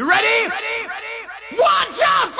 You ready? Ready? Ready? One, two, three,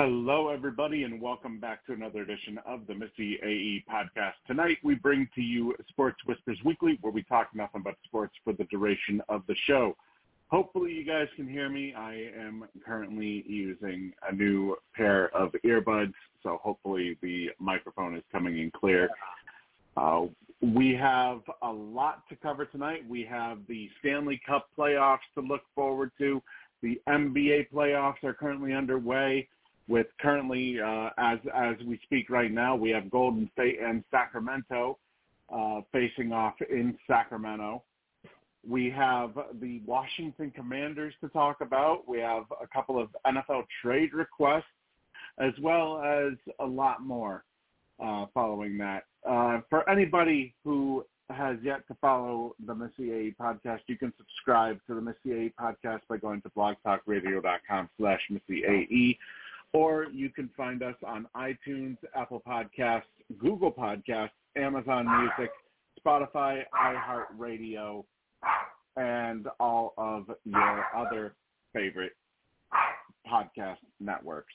Hello, everybody, and welcome back to another edition of the Missy AE podcast. Tonight, we bring to you Sports Whispers Weekly, where we talk nothing but sports for the duration of the show. Hopefully, you guys can hear me. I am currently using a new pair of earbuds, so hopefully the microphone is coming in clear. Uh, we have a lot to cover tonight. We have the Stanley Cup playoffs to look forward to. The NBA playoffs are currently underway with currently, uh, as as we speak right now, we have Golden State and Sacramento uh, facing off in Sacramento. We have the Washington Commanders to talk about. We have a couple of NFL trade requests, as well as a lot more uh, following that. Uh, for anybody who has yet to follow the Missy podcast, you can subscribe to the Missy podcast by going to blogtalkradio.com slash Missy AE, or you can find us on iTunes, Apple Podcasts, Google Podcasts, Amazon Music, Spotify, iHeartRadio, and all of your other favorite podcast networks.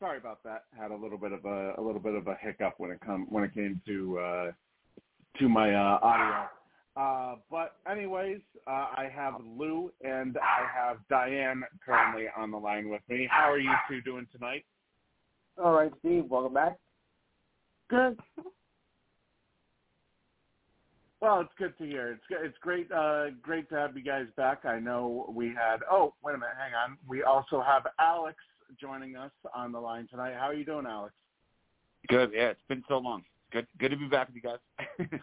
Sorry about that. Had a little bit of a, a little bit of a hiccup when it come when it came to uh, to my uh, audio. Uh, but anyways, uh, I have Lou and I have Diane currently on the line with me. How are you two doing tonight? All right, Steve. Welcome back. Good. Well, it's good to hear. It's it's great uh, great to have you guys back. I know we had. Oh, wait a minute, hang on. We also have Alex joining us on the line tonight. How are you doing, Alex? Good. Yeah, it's been so long. Good. Good to be back with you guys.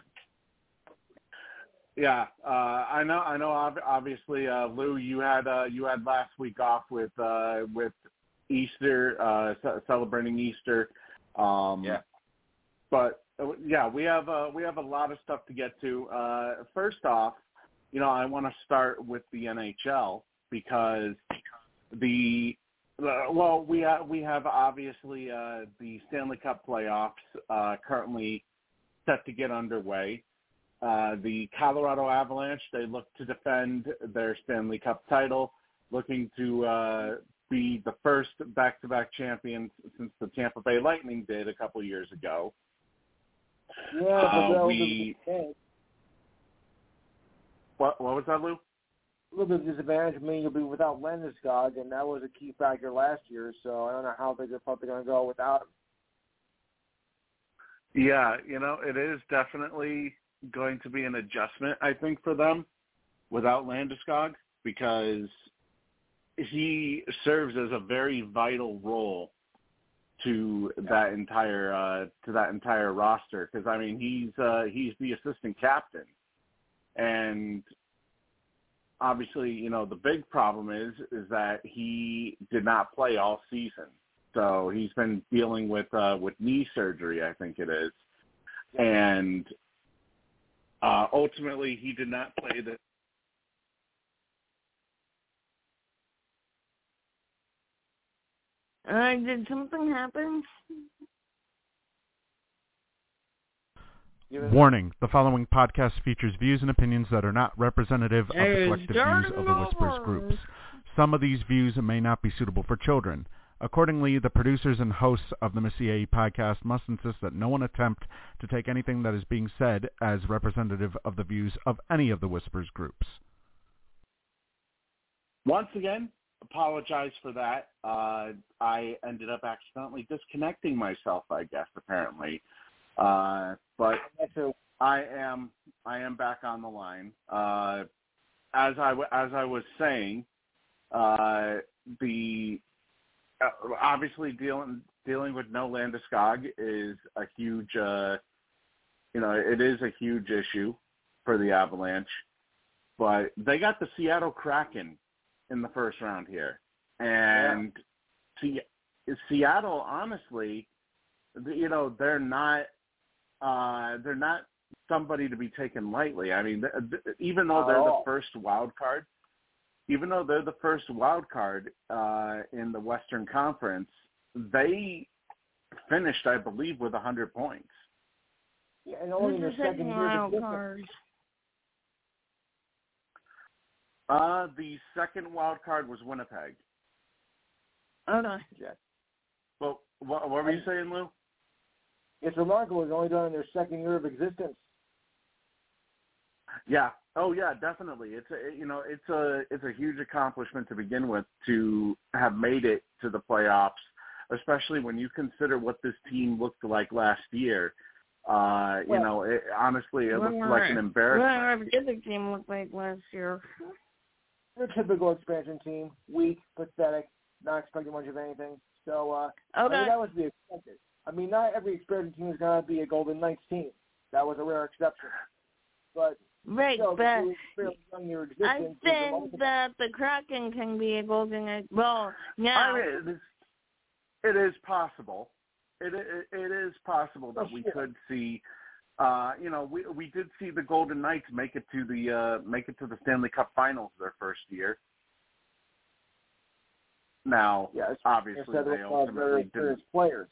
yeah, uh, I know. I know. Obviously, uh, Lou, you had uh, you had last week off with uh, with Easter, uh, celebrating Easter. Um, yeah. But uh, yeah, we have uh, we have a lot of stuff to get to. Uh, first off, you know, I want to start with the NHL because the uh, well, we have we have obviously uh, the Stanley Cup playoffs uh, currently set to get underway. Uh, the Colorado Avalanche they look to defend their Stanley Cup title, looking to uh, be the first back-to-back champions since the Tampa Bay Lightning did a couple years ago. Yeah, uh, we. What what was that, Lou? A little bit of disadvantage. I mean, you'll be without Landeskog, and that was a key factor last year. So I don't know how big they're probably going to go without him. Yeah, you know, it is definitely going to be an adjustment, I think, for them without Landeskog because he serves as a very vital role to that entire uh, to that entire roster. Because I mean he's uh, he's the assistant captain, and obviously you know the big problem is is that he did not play all season, so he's been dealing with uh, with knee surgery I think it is, and uh, ultimately he did not play the Uh, did something happen? Warning, the following podcast features views and opinions that are not representative of the collective views of the Whispers groups. Some of these views may not be suitable for children. Accordingly, the producers and hosts of the AE podcast must insist that no one attempt to take anything that is being said as representative of the views of any of the Whispers groups. Once again, apologize for that. Uh, I ended up accidentally disconnecting myself, I guess, apparently. Uh, but I am I am back on the line. Uh, as I as I was saying, uh, the uh, obviously dealing dealing with no Landeskog is a huge uh, you know it is a huge issue for the Avalanche, but they got the Seattle Kraken in the first round here, and yeah. see, Seattle, honestly, you know, they're not uh, they're not somebody to be taken lightly. I mean, even though they're the first wild card, even though they're the first wild card uh, in the Western Conference, they finished, I believe, with hundred points. Yeah, and only Who's in the second wild card? Uh, the second wild card was Winnipeg. Okay. Yeah. Well, what, what were you saying, Lou? It's remarkable. It's only done in their second year of existence. Yeah. Oh, yeah. Definitely. It's a you know it's a it's a huge accomplishment to begin with to have made it to the playoffs, especially when you consider what this team looked like last year. Uh, you know, it, honestly, it looked like an embarrassment. What embarrassment. did the team look like last year? They're a typical expansion team. Weak, pathetic, not expecting much of anything. So uh, I Okay. mean, that was the be expected. I mean, not every expansion team is going to be a Golden Knights team. That was a rare exception. But Right, still, but this is fairly young year I think remarkable. that the Kraken can be a golden. egg. Well, I now mean, this, it is possible. It it, it is possible that Oh, we sure. could see. Uh, you know, we we did see the Golden Knights make it to the uh, make it to the Stanley Cup Finals their first year. Now, Yes. obviously, Instead they of very ultimately didn't experienced players.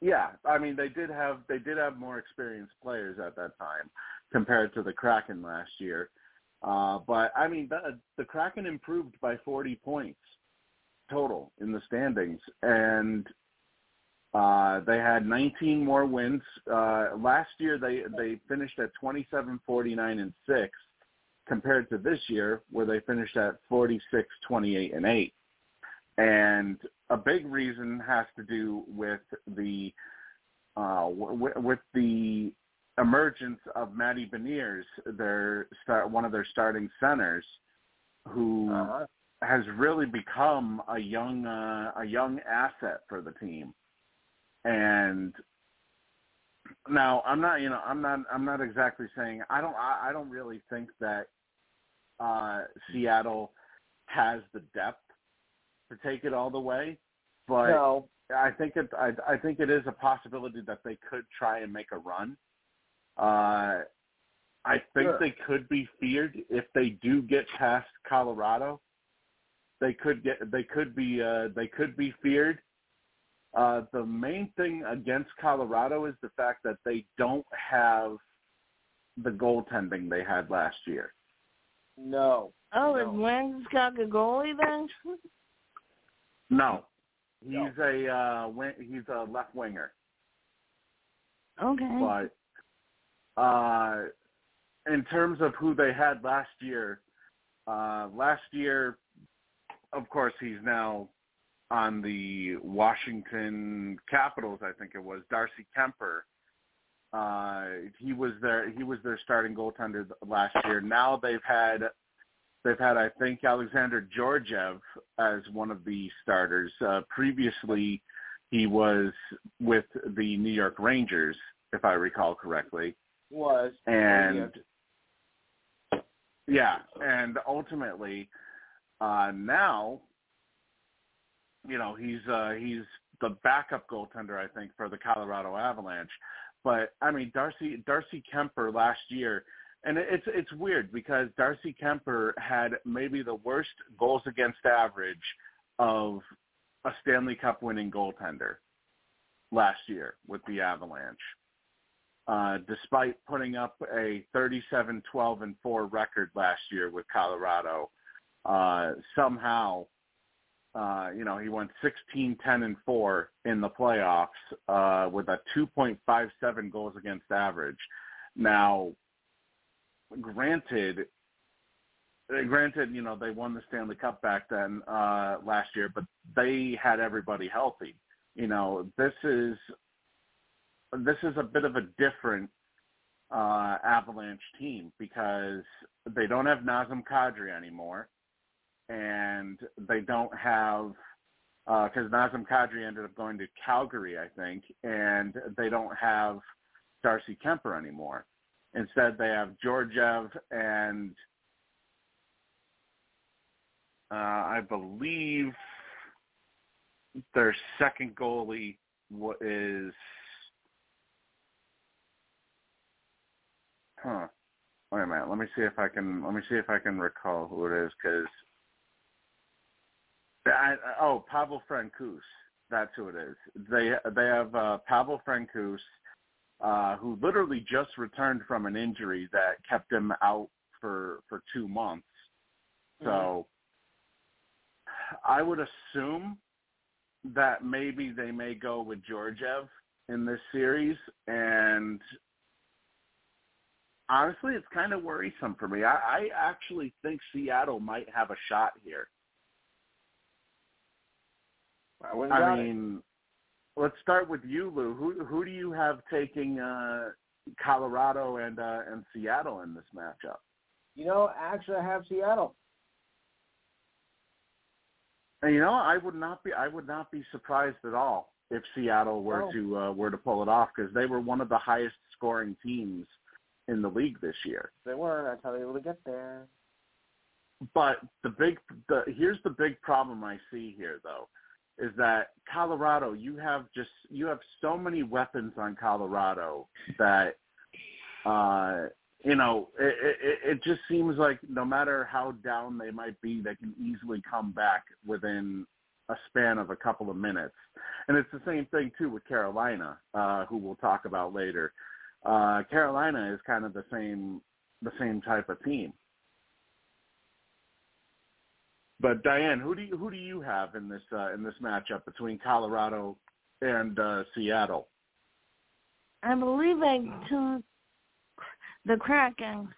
Yeah, I mean they did have they did have more experienced players at that time compared to the Kraken last year. Uh, but I mean the the Kraken improved by 40 points total in the standings, and uh, they had 19 more wins. Uh, last year they they finished at 27, 49, and six, compared to this year where they finished at 46, 28, and eight. And a big reason has to do with the uh, w- with the emergence of Matty Beniers, their start one of their starting centers, who Uh-huh. has really become a young uh, a young asset for the team. And now I'm not you know I'm not I'm not exactly saying I don't I, I don't really think that uh, Seattle has the depth to take it all the way, but no, I think it I, I think it is a possibility that they could try and make a run. Uh, I think Sure. they could be feared if they do get past Colorado. They could get they could be uh, they could be feared. Uh, the main thing against Colorado is the fact that they don't have the goaltending they had last year. no. Oh, No. is Landeskog a goalie then? No, he's No. a uh, wing, he's a left winger. Okay. but uh, in terms of who they had last year, uh, last year, of course, he's now on the Washington Capitals. I think it was Darcy Kuemper. Uh, he was their he was their starting goaltender last year. Now they've had they've had I think Alexander Georgiev as one of the starters. Uh, previously, he was with the New York Rangers, if I recall correctly. Was And yeah, and ultimately, uh, now, you know, he's uh, he's the backup goaltender, I think, for the Colorado Avalanche. But I mean, Darcy Darcy Kuemper last year, and it's it's weird because Darcy Kuemper had maybe the worst goals against average of a Stanley Cup winning goaltender last year with the Avalanche. Uh, despite putting up a 37, 12, and 4 record last year with Colorado, uh, somehow, uh, you know, he went 16, 10, and 4 in the playoffs uh, with a 2.57 goals against average. Now, granted, uh, granted, you know, they won the Stanley Cup back then uh, last year, but they had everybody healthy. You know, this is this is a bit of a different uh, Avalanche team because they don't have Nazem Kadri anymore, and they don't have because Nazem Kadri ended up going to Calgary, I think, and they don't have Darcy Kuemper anymore. Instead, they have Georgiev and uh, I believe their second goalie is Huh. Wait a minute. Let me see if I can. Let me see if I can recall who it is. Because I, oh, Pavel Francouz. That's who it is. They they have uh, Pavel Francouz, uh, who literally just returned from an injury that kept him out for for two months. So I would assume that maybe they may go with Georgiev in this series, and honestly, it's kind of worrisome for me. I, I actually think Seattle might have a shot here. I wouldn't doubt I it. mean, let's start with you, Lou. Who who do you have taking uh, Colorado and uh, and Seattle in this matchup? You know, actually, I have Seattle. And, you know, I would not be I would not be surprised at all if Seattle were No. to uh, were to pull it off because they were one of the highest scoring teams in the league this year. They were. That's how they were able to get there. But the big the here's the big problem I see here though is that Colorado, you have just you have so many weapons on Colorado that uh you know, it, it, it just seems like no matter how down they might be, they can easily come back within a span of a couple of minutes. And it's the same thing too with Carolina, uh, who we'll talk about later. Uh, Carolina is kind of the same the same type of team. But Diane, who do you who do you have in this uh, in this matchup between Colorado and uh, Seattle? I'm leaving to the Kraken.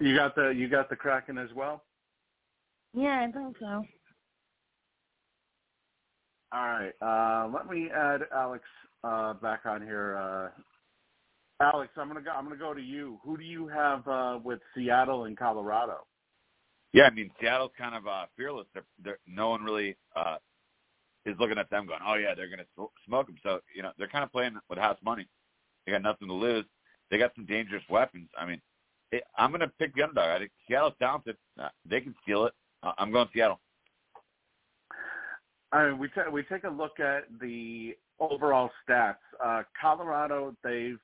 You got the you got the Kraken as well. Yeah, I think so. All right. Uh, let me add Alex uh, back on here. Uh, Alex, I'm gonna go. I'm gonna go to you. Who do you have uh, with Seattle and Colorado? Yeah, I mean Seattle's kind of uh, fearless. They're, they're, no one really uh, is looking at them going, "Oh yeah, they're going to smoke them." So you know they're kind of playing with house money. They got nothing to lose. They got some dangerous weapons. I mean, it, I'm going to pick the underdog. I think Seattle's talented. Uh, they can steal it. Uh, I'm going Seattle. I mean, we t- we take a look at the overall stats. Uh, Colorado, they've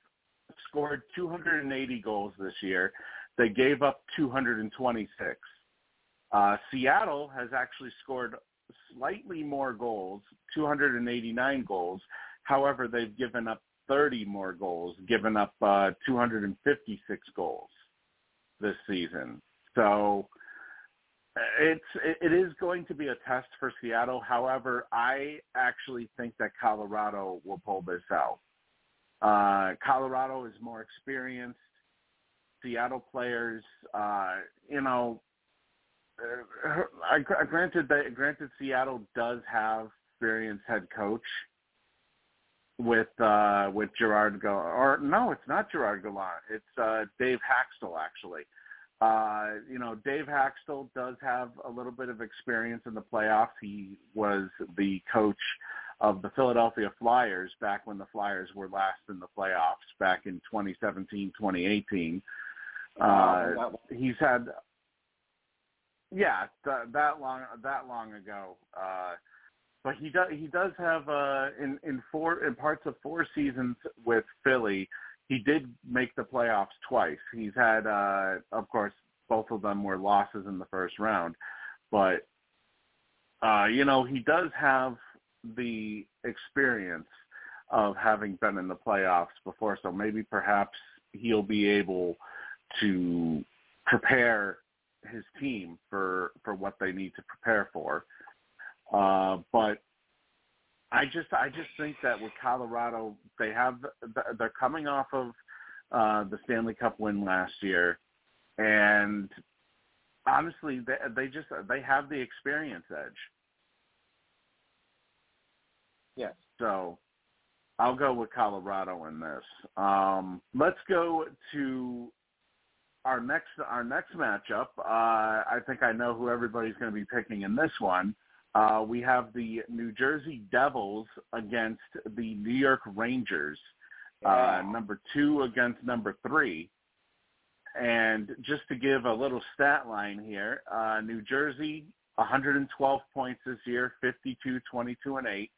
scored 280 goals this year. They gave up 226. Uh, Seattle has actually scored slightly more goals, 289 goals. However, they've given up 30 more goals, given up uh, 256 goals this season. So it's it is going to be a test for Seattle. However, I actually think that Colorado will pull this out. Uh, Colorado is more experienced. Seattle players, uh, you know, uh, I, granted that granted Seattle does have experienced head coach with uh with Gerard Go or no, it's not Gerard Gallant. It's uh Dave Hakstol actually. Uh, you know, Dave Hakstol does have a little bit of experience in the playoffs. He was the coach of the Philadelphia Flyers back when the Flyers were last in the playoffs back in 2017, 2018. Uh, he's had, yeah, th- that long, that long ago. Uh, but he does, he does have, uh, in, in four, in parts of four seasons with Philly, he did make the playoffs twice. He's had, uh, of course, both of them were losses in the first round, but uh, you know he does have the experience of having been in the playoffs before, so maybe perhaps he'll be able to prepare his team for for what they need to prepare for. Uh, but I just I just think that with Colorado, they have they're coming off of uh, the Stanley Cup win last year, and honestly, they they just they have the experience edge. Yes. So I'll go with Colorado in this. Um, let's go to our next our next matchup. Uh, I think I know who everybody's going to be picking in this one. Uh, we have the New Jersey Devils against the New York Rangers, uh, number two against number three. And just to give a little stat line here, uh, New Jersey, 112 points this year, 52, 22, and 8.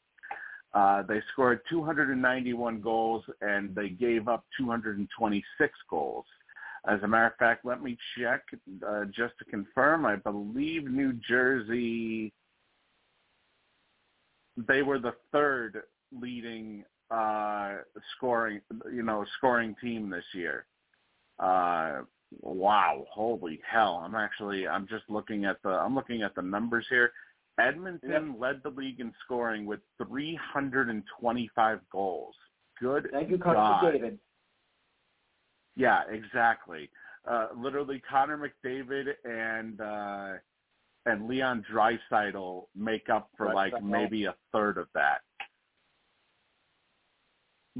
Uh, they scored 291 goals and they gave up 226 goals. As a matter of fact, let me check uh, just to confirm. I believe New Jersey they were the third leading uh, scoring, you know, scoring team this year. Uh, wow, holy hell! I'm actually, I'm just looking at the, I'm looking at the numbers here. Edmonton yep. led the league in scoring with 325 goals. Good. Thank you. Connor McDavid. Yeah, exactly. Uh, literally, Connor McDavid and uh, and Leon Draisaitl make up for like maybe a third of that.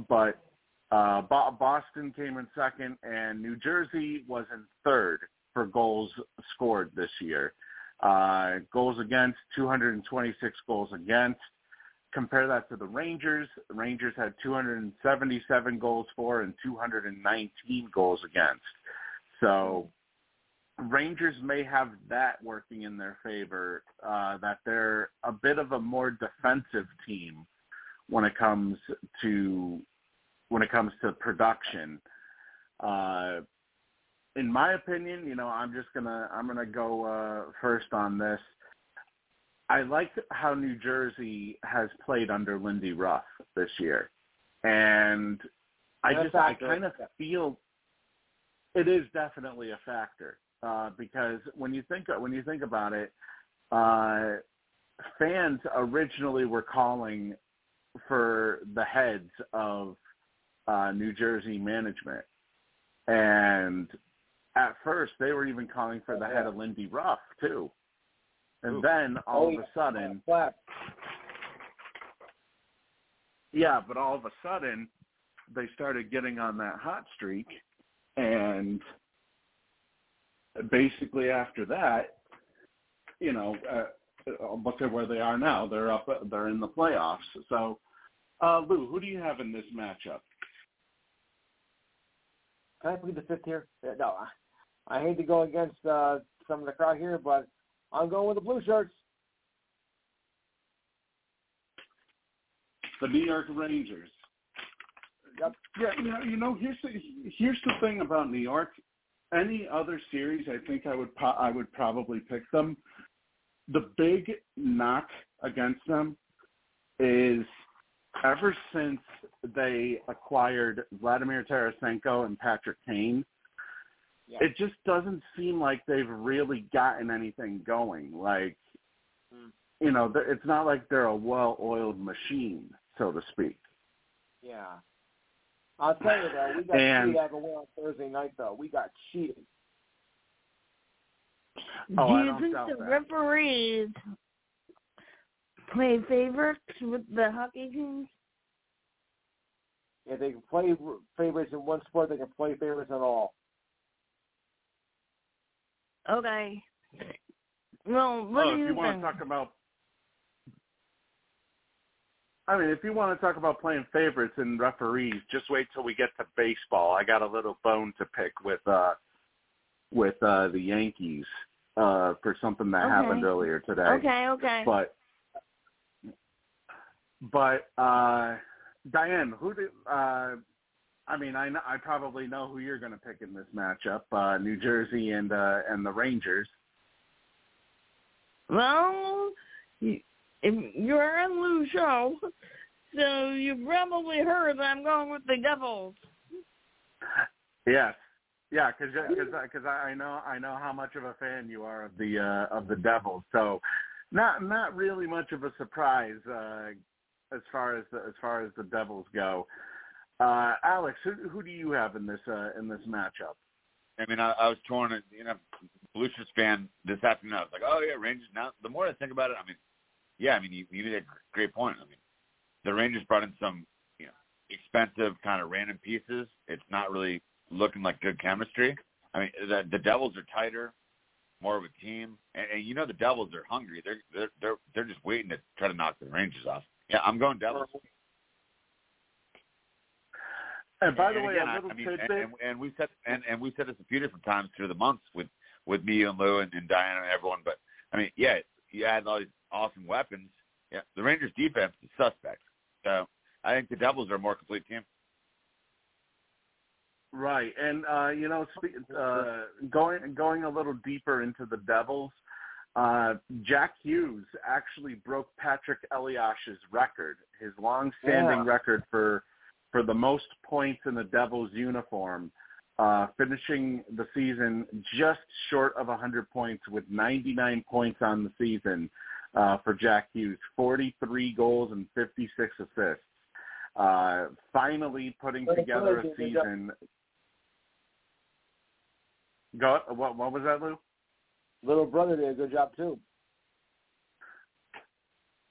But uh, Boston came in second, and New Jersey was in third for goals scored this year. Uh, goals against, 226 goals against. Compare that to the Rangers. The Rangers had 277 goals for and 219 goals against. So Rangers may have that working in their favor, uh, that they're a bit of a more defensive team when it comes to when it comes to production. Uh, in my opinion, you know, I'm just gonna I'm gonna go uh, first on this. I like how New Jersey has played under Lindy Ruff this year, and I just I kind of feel it is definitely a factor uh, because when you think when you think about it, uh, fans originally were calling for the heads of uh, New Jersey management, and at first they were even calling for the head of Lindy Ruff too, and Ooh. then all oh, of a sudden, yeah, but all of a sudden they started getting on that hot streak, and basically after that, you know, uh, look at where they are now. They're up. They're in the playoffs. So, uh, Lou, who do you have in this matchup? Can I plead the fifth here? No, I, I hate to go against uh, some of the crowd here, but I'm going with the blue shirts. The New York Rangers. Yep. Yeah, you know, you know, here's the here's the thing about New York. Any other series, I think I would po- I would probably pick them. The big knock against them is ever since they acquired Vladimir Tarasenko and Patrick Kane, yeah. it just doesn't seem like they've really gotten anything going. Like, mm. you know, it's not like they're a well-oiled machine, so to speak. Yeah. I'll tell you though, we got and, cheated out of a win on Thursday night though. We got cheated. Oh, Do I you think the that. referees play favorites with the hockey teams? If they can play favorites in one sport, they can play favorites in all. Okay. Well, what oh, do if you, you want to talk about I mean, if you want to talk about playing favorites and referees, just wait till we get to baseball. I got a little bone to pick with uh with uh the Yankees uh for something that Okay. happened earlier today. Okay, okay. But but uh Diane, who did uh I mean, I know, I probably know who you're going to pick in this matchup, uh New Jersey and uh and the Rangers. Well, you, if you're on Lou's show, so you probably heard that I'm going with the Devils. Yes. Yeah, because because I know I know how much of a fan you are of the uh, of the Devils, so not not really much of a surprise uh, as far as the, as far as the Devils go. Uh, Alex, who, who do you have in this uh, in this matchup? I mean, I, I was torn. You know, Blue Shirts fan this afternoon. I was like, oh yeah, Rangers. Now the more I think about it, I mean, yeah, I mean, you, you made a great point. I mean, the Rangers brought in some, you know, expensive kind of random pieces. It's not really looking like good chemistry. I mean, the the Devils are tighter, more of a team, and, and you know the Devils are hungry. They're they're they're they're just waiting to try to knock the Rangers off. Yeah, I'm going Devils. And by the and way, again, a little I, I mean, tidbit. and, and, and we said and, and we said this a few different times through the months with with me and Lou and, and Diana and everyone. But I mean, yeah, you had all these awesome weapons. Yeah, the Rangers defense is suspect. So I think the Devils are a more complete team. Right, and uh, you know, spe- uh, going going a little deeper into the Devils, uh, Jack Hughes actually broke Patrick Eliash's record, his long-standing Yeah. record for for the most points in the Devils uniform, uh, finishing the season just short of 100 points with 99 points on the season uh, for Jack Hughes, 43 goals and 56 assists. Uh, finally putting together a good, good job. season. Go. What? What was that, Lou? Little brother did a good job too.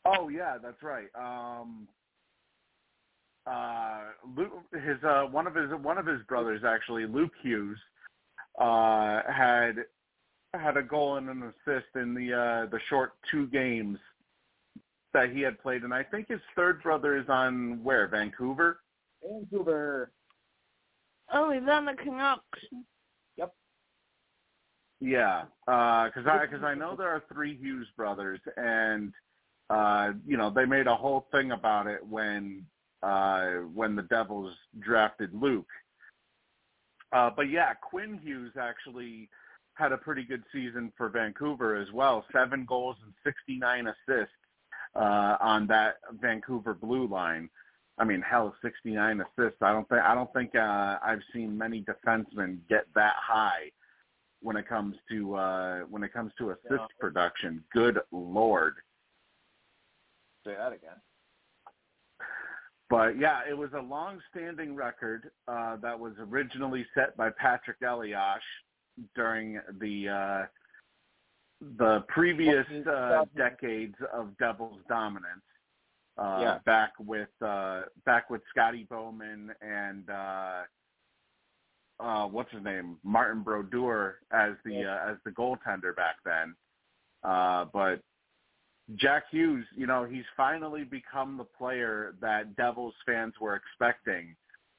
Oh yeah, that's right. Um, uh, Luke, his uh, one of his one of his brothers actually, Luke Hughes, uh, had had a goal and an assist in the uh, the short two games that he had played, and I think his third brother is on where Vancouver. Vancouver. Oh, he's on the Canucks. Yep. Yeah, because I because I know there are three Hughes brothers, and uh, you know they made a whole thing about it when uh, when the Devils drafted Luke. Uh, but yeah, Quinn Hughes actually had a pretty good season for Vancouver as well. Seven goals and 69 assists uh, on that Vancouver blue line. I mean, hell, 69 assists. I don't think I don't think uh, I've seen many defensemen get that high when it comes to uh, when it comes to assist Yeah. production. Good lord. Say that again. But yeah, it was a long-standing record uh, that was originally set by Patrick Eliash during the uh, the previous uh, decades of Devils dominance. Uh, Yeah. Back with uh, back with Scotty Bowman and uh, uh, what's his name, Martin Brodeur as the uh, as the goaltender back then. Uh, but Jack Hughes, you know, he's finally become the player that Devils fans were expecting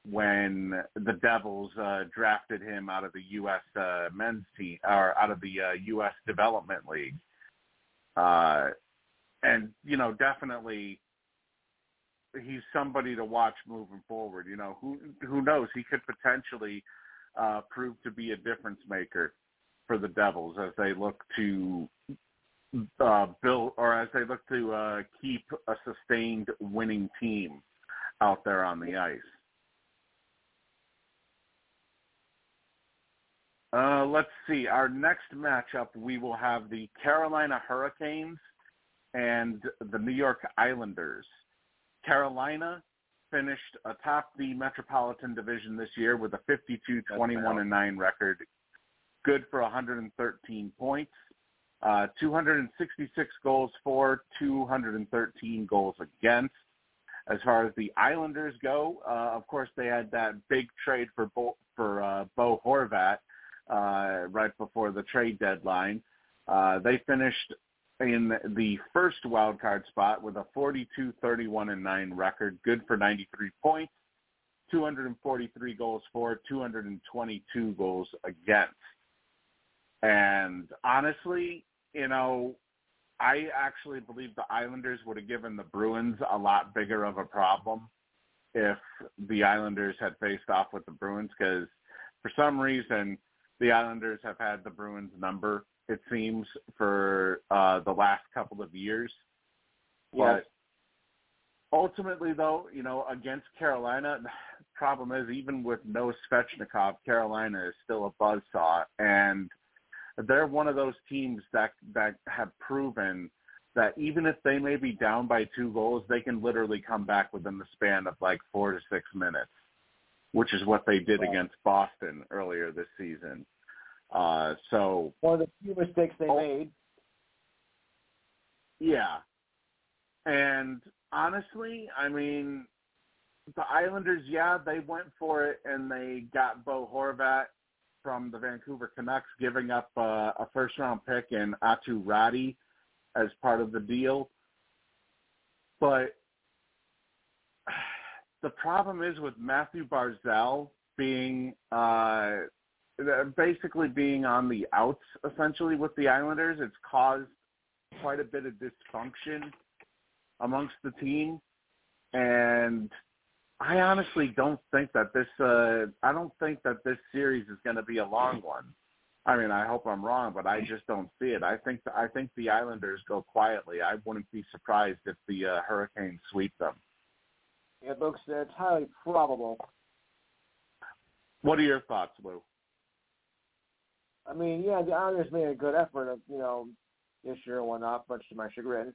when the Devils uh, drafted him out of the U.S. Uh, men's team or out of the uh, U.S. Development League. Uh, and you know, definitely, he's somebody to watch moving forward. You know, who who knows? He could potentially uh, prove to be a difference maker for the Devils as they look to uh, build or as they look to uh, keep a sustained winning team out there on the ice. Uh, let's see. Our next matchup, we will have the Carolina Hurricanes and the New York Islanders. Carolina finished atop the Metropolitan Division this year with a 52 21 and 9 record, good for 113 points, uh, 266 goals for, 213 goals against. As far as the Islanders go, uh, of course they had that big trade for Bo, for uh, Bo Horvat uh, right before the trade deadline. Uh, they finished in the first wild card spot with a 42 31 and 9 record, good for 93 points, 243 goals for, 222 goals against. And honestly, you know, I actually believe the Islanders would have given the Bruins a lot bigger of a problem if the Islanders had faced off with the Bruins because for some reason the Islanders have had the Bruins number it seems for uh the last couple of years. Yes. But ultimately though, you know, against Carolina, the problem is even with no Svechnikov, Carolina is still a buzzsaw and they're one of those teams that that have proven that even if they may be down by two goals, they can literally come back within the span of like four to six minutes, which is what they did against Boston earlier this season. Uh, so One of the few mistakes they Oh. made. yeah, and honestly, I mean, the Islanders, yeah, they went for it and they got Bo Horvat from the Vancouver Canucks, giving up uh, a first round pick and Aatu Räty as part of the deal. But the problem is with Mathew Barzal being uh, basically being on the outs essentially with the Islanders, it's caused quite a bit of dysfunction amongst the team. And I honestly don't think that this uh I don't think that this series is going to be a long one. I mean, I hope I'm wrong, but I just don't see it. I think I think the Islanders go quietly. I wouldn't be surprised if the uh, Hurricanes sweep them. It looks it's highly probable. What are your thoughts, Lou? I mean, yeah, the Islanders made a good effort, of, you know, this year and whatnot, much to my chagrin.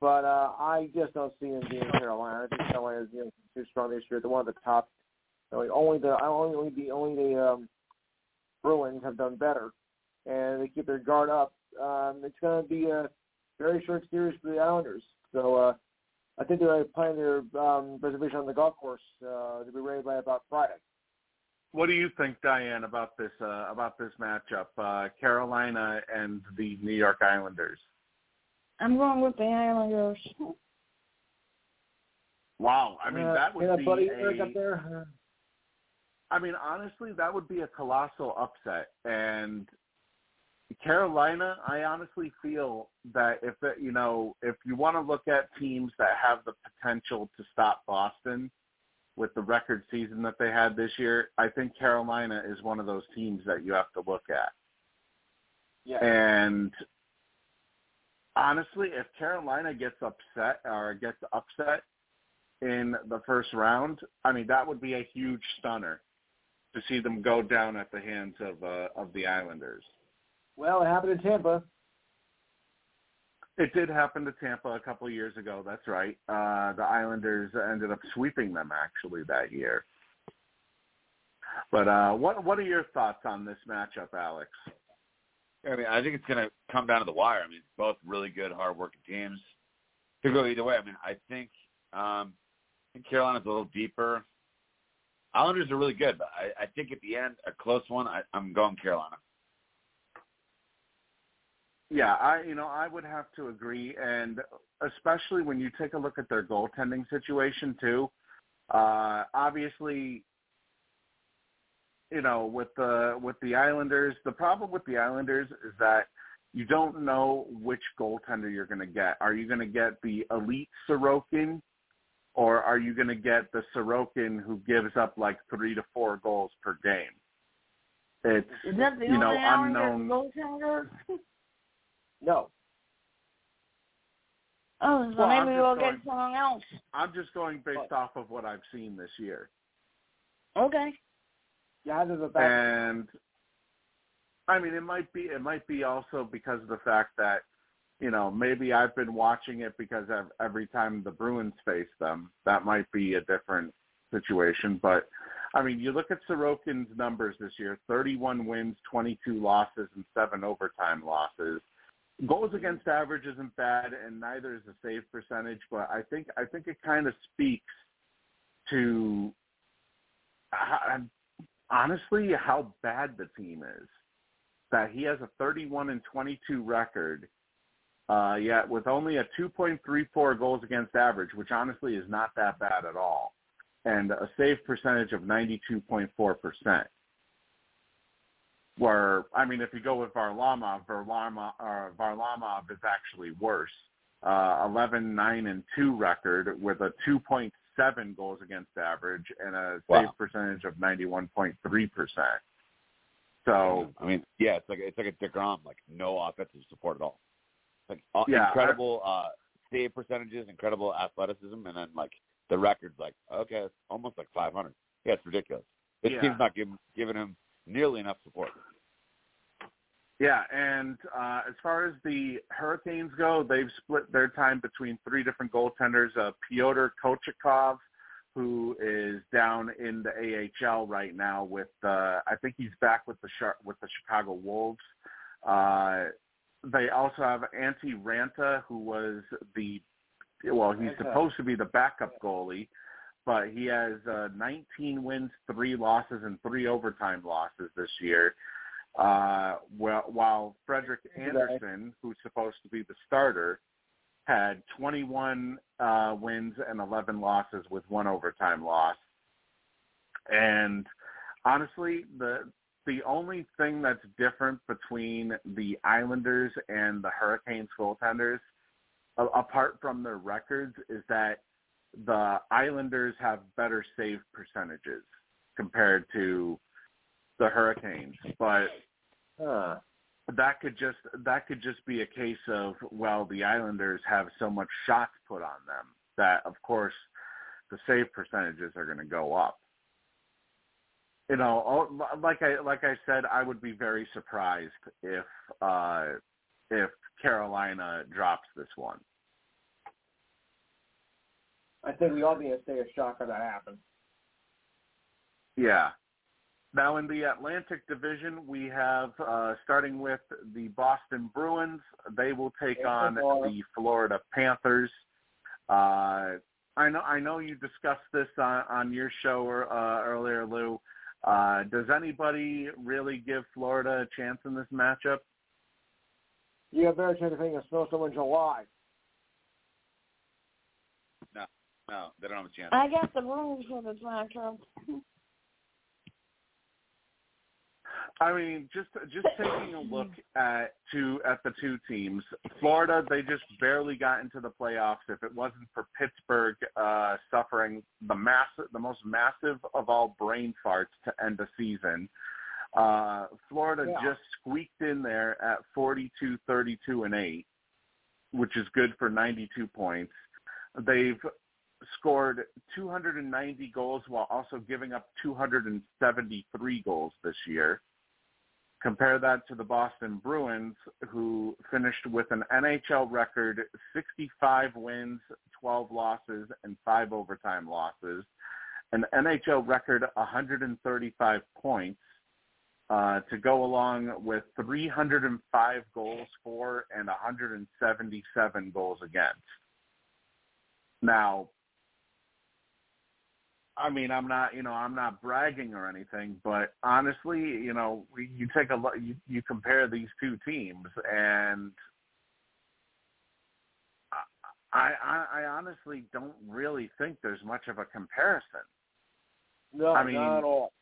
But uh, I just don't see them being Carolina. I think Carolina is you know, too strong this year. They're one of the top. You only the only only the only the um, Bruins have done better, and they keep their guard up. Um, it's going to be a very short series for the Islanders. So uh, I think they're playing their um, reservation on the golf course uh, to be ready by about Friday. What do you think, Diane, about this uh, about this matchup, uh, Carolina and the New York Islanders? I'm going with the Islanders. Wow, I mean Uh, that would yeah, be buddy a, up there. I mean, honestly, that would be a colossal upset. And Carolina, I honestly feel that if it, you know, if you want to look at teams that have the potential to stop Boston with the record season that they had this year, I think Carolina is one of those teams that you have to look at. Yeah. And honestly, if Carolina gets upset or gets upset in the first round, I mean that would be a huge stunner to see them go down at the hands of uh, of the Islanders. Well, it happened in Tampa. It did happen to Tampa a couple of years ago. That's right. Uh, the Islanders ended up sweeping them actually that year. But uh, what what are your thoughts on this matchup, Alex? I mean, I think it's going to come down to the wire. I mean, both really good, hard-working teams. Could go either way. I mean, I think um, I think Carolina's a little deeper. Islanders are really good, but I, I think at the end, a close one. I, I'm going Carolina. Yeah, I you know I would have to agree, and especially when you take a look at their goaltending situation too. Uh, obviously, you know with the with the Islanders, the problem with the Islanders is that you don't know which goaltender you're going to get. Are you going to get the elite Sorokin, or are you going to get the Sorokin who gives up like three to four goals per game? It's Is that the you know only Islanders unknown. goaltender? No. Oh, so Well, maybe we'll going- get someone else. I'm just going based off of what I've seen this year. Okay. Yeah, there's a back. and I mean, it might be it might be also because of the fact that you know maybe I've been watching it because of every time the Bruins face them, that might be a different situation. But I mean, you look at Sorokin's numbers this year: 31 wins, 22 losses, and seven overtime losses. Goals against average isn't bad, and neither is the save percentage. But I think I think it kind of speaks to honestly how bad the team is. That he has a 31 and 22 record, uh, yet with only a 2.34 goals against average, which honestly is not that bad at all, and a save percentage of 92.4 percent. Where I mean, if you go with Varlamov, Varlamov, uh, Varlamov is actually worse. Uh, 11, 9, and 2 record with a 2.7 goals against average and a Wow. save percentage of 91.3 percent. So I mean, yeah, it's like it's like a Degrom, like no offensive support at all. Like uh, Yeah, incredible uh, save percentages, incredible athleticism, and then like the record's like okay, it's almost like 500. Yeah, it's ridiculous. This Yeah. team's not giving giving him nearly enough support. Yeah, and uh, as far as the Hurricanes go, they've split their time between three different goaltenders. Uh, Pyotr Kochetkov, who is down in the AHL right now with, uh, I think he's back with the with the Chicago Wolves. Uh, they also have Antti Raanta, who was the, well, he's supposed to be the backup goalie, but he has uh, 19 wins, three losses, and three overtime losses this year. Uh, well, while Frederik Andersen, who's supposed to be the starter, had 21 uh, wins and 11 losses with one overtime loss. And honestly, the the only thing that's different between the Islanders and the Hurricanes goaltenders, apart from their records, is that the Islanders have better save percentages compared to the Hurricanes. But that could just that could just be a case of well the Islanders have so much shots put on them that of course the save percentages are going to go up. You know, like I like I said, I would be very surprised if uh, if Carolina drops this one. I think we all need to stay a shock when that happens. Yeah. Now in the Atlantic Division, we have uh, starting with the Boston Bruins. They will take Yeah, on Florida. the Florida Panthers. Uh, I know I know you discussed this on, on your show uh, earlier, Lou. Uh, does anybody really give Florida a chance in this matchup? You have better chance of hitting a snowstorm in July. No, they don't have a chance. I got the rules for this matchup. I mean, just just taking a look at two at the two teams, Florida they just barely got into the playoffs. If it wasn't for Pittsburgh uh, suffering the massive, the most massive of all brain farts to end the season, uh, Florida Yeah. just squeaked in there at 42, 32, and eight, which is good for 92 points. They've scored 290 goals while also giving up 273 goals this year. Compare that to the Boston Bruins, who finished with an NHL record 65 wins, 12 losses, and five overtime losses, an NHL record 135 points, uh, to go along with 305 goals for and 177 goals against. Now, I mean, I'm not, you know, I'm not bragging or anything, but honestly, you know, you take a look, you, you compare these two teams, and I, I, I honestly don't really think there's much of a comparison. No, I mean, not at all.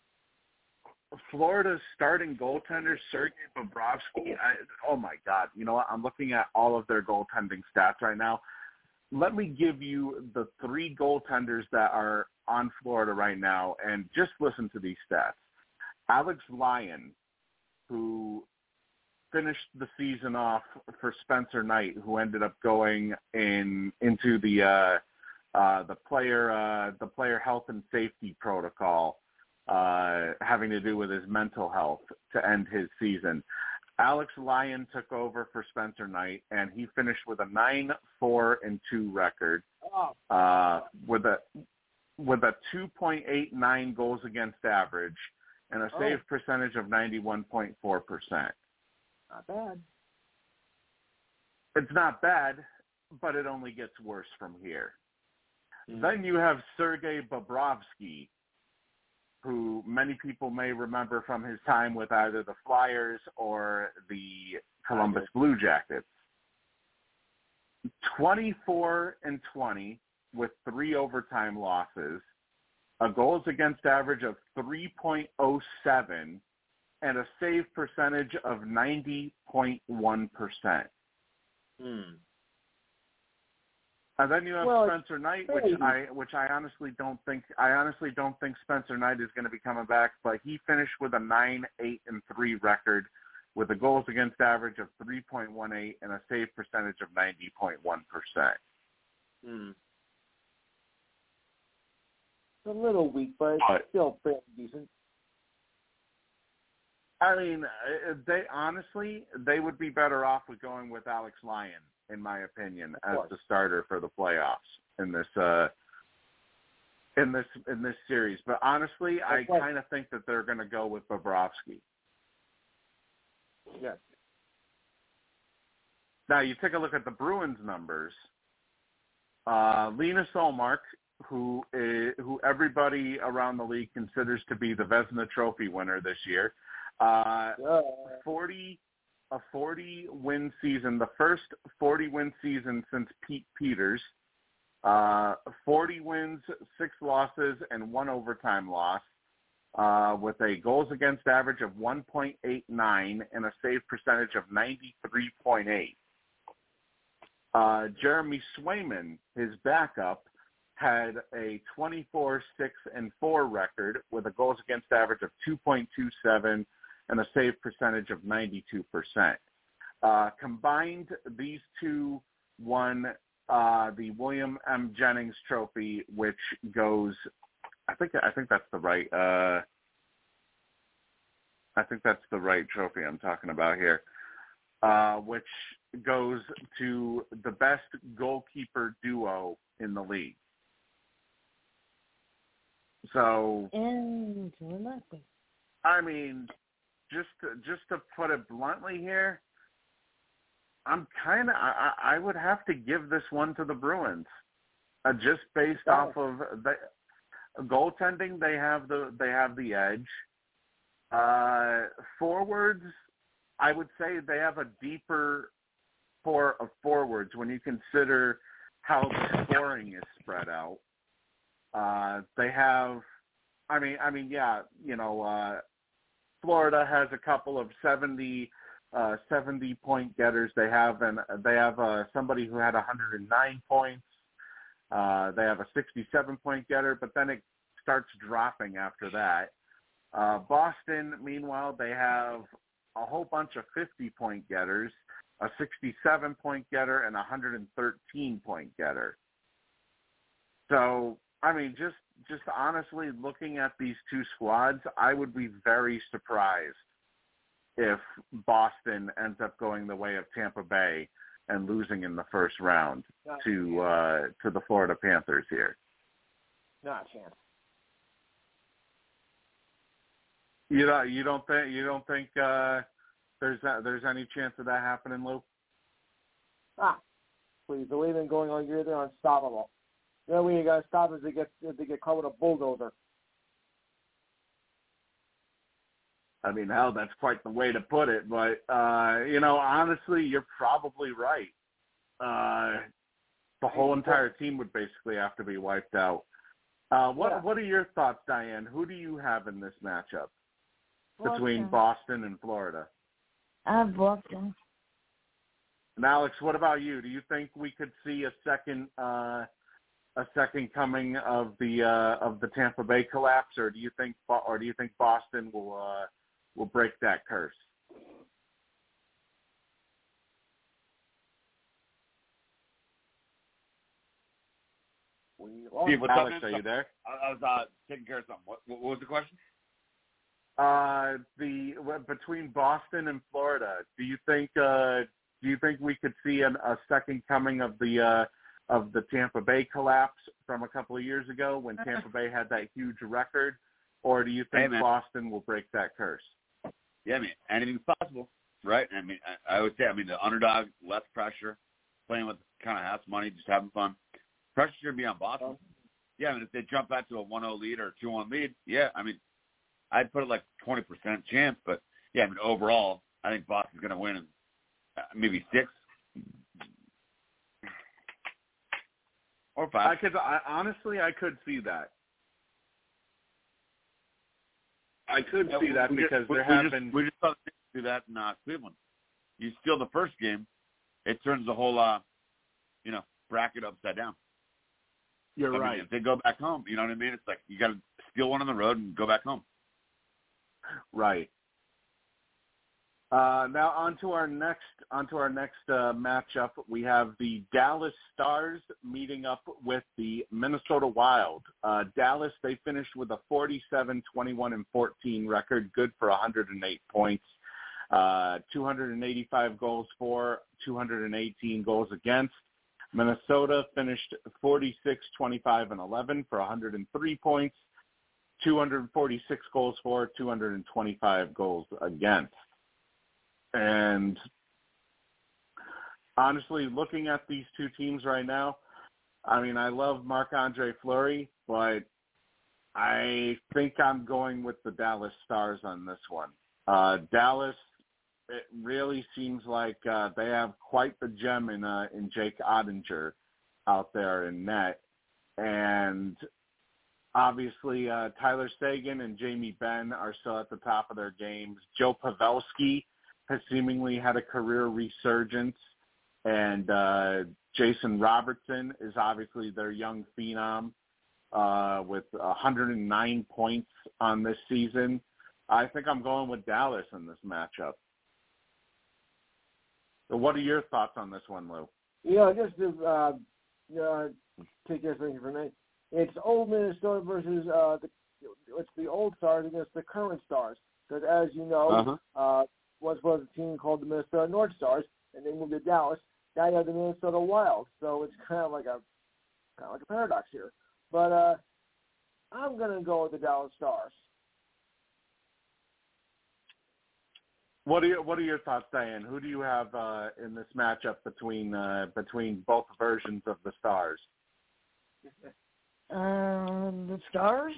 Florida's starting goaltender Sergei Bobrovsky. I, oh my God! You know what? I'm looking at all of their goaltending stats right now. Let me give you the three goaltenders that are on Florida right now, and just listen to these stats. Alex Lyon, who finished the season off for Spencer Knight, who ended up going in into the uh, uh, the player uh, the player health and safety protocol uh, having to do with his mental health to end his season. Alex Lyon took over for Spencer Knight, and he finished with a nine four and two record, Oh, uh, with a with a two point eight nine goals against average and a Oh. save percentage of ninety one point four percent. not bad. It's not bad, but it only gets worse from here. Then you have Sergei Bobrovsky, who many people may remember from his time with either the Flyers or the Columbus Blue Jackets. 24 and 20 with three overtime losses, a goals against average of 3.07, and a save percentage of 90.1%. Hmm. And then you have Well, Spencer Knight, which. I which I honestly don't think I honestly don't think Spencer Knight is going to be coming back, but he finished with a nine, eight, and three record with a goals against average of three point one eight and a save percentage of ninety point one percent. Hmm. It's a little weak, but it's But- still fairly decent. I mean, uh, they honestly they would be better off with going with Alex Lyon, in my opinion, as the starter for the playoffs in this uh in this in this series. But honestly, I right. kind of think that they're going to go with Bobrovsky. Yes. Now you take a look at the Bruins numbers. Uh, Linus Ullmark, who is, who everybody around the league considers to be the Vezina Trophy winner this year, uh, Uh, forty a forty win season, the first forty win season since Pete Peeters. Uh, 40 wins, six losses, and one overtime loss, uh, with a goals against average of 1.89 and a save percentage of 93.8. Uh, Jeremy Swayman, his backup, had a 24 6 and 4 record with a goals against average of 2.27 and a save percentage of 92%. Uh, combined, these two won uh, the William M. Jennings Trophy, which goes, I think I think that's the right. Uh, I think that's the right trophy I'm talking about here, uh, which goes to the best goalkeeper duo in the league. So Interesting. I mean, just to, just to put it bluntly here, I'm kind of I, I would have to give this one to the Bruins, uh, just based Oh. off of the goaltending. They have the they have the edge. Uh, forwards, I would say they have a deeper core of forwards when you consider how scoring is spread out. Uh, they have, I mean, I mean, yeah, you know, uh, Florida has a couple of 70 uh 70 point getters. They have and they have uh somebody who had 109 points. Uh they have a 67 point getter, but then it starts dropping after that. Uh Boston meanwhile, they have a whole bunch of 50 point getters, a 67 point getter and a 113 point getter. So, I mean, just just honestly looking at these two squads, I would be very surprised if Boston ends up going the way of Tampa Bay and losing in the first round to uh to the Florida Panthers here. Not a chance. You don't you don't think you don't think uh there's a, there's any chance of that happening, Lou? Ah, please. They've been going all year, they're unstoppable. The only way you got to stop is to get to get caught with a bulldozer. I mean, hell, that's quite the way to put it. But uh, you know, honestly, you're probably right. Uh, the whole entire team would basically have to be wiped out. Uh, what Yeah. What are your thoughts, Diane? Who do you have in this matchup between Boston. Boston and Florida? I have Boston. And Alex, what about you? Do you think we could see a second uh, a second coming of the uh, of the Tampa Bay collapse, or do you think or do you think Boston will uh, will break that curse? Steve, what's Alex, man? are you there? I, I was uh, taking care of something. What, what was the question? Uh, the between Boston and Florida, do you think uh, do you think we could see an, a second coming of the uh, of the Tampa Bay collapse from a couple of years ago when Tampa Bay had that huge record, or do you think man. Boston will break that curse? Yeah, I mean, anything's possible, right? I mean, I, I would say, I mean, the underdog, less pressure, playing with kind of house money, just having fun. Pressure should be on Boston. Yeah, I mean, if they jump back to a 1-0 lead or a 2-1 lead, yeah, I mean, I'd put it like 20% chance, but yeah, I mean, overall, I think Boston's going to win in uh, maybe six or I five. could I, honestly, I could see that. I could Yeah, see that we because we, there we have just, been we just saw the do that in uh, Cleveland. You steal the first game, it turns the whole uh, you know bracket upside down. You're I mean, right. if they go back home, you know what I mean? It's like you got to steal one on the road and go back home. Right. Uh, now on to our next on to our next uh, matchup. We have the Dallas Stars meeting up with the Minnesota Wild. Uh, Dallas they finished with a 47, 21, and 14 record, good for 108 points, uh, 285 goals for, 218 goals against. Minnesota finished 46, 25, and 11 for 103 points, 246 goals for, 225 goals against. And honestly, looking at these two teams right now, I mean, I love Marc Andre Fleury, but I think I'm going with the Dallas Stars on this one. Uh, Dallas, it really seems like uh, they have quite the gem in uh, in Jake Oettinger out there in net, and obviously uh, Tyler Seguin and Jamie Benn are still at the top of their games. Joe Pavelski has seemingly had a career resurgence, and uh, Jason Robertson is obviously their young phenom uh, with 109 points on this season. I think I'm going with Dallas in this matchup. So what are your thoughts on this one, Lou? You know, just to uh, uh, take your thing from me, it's old Minnesota versus uh, the it's the old Stars against the current Stars. Because as you know, Uh-huh. uh, once was a team called the Minnesota North Stars, and they moved to Dallas. Now you have the Minnesota Wild, so it's kind of like a kind of like a paradox here. But uh, I'm gonna go with the Dallas Stars. What are your, what are your thoughts, Diane? Who do you have uh, in this matchup between uh, between both versions of the Stars? Um, the Stars.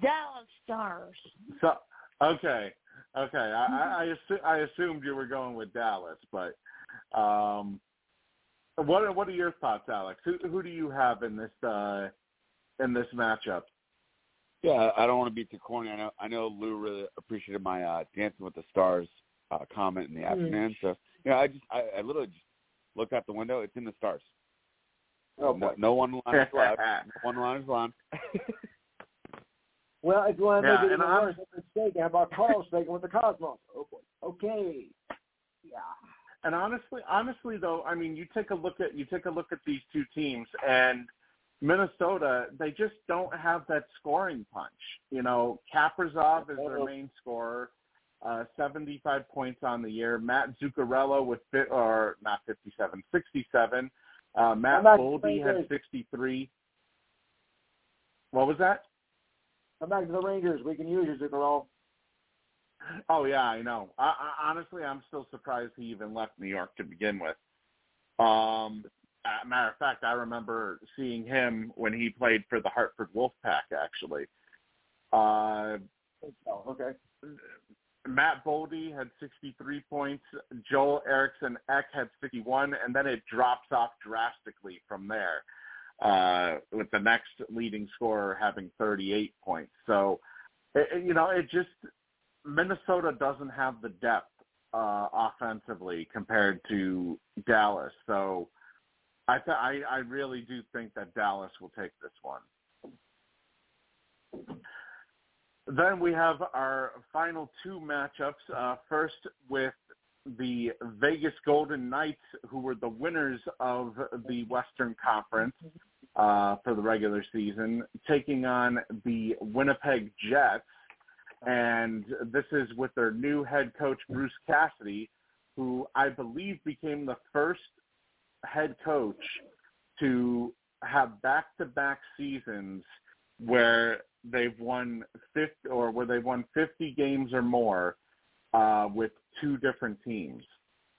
Dallas Stars. So okay, okay. I, I, I, assu- I assumed you were going with Dallas, but um, what are, what are your thoughts, Alex? Who who do you have in this uh, in this matchup? Yeah, I don't want to be too corny. I know I know Lou really appreciated my uh Dancing with the Stars uh comment in the Mm. afternoon. So yeah, I just I, I literally just looked out the window. It's in the stars. Oh, no, boy. no one line is allowed. no one line is allowed. Well, if you want to Yeah, make it and even I'm- worse, it's mistaken. How about Carl mistaken with the Cosmos? Oh boy. Okay. Yeah. And honestly, honestly though, I mean, you take a look at you take a look at these two teams, and Minnesota, they just don't have that scoring punch. You know, Kaprizov is their main scorer, uh, 75 points on the year. Matt Zuccarello with fi- or not 57, 67. Uh, Matt Boldy had 63. What was that? Come back to the Rangers. We can use you, Zuccarello. Oh yeah, I know. I, I, honestly, I'm still surprised he even left New York to begin with. Um, matter of fact, I remember seeing him when he played for the Hartford Wolfpack. Actually, uh, Oh, okay. Matt Boldy had 63 points. Joel Eriksson Ek had 61, and then it drops off drastically from there. Uh, with the next leading scorer having 38 points. So, it, it- you know, it just Minnesota doesn't have the depth uh, offensively compared to Dallas. So, I, th- I I really do think that Dallas will take this one. Then we have our final two matchups. Uh, first with the Vegas Golden Knights, who were the winners of the Western Conference uh, for the regular season, taking on the Winnipeg Jets. And this is with their new head coach, Bruce Cassidy, who I believe became the first head coach to have back-to-back seasons where they've won 50 or where they've won 50 games or more uh, with two different teams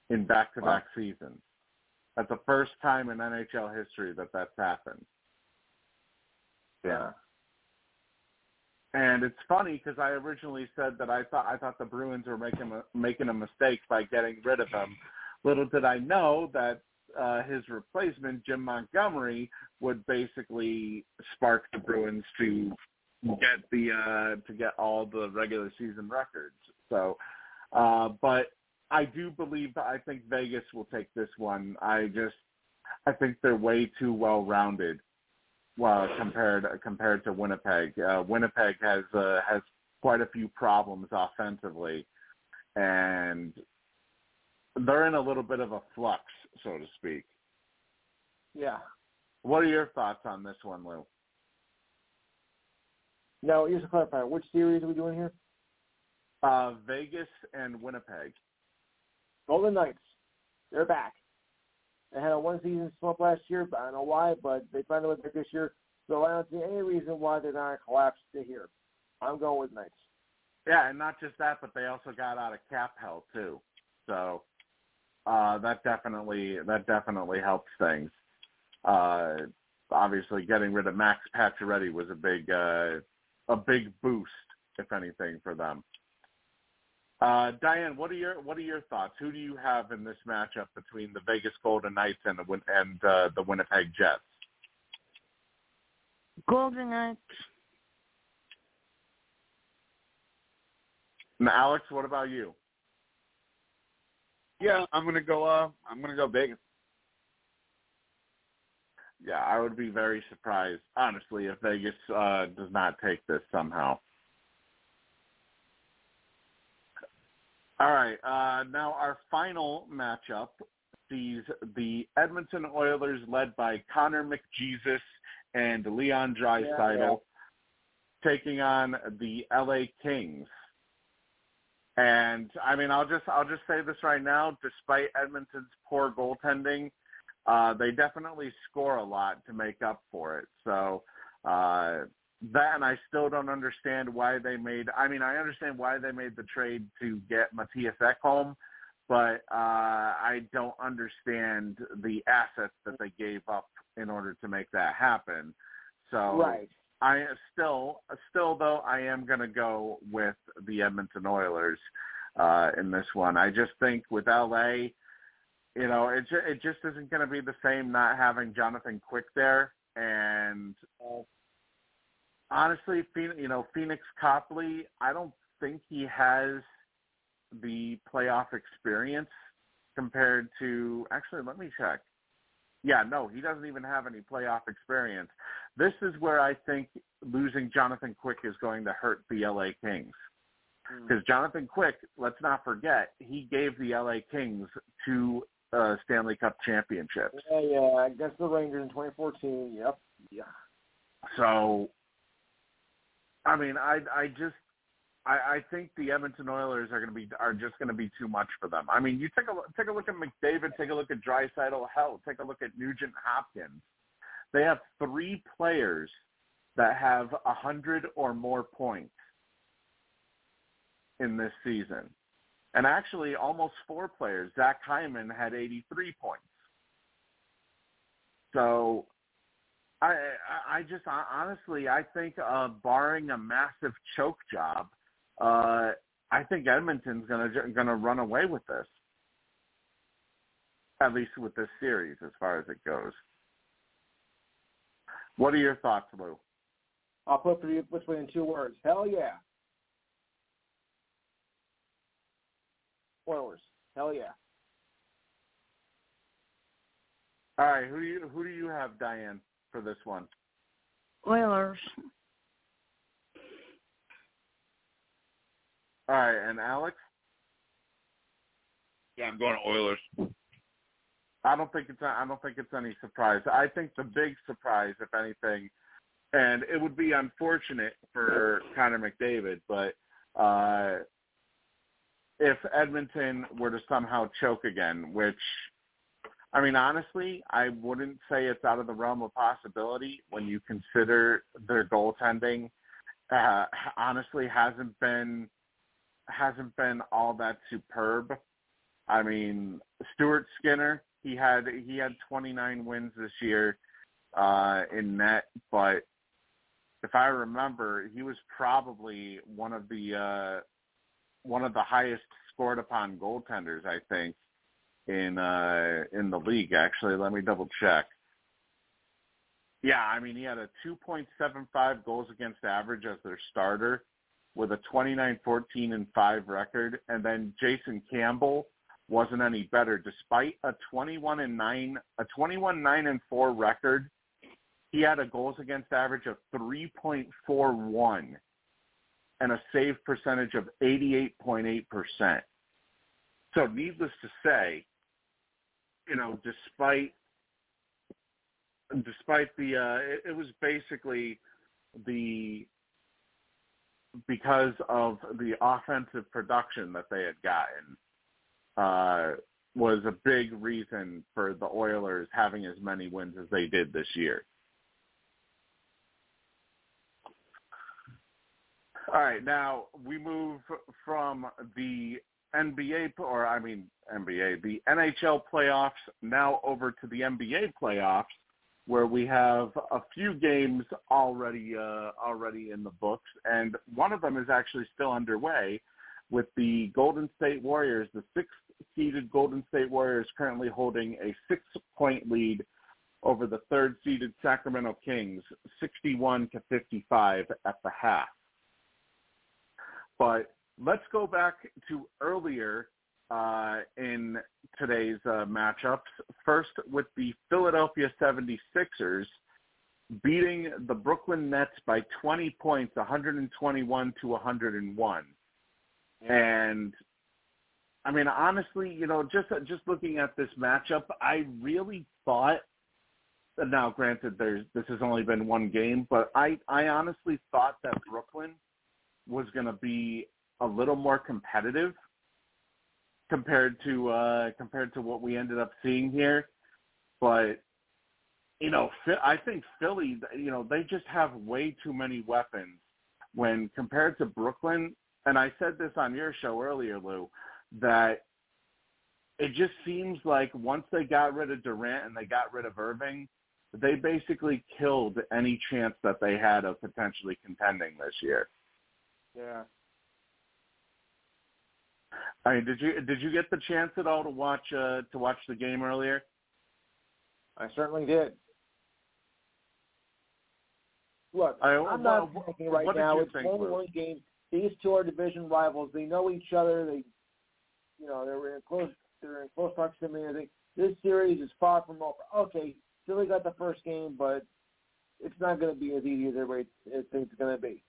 in back-to-back seasons. That's the first time in NHL history that that's happened. Yeah. And it's funny because I originally said that I thought I thought the Bruins were making a, making a mistake by getting rid of him. Little did I know that uh, his replacement, Jim Montgomery, would basically spark the Bruins to get the uh, to get all the regular season records. So, uh, but I do believe that I think Vegas will take this one. I just I think they're way too well rounded well compared compared to Winnipeg. Uh, Winnipeg has uh, has quite a few problems offensively, and they're in a little bit of a flux, so to speak. Yeah. What are your thoughts on this one, Lou? Now, just to clarify, which series are we doing here? Uh, Vegas and Winnipeg. Golden Knights. They're back. They had a one season slump last year, I don't know why, but they finally went back this year. So I don't see any reason why they're not collapsed to here. I'm going with Knights. Yeah, and not just that, but they also got out of cap hell too. So uh, that definitely that definitely helps things. Uh, obviously, getting rid of Max Pacioretty was a big uh, a big boost, if anything, for them. Uh, Diane, what are your what are your thoughts? Who do you have in this matchup between the Vegas Golden Knights and the Win- and uh, the Winnipeg Jets? Golden Knights. And Alex, what about you? Yeah, I'm gonna go. Uh, I'm gonna go Vegas. Yeah, I would be very surprised, honestly, if Vegas uh, does not take this somehow. All right, uh, now our final matchup sees the Edmonton Oilers, led by Connor McJesus and Leon Draisaitl, taking on the LA Kings. And I mean, I'll just I'll just say this right now. Despite Edmonton's poor goaltending, uh, they definitely score a lot to make up for it. So uh, that, and I still don't understand why they made. I mean, I understand why they made the trade to get Mattias Ekholm, but uh, I don't understand the assets that they gave up in order to make that happen. So Right. I still, still though, I am going to go with the Edmonton Oilers uh, in this one. I just think with LA, you know, it ju- it just isn't going to be the same not having Jonathan Quick there, and honestly, you know, Pheonix Copley, I don't think he has the playoff experience compared to. Actually, let me check. Yeah, no, he doesn't even have any playoff experience. This is where I think losing Jonathan Quick is going to hurt the LA Kings. Because Jonathan Quick, let's not forget, he gave the LA Kings two uh, Stanley Cup championships. Yeah, yeah, against the Rangers in 2014. Yep. Yeah. So, I mean, I I just I, I think the Edmonton Oilers are going to be are just going to be too much for them. I mean, you take a take a look at McDavid, take a look at Draisaitl, hell, take a look at Nugent Hopkins. They have three players that have a hundred or more points in this season, and actually almost four players. Zach Hyman had 83 points. So I I just honestly I think uh, barring a massive choke job, uh, I think Edmonton's gonna gonna run away with this, at least with this series as far as it goes. What are your thoughts, Lou? I'll put it this way in two words: Hell yeah. Oilers. Hell yeah. All right, who do you who do you have, Diane, for this one? Oilers. All right, and Alex? Yeah, I'm going to Oilers. I don't think it's I don't think it's any surprise. I think the big surprise, if anything, and it would be unfortunate for Connor McDavid, but uh, if Edmonton were to somehow choke again, which I mean, honestly, I wouldn't say it's out of the realm of possibility when you consider their goaltending. Uh, honestly, hasn't been hasn't been all that superb. I mean, Stuart Skinner, he had he had 29 wins this year uh, in net, but if I remember, he was probably one of the uh, one of the highest scored upon goaltenders, I think, in uh, in the league. Actually, let me double check. Yeah, I mean, he had a 2.75 goals against average as their starter with a 29-14 and 5 record, and then Jason Campbell wasn't any better despite a 21 and 9 a 21 9 and 4 record. He had a goals against average of 3.41 and a save percentage of 88.8%. So needless to say, you know, despite despite the uh it, it was basically the because of the offensive production that they had gotten uh, was a big reason for the Oilers having as many wins as they did this year. All right, now we move from the NBA, or I mean NBA, the NHL playoffs now over to the NBA playoffs where we have a few games already uh, already in the books, and one of them is actually still underway with the Golden State Warriors, the sixth-seeded Golden State Warriors, currently holding a six-point lead over the third-seeded Sacramento Kings, 61 to 55 at the half. But let's go back to earlier uh, in today's uh, matchups. First, with the Philadelphia 76ers beating the Brooklyn Nets by 20 points, 121 to 101. And I mean, honestly, you know, just just looking at this matchup, I really thought. Now, granted, there's this has only been one game, but I I honestly thought that Brooklyn was going to be a little more competitive compared to uh, compared to what we ended up seeing here. But you know, I think Philly, you know, they just have way too many weapons when compared to Brooklyn. And I said this on your show earlier, Lou, that it just seems like once they got rid of Durant and they got rid of Irving, they basically killed any chance that they had of potentially contending this year. Yeah, I mean, did you did you get the chance at all to watch uh, to watch the game earlier? I certainly did. look, I- I'm not thinking right now. It's think, only one game. These two are division rivals. They know each other. They, you know, they're in close. They're in close proximity. I think this series is far from over. Okay, Philly got the first game, but it's not going to be as easy as everybody thinks it's going to be.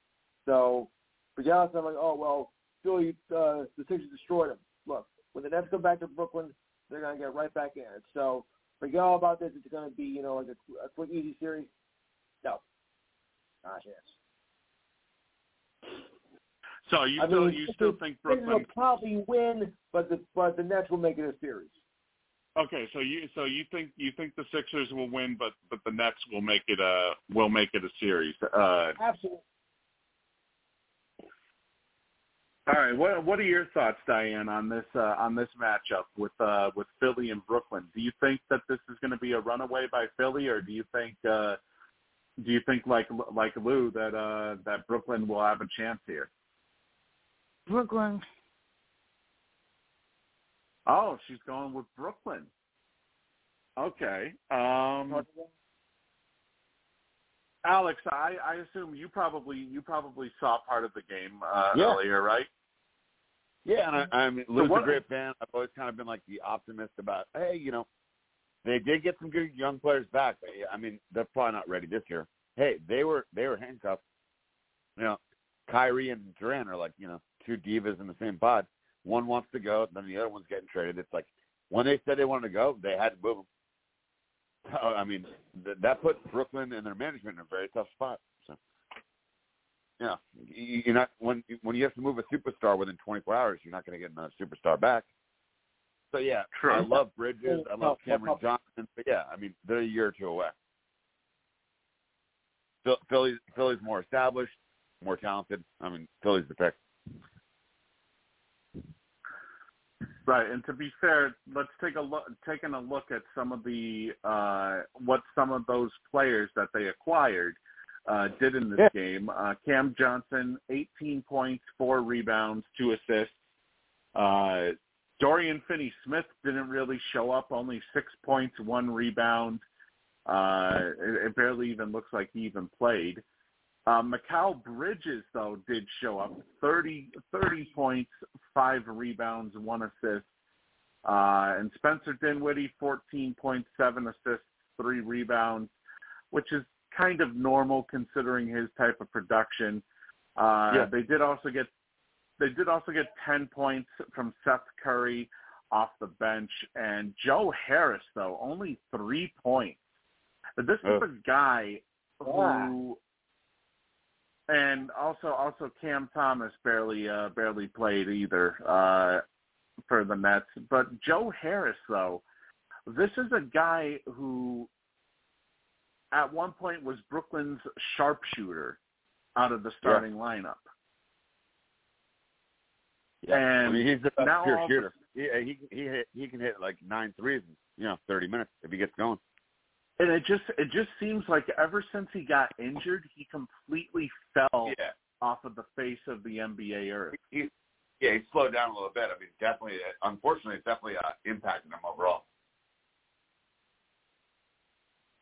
So, regardless, I'm like, oh well, Philly, uh, the Sixers destroyed them. Look, when the Nets come back to Brooklyn, they're going to get right back in it. So, forget all about this. It's going to be, you know, like a, a quick, easy series. No, not a chance. So you I still mean, you still think Brooklyn? will probably win, but the but the Nets will make it a series. Okay, so you so you think you think the Sixers will win, but but the Nets will make it a will make it a series. Uh, Absolutely. All right, what what are your thoughts, Diane, on this uh, on this matchup with uh, with Philly and Brooklyn? Do you think that this is going to be a runaway by Philly, or do you think uh, do you think like like Lou that uh, that Brooklyn will have a chance here? Brooklyn. Oh, she's going with Brooklyn. Okay. Um, Alex, I, I assume you probably you probably saw part of the game uh, Yeah. earlier, right? Yeah, and I, I mean, Lou's a great fan. I've always kind of been like the optimist about, hey, you know, they did get some good young players back. But, yeah, I mean, they're probably not ready this year. Hey, they were they were handcuffed. You know, Kyrie and Durant are like you know two divas in the same pod. One wants to go, then the other one's getting traded. It's like when they said they wanted to go, they had to move them. So, I mean, th- that put Brooklyn and their management in a very tough spot. So, yeah, you- you're not when when you have to move a superstar within 24 hours, you're not going to get another superstar back. So yeah, True. I love Bridges, I love Tough, tough, Cameron. Johnson, but yeah, I mean they're a year or two away. Phil- Philly's Philly's more established, more talented. I mean Philly's the pick. Right, and to be fair, let's take a look taking a look at some of the uh, what some of those players that they acquired uh, did in this Yeah. game. Uh, Cam Johnson, 18 points, four rebounds, two assists. Uh, Dorian Finney-Smith didn't really show up, only six points, one rebound. Uh, it, it barely even looks like he even played. Uh, Mikal Bridges, though, did show up. 30, 30 points, five rebounds, one assist. Uh, and Spencer Dinwiddie, 14.7 assists, three rebounds, which is kind of normal considering his type of production. Uh, Yeah. They did also get they did also get 10 points from Seth Curry off the bench, and Joe Harris though only three points. But this is Ugh. a guy who and also also Cam Thomas barely uh, barely played either uh, for the Nets. But Joe Harris though, this is a guy who at one point was Brooklyn's sharpshooter out of the starting lineup. Yeah, I mean he's best now pure a- shooter. He he he hit, he can hit like nine threes in you know 30 minutes if he gets going. And it just it just seems like ever since he got injured, he completely fell Yeah, off of the face of the NBA earth. he, yeah, he slowed down a little bit. I mean, definitely, unfortunately, it's definitely uh, impacted him overall.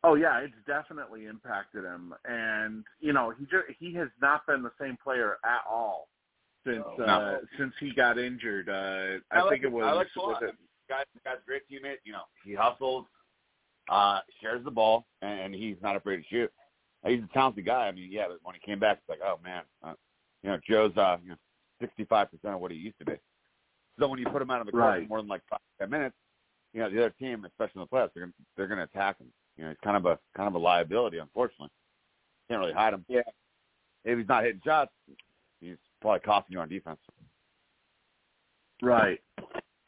Oh yeah, it's definitely impacted him, and you know he just he has not been the same player at all since No. uh, since he got injured. Uh, I, like think it was I like was it Guy's, guy's a great teammate. You know, he hustles, uh, shares the ball, and he's not afraid to shoot. He's a talented guy. I mean, yeah, but when he came back, it's like, oh man, uh, you know, Joe's uh, you know, sixty-five percent of what he used to be. So when you put him out of the court Right. more than like five, ten minutes, you know, the other team, especially in the playoffs, they're gonna, they're going to attack him. You know, he's kind of a kind of a liability, unfortunately. Can't really hide him. Yeah. If he's not hitting shots, he's probably costing you on defense. right.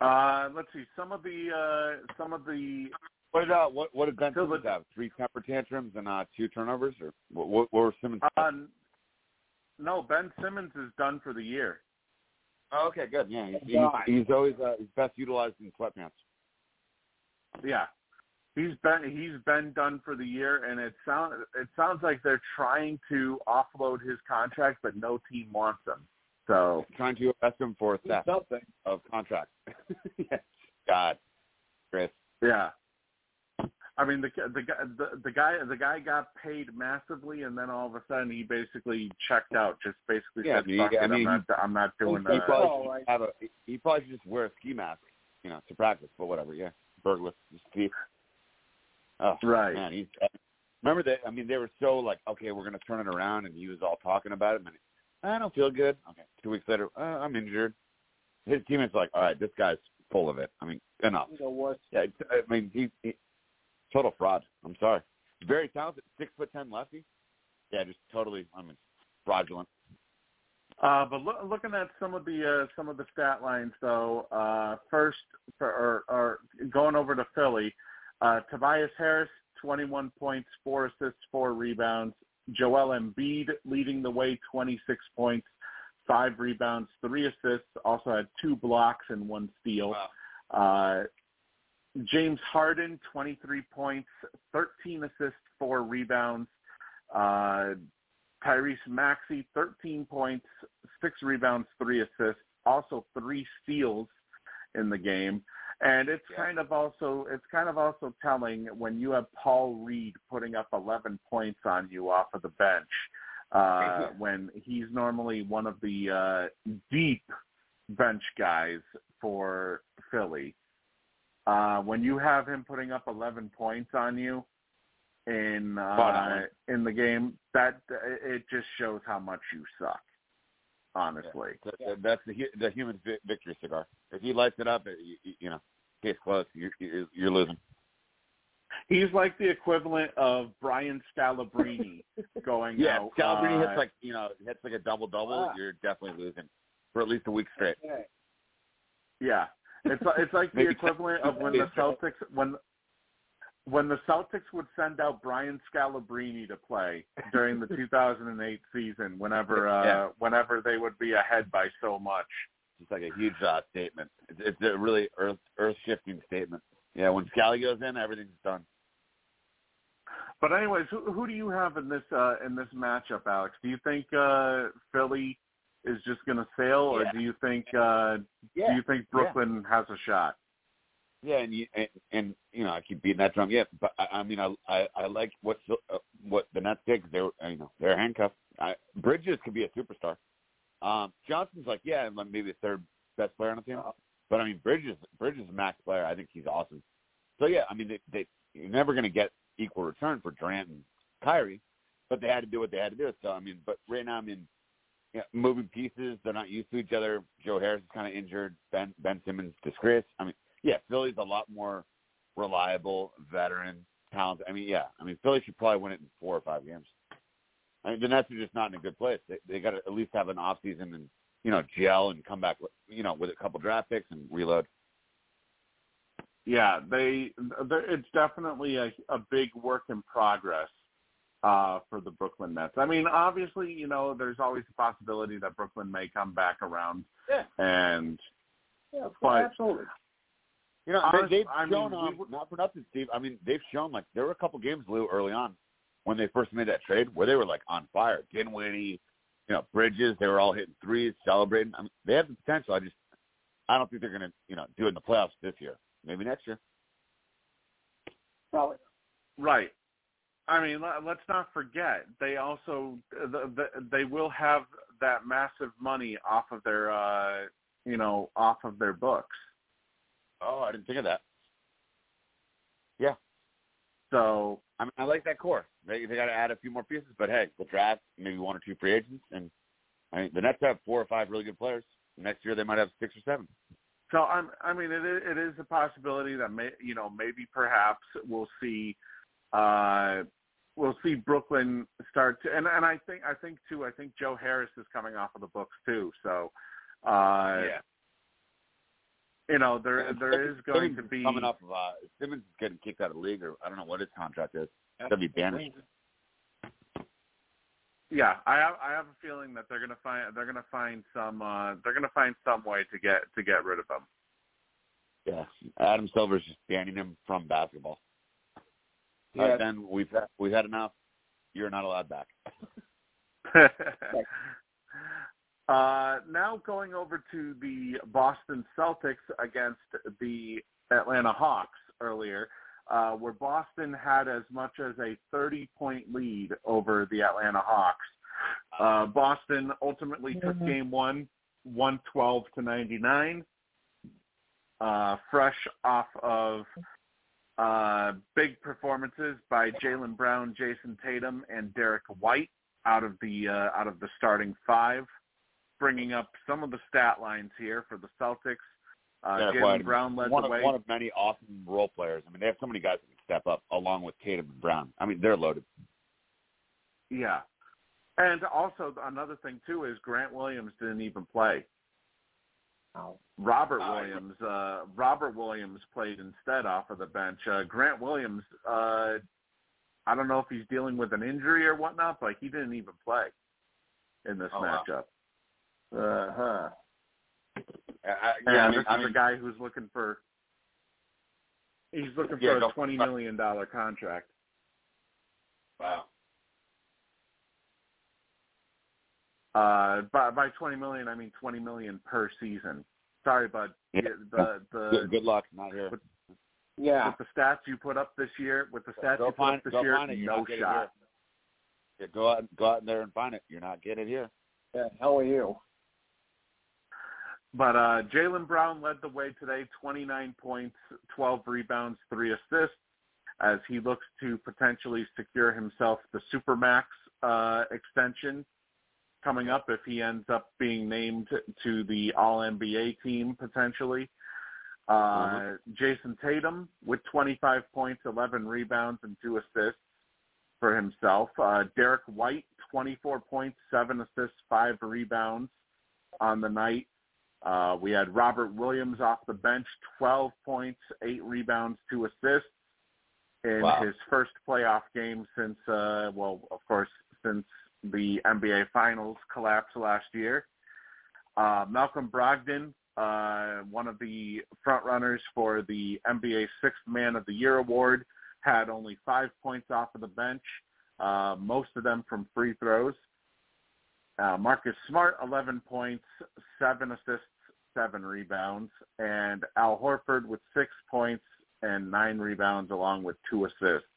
Uh, let's see some of the uh, some of the What did uh, what what did Ben Simmons have? Three temper tantrums and uh, two turnovers, or what? What, what were Simmons? uh, no Ben Simmons is done for the year. oh, okay, good. Yeah, he's, he's, he's always uh, he's best utilized in sweatpants. Yeah. He's been he's been done for the year, and it sounds it sounds like they're trying to offload his contract, but no team wants him. So Trying to arrest him for theft Something. of contract. yes. God, Chris. yeah. I mean, the the guy the, the guy the guy got paid massively, and then all of a sudden he basically checked out. Just basically Yeah, said, I mean, "Fuck I it, mean, I'm not I'm not doing he that." probably Oh, should right. have a he probably should just wear a ski mask, you know, to practice. But whatever, yeah, burglar, just thief. Oh, Right. man, he's. Remember that? I mean, they were so like, okay, we're gonna turn it around, and he was all talking about it. And I don't feel good. Okay, two weeks later, uh, I'm injured. His teammates are like, all right, this guy's full of it. I mean, enough. You know what? Yeah, I mean, he, he total fraud. I'm sorry. Very talented, six foot ten lefty. Yeah, just totally. I mean, fraudulent. Uh, but look, looking at some of the uh, some of the stat lines, though, uh, first for, or, or going over to Philly, uh, Tobias Harris, 21 points, four assists, four rebounds. Joel Embiid leading the way, 26 points, five rebounds, three assists. Also had two blocks and one steal. Uh, James Harden, 23 points, 13 assists, four rebounds. Uh, Tyrese Maxey, 13 points, six rebounds, three assists, also three steals in the game. And it's Yeah. kind of also it's kind of also telling when you have Paul Reed putting up 11 points on you off of the bench uh, when he's normally one of the uh, deep bench guys for Philly. Uh, when you have him putting up 11 points on you in uh, in the game, that it just shows how much you suck. Honestly, th- That's the the human victory cigar. If he lights it up, you, you know, case closed. You're, you're losing. he's like the equivalent of Brian Scalabrine going Yeah, out. Scalabrine uh, hits like you know hits like a double double. Ah. You're definitely losing for at least a week straight. Okay. Yeah, it's it's like the equivalent of when the Celtics when when the Celtics would send out Brian Scalabrine to play during the 2008 season. Whenever uh, Yeah. whenever they would be ahead by so much. It's like a huge uh, statement. It's, it's a really earth earth shifting statement. Yeah, when Scally goes in, everything's done. But anyways, who, who do you have in this uh, in this matchup, Alex? Do you think uh, Philly is just going to sail, or Yeah. do you think uh, Yeah. do you think Brooklyn has a shot? Yeah, and you and, and you know I keep beating that drum. Yeah, but I, I mean I I, I like what uh, what the Nets did 'cause they were you know they're handcuffed. I, Bridges could be a superstar. Um, Johnson's like yeah like maybe the third best player on the team, but I mean Bridges Bridges is a max player. I think he's awesome. So yeah, I mean they, they you're never going to get equal return for Durant and Kyrie, but they had to do what they had to do. So I mean, but right now I mean. Yeah, moving pieces. They're not used to each other. Joe Harris is kind of injured. Ben Ben Simmons disgrace. I mean, yeah, Philly's a lot more reliable, veteran, talented. I mean, yeah, I mean Philly should probably win it in four or five games. I mean, the Nets are just not in a good place. They they got to at least have an off season and you know gel and come back with you know with a couple draft picks and reload. Yeah, they it's definitely a a big work in progress uh for the Brooklyn Nets. I mean, obviously, you know, there's always a possibility that Brooklyn may come back around Yeah. and Yeah, But- absolutely. You know, Honest- they, they've I mean, shown we um, would- not for nothing, Steve. I mean, they've shown like there were a couple games, Lou, early on when they first made that trade where they were like on fire. Dinwiddie, you know, Bridges, they were all hitting threes, celebrating. I mean, they have the potential. I just, I don't think they're going to, you know, do it in the playoffs this year. Maybe next year. Probably. right. I mean, let- let's not forget they also the, the, they will have that massive money off of their uh you know off of their books. Oh, I didn't think of that. So I mean, I like that core. They they got to add a few more pieces, but hey, the draft, maybe one or two free agents, and I mean, the Nets have four or five really good players. Next year, they might have six or seven. So I'm, I mean, it is, it is a possibility that may, you know, maybe perhaps we'll see, uh, we'll see Brooklyn start to, and and I think I think too, I think Joe Harris is coming off of the books too. So, uh, you know, there there is going Simmons to be coming up. Of, uh, Simmons is getting kicked out of the league, or I don't know what his contract is. Gonna be banished. Yeah, I have I have a feeling that they're gonna find they're gonna find some uh they're gonna find some way to get to get rid of him. Yeah, Adam Silver's just banning him from basketball. All Yeah. right, then we've had, we've had enough. You're not allowed back. uh, now going over to the Boston Celtics against the Atlanta Hawks earlier. uh, where Boston had as much as a 30-point lead over the Atlanta Hawks. Uh, Boston ultimately took Mhm. game one, 112 to 99, uh, fresh off of uh, big performances by Jaylen Brown, Jayson Tatum, and Derrick White out of the uh, out of the starting five, bringing up some of the stat lines here for the Celtics. Uh, Derrick Jaylen Brown led one the of, way. one of many awesome role players. I mean, they have so many guys that can step up along with Tatum and Brown. I mean, they're loaded. Yeah. And also another thing too is Grant Williams didn't even play. Robert Oh, Williams, uh, Robert Williams played instead off of the bench. Uh, Grant Williams, uh, I don't know if he's dealing with an injury or whatnot, but he didn't even play in this Oh, wow. Matchup. Uh huh. I, I, yeah, I mean, this I is a guy who's looking for he's looking Yeah, for a twenty million dollar contract. wow. Uh, by by twenty million, I mean twenty million per season. Sorry, bud. Yeah. The the Good, good luck. Not here. Yeah. with the stats you put up this year, with the stats Go you put find, up this year, find it. You're no not getting it shot. Yeah, go out, go out there and find it. You're not getting it here. Yeah. How are you? But uh, Jaylen Brown led the way today, 29 points, 12 rebounds, three assists, as he looks to potentially secure himself the Supermax uh, extension coming up if he ends up being named to the All NBA team potentially. Uh, Mhm. Jayson Tatum with 25 points, 11 rebounds, and two assists for himself. Uh, Derrick White, 24 points, seven assists, five rebounds on the night. Uh, we had Robert Williams off the bench, 12 points, eight rebounds, two assists in Wow. his first playoff game since, uh, well, of course, since the NBA Finals collapsed last year. Uh, Malcolm Brogdon, uh, one of the front runners for the NBA Sixth Man of the Year award, had only five points off of the bench, uh, most of them from free throws. Uh, Marcus Smart, 11 points, seven assists, seven rebounds, and Al Horford with six points and nine rebounds, along with two assists.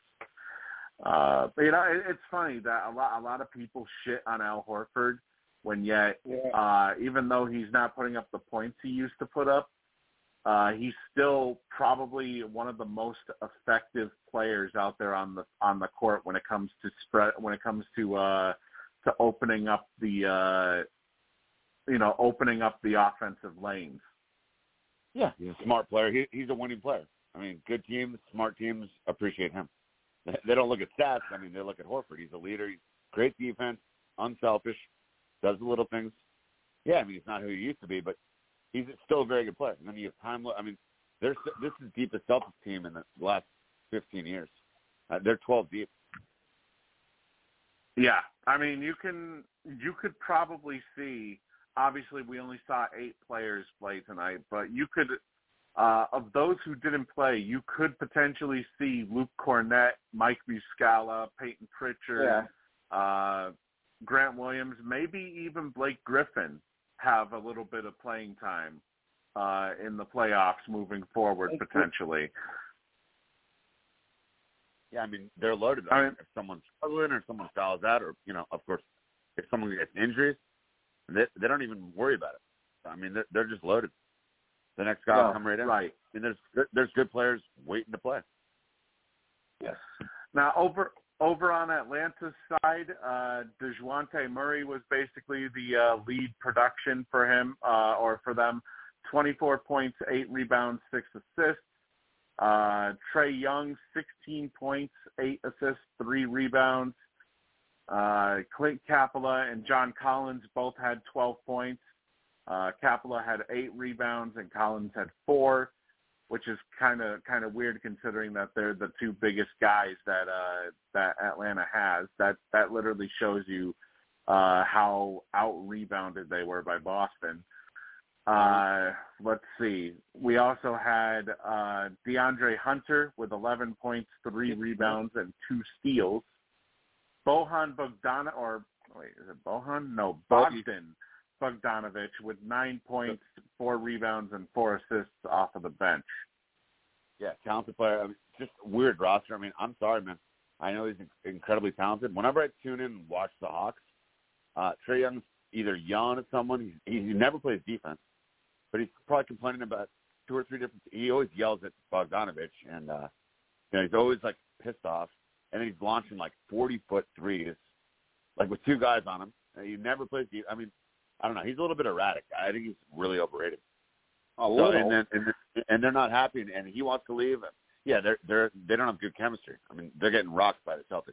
Uh, but you know, it, it's funny that a lot a lot of people shit on Al Horford when yet Yeah. uh, even though he's not putting up the points he used to put up, uh, he's still probably one of the most effective players out there on the on the court when it comes to spread when it comes to uh, to opening up the uh, you know opening up the offensive lanes. Yeah, he's a smart player. He, he's a winning player. I mean, good teams, smart teams appreciate him. They- They don't look at stats. I mean, they look at Horford. He's a leader. He's great defense, unselfish, does the little things. Yeah, I mean, he's not who he used to be, but he's still a very good player. And then you have time. I mean, there's this is the deepest Celtics team in the last 15 years. Uh, they're 12 deep. Yeah, I mean you can you could probably see. Obviously, we only saw eight players play tonight, but you could uh, of those who didn't play, you could potentially see Luke Kornet, Mike Muscala, Payton Pritchard, uh, Grant Williams, maybe even Blake Griffin have a little bit of playing time uh, in the playoffs moving forward Blake Griffin. potentially. Yeah, I mean, they're loaded. I I mean, mean- if someone's struggling or someone fouls out, or you know, of course, if someone gets injuries, they they don't even worry about it. I mean, they're they're just loaded. The next guy will come right in. Right. I mean, there's there's good players waiting to play. Yes. Now over over on Atlanta's side, uh, Dejounte Murray was basically the uh, lead production for him uh, or for them. 24 points, eight rebounds, six assists. Uh, Trae Young, 16 points, eight assists, three rebounds. Uh, Clint Capela and John Collins both had 12 points. Uh, Capela had eight rebounds and Collins had four which is kind of kind of weird considering that they're the two biggest guys that uh that Atlanta has. That that literally shows you uh how out rebounded they were by Boston. Uh let's see. We also had uh DeAndre Hunter with 11 points, 3 rebounds and 2 steals. Bohan Bogdana or wait, is it Bohan? No, Bogdan Bogdanovich with 9 points, 4 rebounds and 4 assists off of the bench. Yeah, talented player. I mean, just weird roster. I mean, I'm sorry, man. I know he's incredibly talented. Whenever I tune in and watch the Hawks, uh, Trae Young's either yelling at someone. He's, he never plays defense, but he's probably complaining about two or three different. He always yells at Bogdanovich, and uh, you know he's always like pissed off. And then he's launching like forty foot threes, like with two guys on him. And he never plays defense. I mean, I don't know. He's a little bit erratic. I think he's really overrated. A little. So, and then and, and they're not happy, and, and he wants to leave. Yeah, they're they're they don't have good chemistry. I mean, they're getting rocked by the Celtics.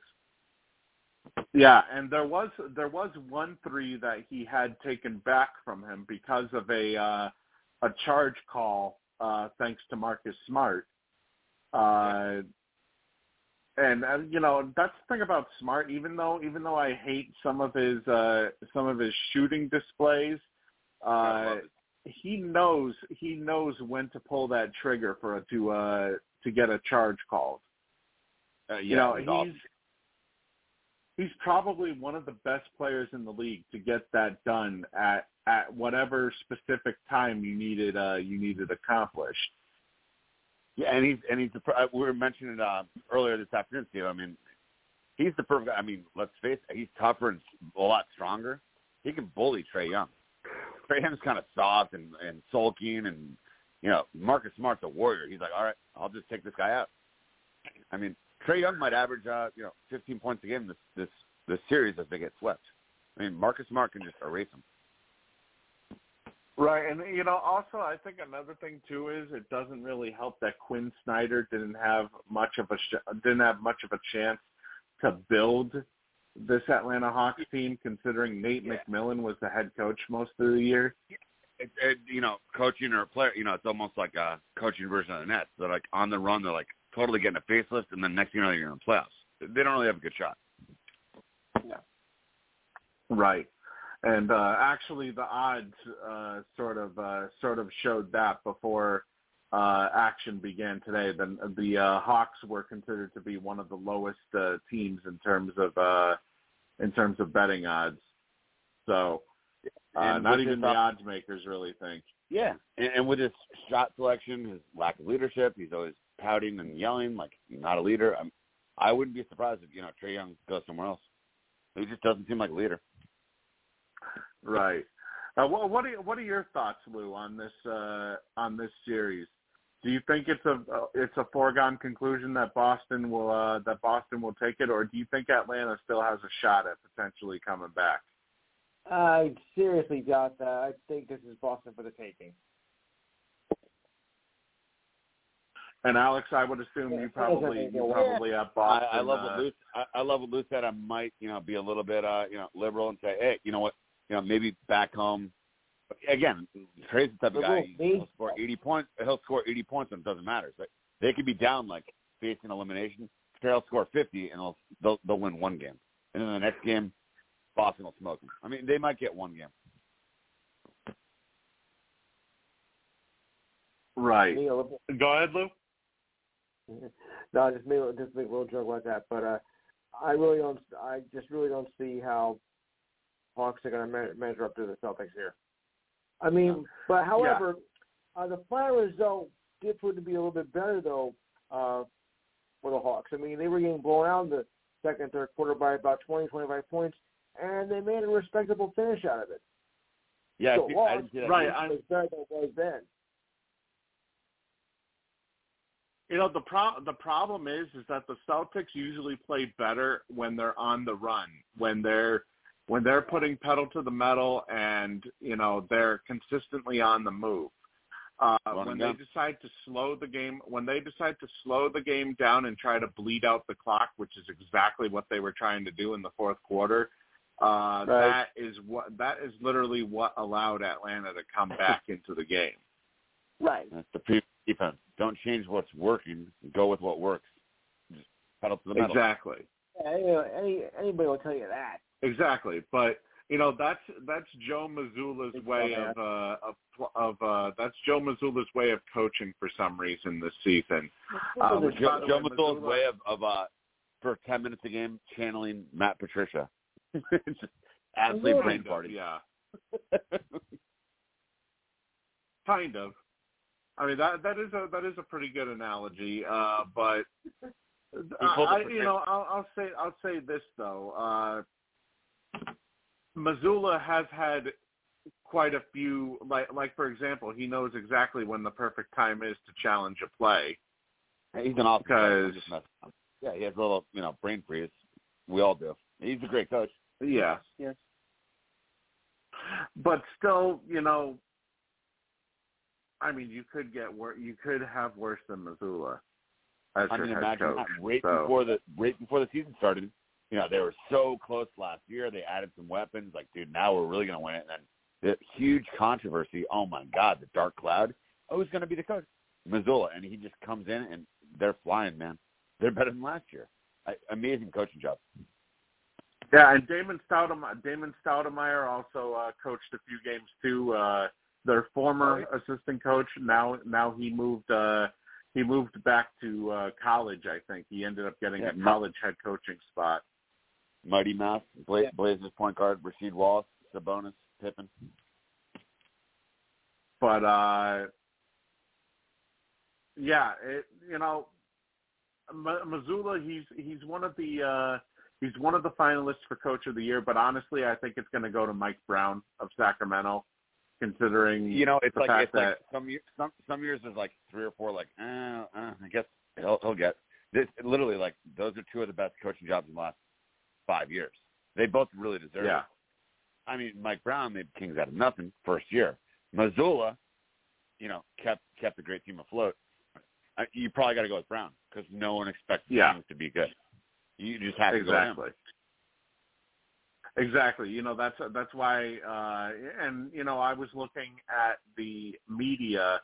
Yeah, and there was there was one three that he had taken back from him because of a uh, a charge call uh, thanks to Marcus Smart. Uh, and uh, you know that's the thing about Smart. Even though even though I hate some of his uh, some of his shooting displays, uh, he knows he knows when to pull that trigger for a, to uh, to get a charge called. Uh, yeah, you know he's awesome. he's probably one of the best players in the league to get that done at at whatever specific time you needed uh you needed accomplished. Yeah, and he's and he's the uh, we were mentioning uh, earlier this afternoon, Steve. I mean, he's the perfect. I mean, let's face it, he's tougher and a lot stronger. He can bully Trae Young. Trae Young's kind of soft and and sulking, and you know, Marcus Smart's a warrior. He's like, all right, I'll just take this guy out. I mean, Trae Young might average uh, you know 15 points a game this this this series if they get swept. I mean, Marcus Smart can just erase them. Right, and you know, also I think another thing too is it doesn't really help that Quin Snyder didn't have much of a sh- didn't have much of a chance to build this Atlanta Hawks team, considering Nate Yeah. McMillan was the head coach most of the year. It, it, you know, coaching or a player, you know, it's almost like a coaching version of the Nets. They're like on the run, they're like totally getting a facelift, and then next thing you know, you're in the playoffs. They don't really have a good shot. Yeah. Right. And uh actually the odds uh sort of uh sort of showed that before uh action began today. The the uh Hawks were considered to be one of the lowest uh teams in terms of uh in terms of betting odds. So uh not even the odds makers really think. Yeah, and, and with his shot selection, his lack of leadership, he's always pouting and yelling like he's not a leader. I'm, I wouldn't be surprised if you know Trae Young goes somewhere else. He just doesn't seem like a leader. Right. Uh, what what are what are your thoughts, Lou, on this uh, on this series? Do you think it's a uh, it's a foregone conclusion that Boston will uh, that Boston will take it, or do you think Atlanta still has a shot at potentially coming back? I seriously doubt that. I think this is Boston for the taking. And Alex, I would assume Yeah, you probably you go probably have Boston. I, I love uh, what Lou. I, I love what Lou said. I might, you know, be a little bit, uh, you know, liberal and say, hey, you know what, you know, maybe back home. But again, Trae's the type of guy. He'll score eighty points. He'll score eighty points, and it doesn't matter. So they could be down like facing elimination. Trey will score fifty, and they'll they'll, they'll win one game, and then the next game, Boston will smoke them. I mean, they might get one game. right. Me, a little- Go ahead, Lou. no, I just me, just make a little joke like that. But uh, I really don't. I just really don't see how Hawks are going to me- measure up to the Celtics here. I mean, but however, uh, the Flyers though did prove to be a little bit better though uh, for the Hawks. I mean, they were getting blown out in the second, third quarter by about 20, 25 points, and they made a respectable finish out of it. Yeah, So I, I didn't see that. Right. I- was better than it was then. You know the pro- the problem is is that the Celtics usually play better when they're on the run, when they're when they're putting pedal to the metal and you know they're consistently on the move. Uh, when they decide to slow the game, when they decide to slow the game down and try to bleed out the clock, which is exactly what they were trying to do in the fourth quarter, uh, Right. that is what that is literally what allowed Atlanta to come back into the game. Right. That's the pre defense. Don't change what's working. Go with what works. Just pedal to the metal. Exactly. Yeah, you know, any anybody will tell you that. Exactly, but you know that's that's Joe Mazzulla's It's way of uh, of of uh, that's Joe Mazzulla's way of coaching for some reason this season. Uh, which, Joe, the Joe way, Mazzulla's Mazzulla- way of, of uh, for ten minutes a game, channeling Matt Patricia. It's just absolutely brain Kind of, party. yeah, kind of. I mean that that is a that is a pretty good analogy. Uh, but pulled I, you know, I'll, I'll say I'll say this though. Uh, Mazzulla has had quite a few like like for example, he knows exactly when the perfect time is to challenge a play. He's an awesome guy. Because- He's just messing up. Yeah, he has a little, you know, brain freeze. We all do. He's a great coach. Yeah. Yes. But still, you know, I mean, you could get wor- you could have worse than Mazzulla as I your mean, head imagine coach. that. Right so, before the right before the season started, you know, they were so close last year. They added some weapons. Like, dude, now we're really going to win it. And then the huge controversy. Oh my God, the dark cloud. Oh, who's going to be the coach? Mazzulla, and he just comes in and they're flying, man. They're better than last year. I, amazing coaching job. yeah, and Damon Stoudemire, Damon Stoudemire also uh, coached a few games too. Uh, their former assistant coach. Now, now he moved. Uh, he moved back to uh, college. I think he ended up getting Yeah, a college head coaching spot. Mighty Mouse, Bla- Blazers point guard, Rasheed Wallace, Sabonis, Pippen. but uh yeah it you know M- Mazzulla he's he's one of the uh he's one of the finalists for coach of the year but honestly I think it's going to go to Mike Brown of Sacramento considering You know, it's like fact it's like some year, some some years there's like three or four like, uh, uh, I guess he'll he'll get this. Literally, like those are two of the best coaching jobs in the last five years. They both really deserve yeah it. I mean, Mike Brown made the Kings out of nothing first year. Mazzulla, you know, kept kept the great team afloat. You probably got to go with Brown because no one expects the Yeah. Kings to be good. You just have to go with him. exactly Exactly. You know, that's that's why uh and you know, I was looking at the media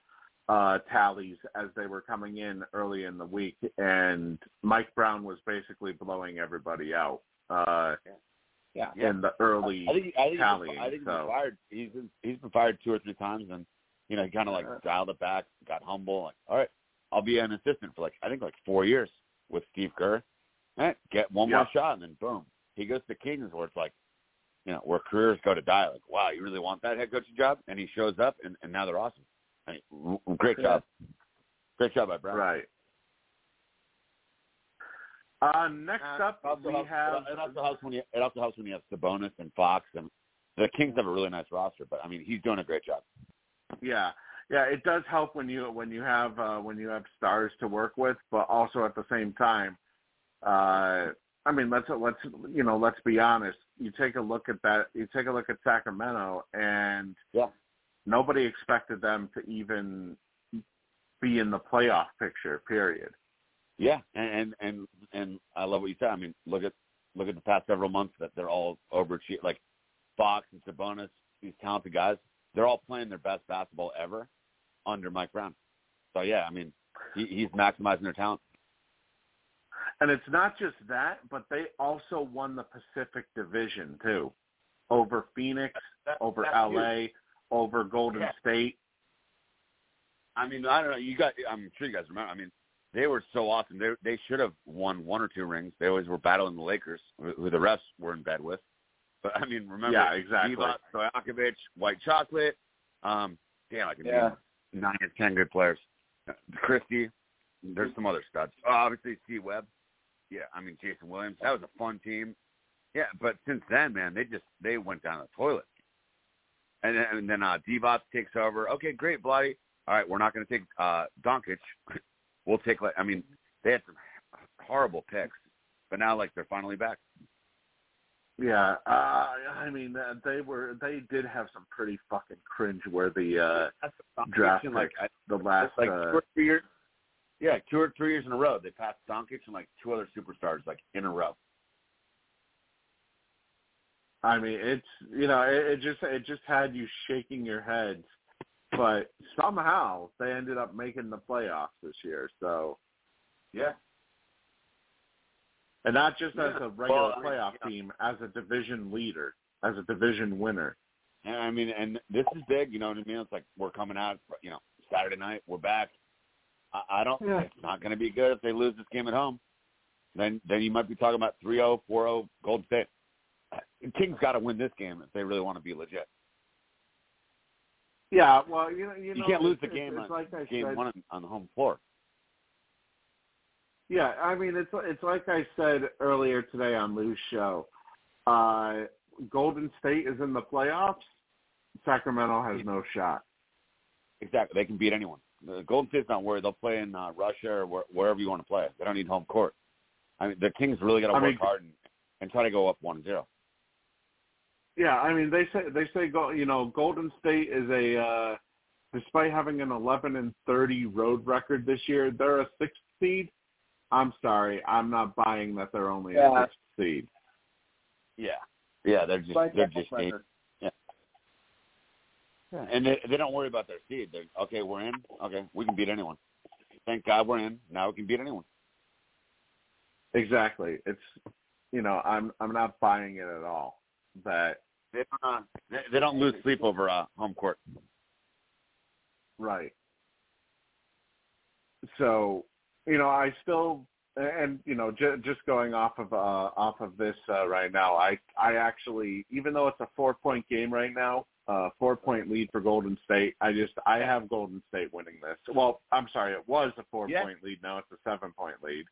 uh tallies as they were coming in early in the week and Mike Brown was basically blowing everybody out uh Yeah. in the early I think, I think, he's, I think he's so. been fired. He's been, he's been fired two or three times, and you know he kind of like dialed it back, got humble. Like, all right, I'll be an assistant for like I think like four years with Steve Kerr. All right, get one more shot, and then boom, he goes to Kings, where it's like, you know, where careers go to die. Like, wow, you really want that head coaching job? And he shows up, and, and now they're awesome. I mean, great job, great job by Brown. Right. Uh next Uh, up we helps, have it also helps when you it also helps when you have Sabonis and Fox and the Kings have a really nice roster, but I mean he's doing a great job. Yeah, yeah, it does help when you when you have uh, when you have stars to work with, but also at the same time, uh, I mean, let's let's you know let's be honest. You take a look at that. You take a look at Sacramento, and Yeah. nobody expected them to even be in the playoff picture. Period. Yeah, and and and, I love what you said. I mean, look at look at the past several months that they're all overachieving. Like Fox and Sabonis, these talented guys, they're all playing their best basketball ever under Mike Brown. So yeah, I mean, he, he's maximizing their talent. And it's not just that, but they also won the Pacific Division too, over Phoenix, That- over that's LA, huge. over Golden Yeah. State. I mean, I don't know. You got. I'm sure you guys remember. I mean, they were so awesome. They they should have won one or two rings. They always were battling the Lakers, who the refs were in bed with. But I mean, remember? Yeah, exactly. Divac, Stojakovic, White Chocolate. Um, damn, I can Yeah. name nine or ten good players. Christie. There's some other studs. Oh, obviously, C. Webb. Yeah, I mean Jason Williams. That was a fun team. Yeah, but since then, man, they just they went down the toilet. And then, and then uh, Divac takes over. Okay, great, Bloody. All right, we're not going to take uh, Doncic. we'll take like I mean they had some horrible picks, but now like they're finally back. Yeah, uh, I mean uh, they were they did have some pretty fucking cringe-worthy uh, draft picks like I, the last. like uh, two or three years. Yeah, two or three years in a row, they passed Doncic and like two other superstars like in a row. I mean, it's you know, it, it just it just had you shaking your heads, but somehow they ended up making the playoffs this year. So, Yeah, and not just as a regular Well, playoff yeah. team, as a division leader, as a division winner. and I mean, and this is big. You know what I mean? It's like we're coming out. You know, Saturday night, we're back. I, I don't. Yeah. It's not going to be good if they lose this game at home. Then, then you might be talking about 3-0, 4-0 Golden State. Kings got to win this game if they really want to be legit. Yeah, well, you know, you, You know, can't lose the game on like game said, one on, the home floor. Yeah, I mean it's it's like I said earlier today on Lou's show. Uh, Golden State is in the playoffs. Sacramento has no shot. Exactly. They can beat anyone. The Golden State's not worried. They'll play in uh, Russia or where, wherever you want to play. They don't need home court. I mean, the Kings really got to I work mean- hard and, and try to go up one zero. Yeah, I mean they say they say go you know Golden State is a uh, despite having an 11 and 30 road record this year, they're a sixth seed. I'm sorry, I'm not buying that they're only Yeah. a sixth seed. Yeah. Yeah, they're just Like they're that just record. Yeah, and they they don't worry about their seed. They're okay. We're in. Okay, we can beat anyone. Thank God we're in. Now we can beat anyone. Exactly. It's you know I'm I'm not buying it at all. That They don't. Uh, they, they don't lose sleep over uh, home court. Right. So, you know, I still and you know, j- just going off of uh off of this uh, right now, I I actually even though it's a 4-point game right now, uh 4-point lead for Golden State, I just I have Golden State winning this. Well, I'm sorry, it was a 4-point lead, now it's a 7-point lead.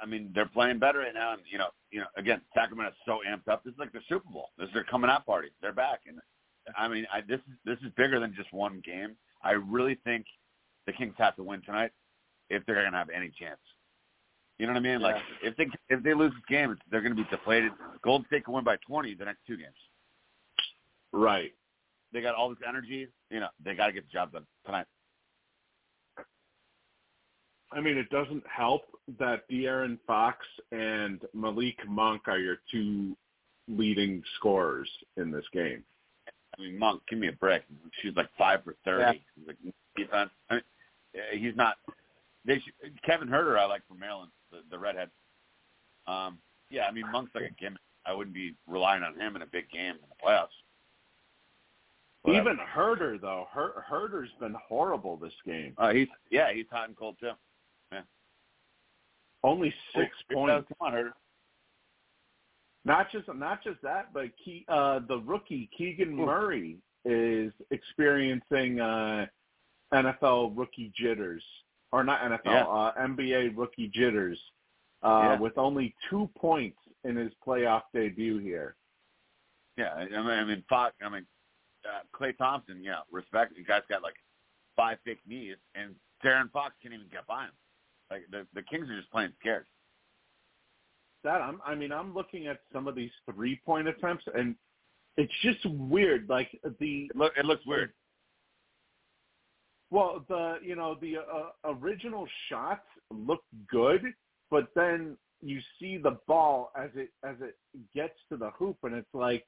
I mean, they're playing better right now, and you know, you know, again, Sacramento's so amped up. This is like the Super Bowl. This is their coming out party. They're back, and I mean, I, this is this is bigger than just one game. I really think the Kings have to win tonight if they're going to have any chance. You know what I mean? Like if they if they lose this game, they're going to be deflated. Golden State can win by 20 the next two games. Right. They got all this energy. You know, they got to get the job done tonight. I mean, it doesn't help that De'Aaron Fox and Malik Monk are your two leading scorers in this game. I mean, Monk, give me a break. She's like five for thirty. He's like defense. I mean, he's not. They should, Kevin Huerter, I like from Maryland, the, the redhead. Um, yeah, I mean, Monk's like a gimmick. I wouldn't be relying on him in a big game in the playoffs. But, Even Huerter though, Her- Huerter's been horrible this game. uh, he's yeah, he's hot and cold too. Only six points. Come on, Huerter. Not just not just that, but Ke- uh, the rookie Keegan. Murray is experiencing uh, NFL rookie jitters, or not NFL, Yeah. uh, NBA rookie jitters, uh, Yeah. with only two points in his playoff debut here. Yeah, I mean, I mean, Fox. I mean, uh, Klay Thompson. Yeah, respect. The guy's got like five fake knees, and De'Aaron Fox can't even get by him. Like the the Kings are just playing scared. That I'm, I mean, I'm looking at some of these three point attempts, and it's just weird. Like the It look it looks weird. Well, the you know the uh, original shots look good, but then you see the ball as it as it gets to the hoop, and it's like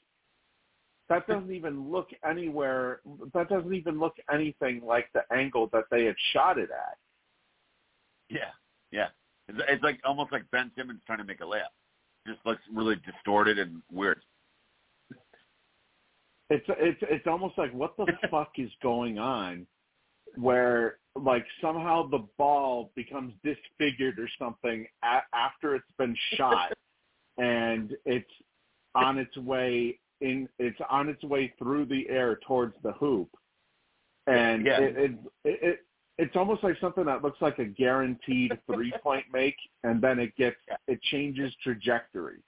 that doesn't even look anywhere. That doesn't even look anything like the angle that they had shot it at. Yeah, yeah. It's, it's like almost like Ben Simmons trying to make a layup. Just looks really distorted and weird. It's it's it's almost like what the fuck is going on, where like somehow the ball becomes disfigured or something a- after it's been shot, and it's on its way in. It's on its way through the air towards the hoop, and Yeah. it, it it it it's almost like something that looks like a guaranteed three point make, and then it gets it changes trajectory.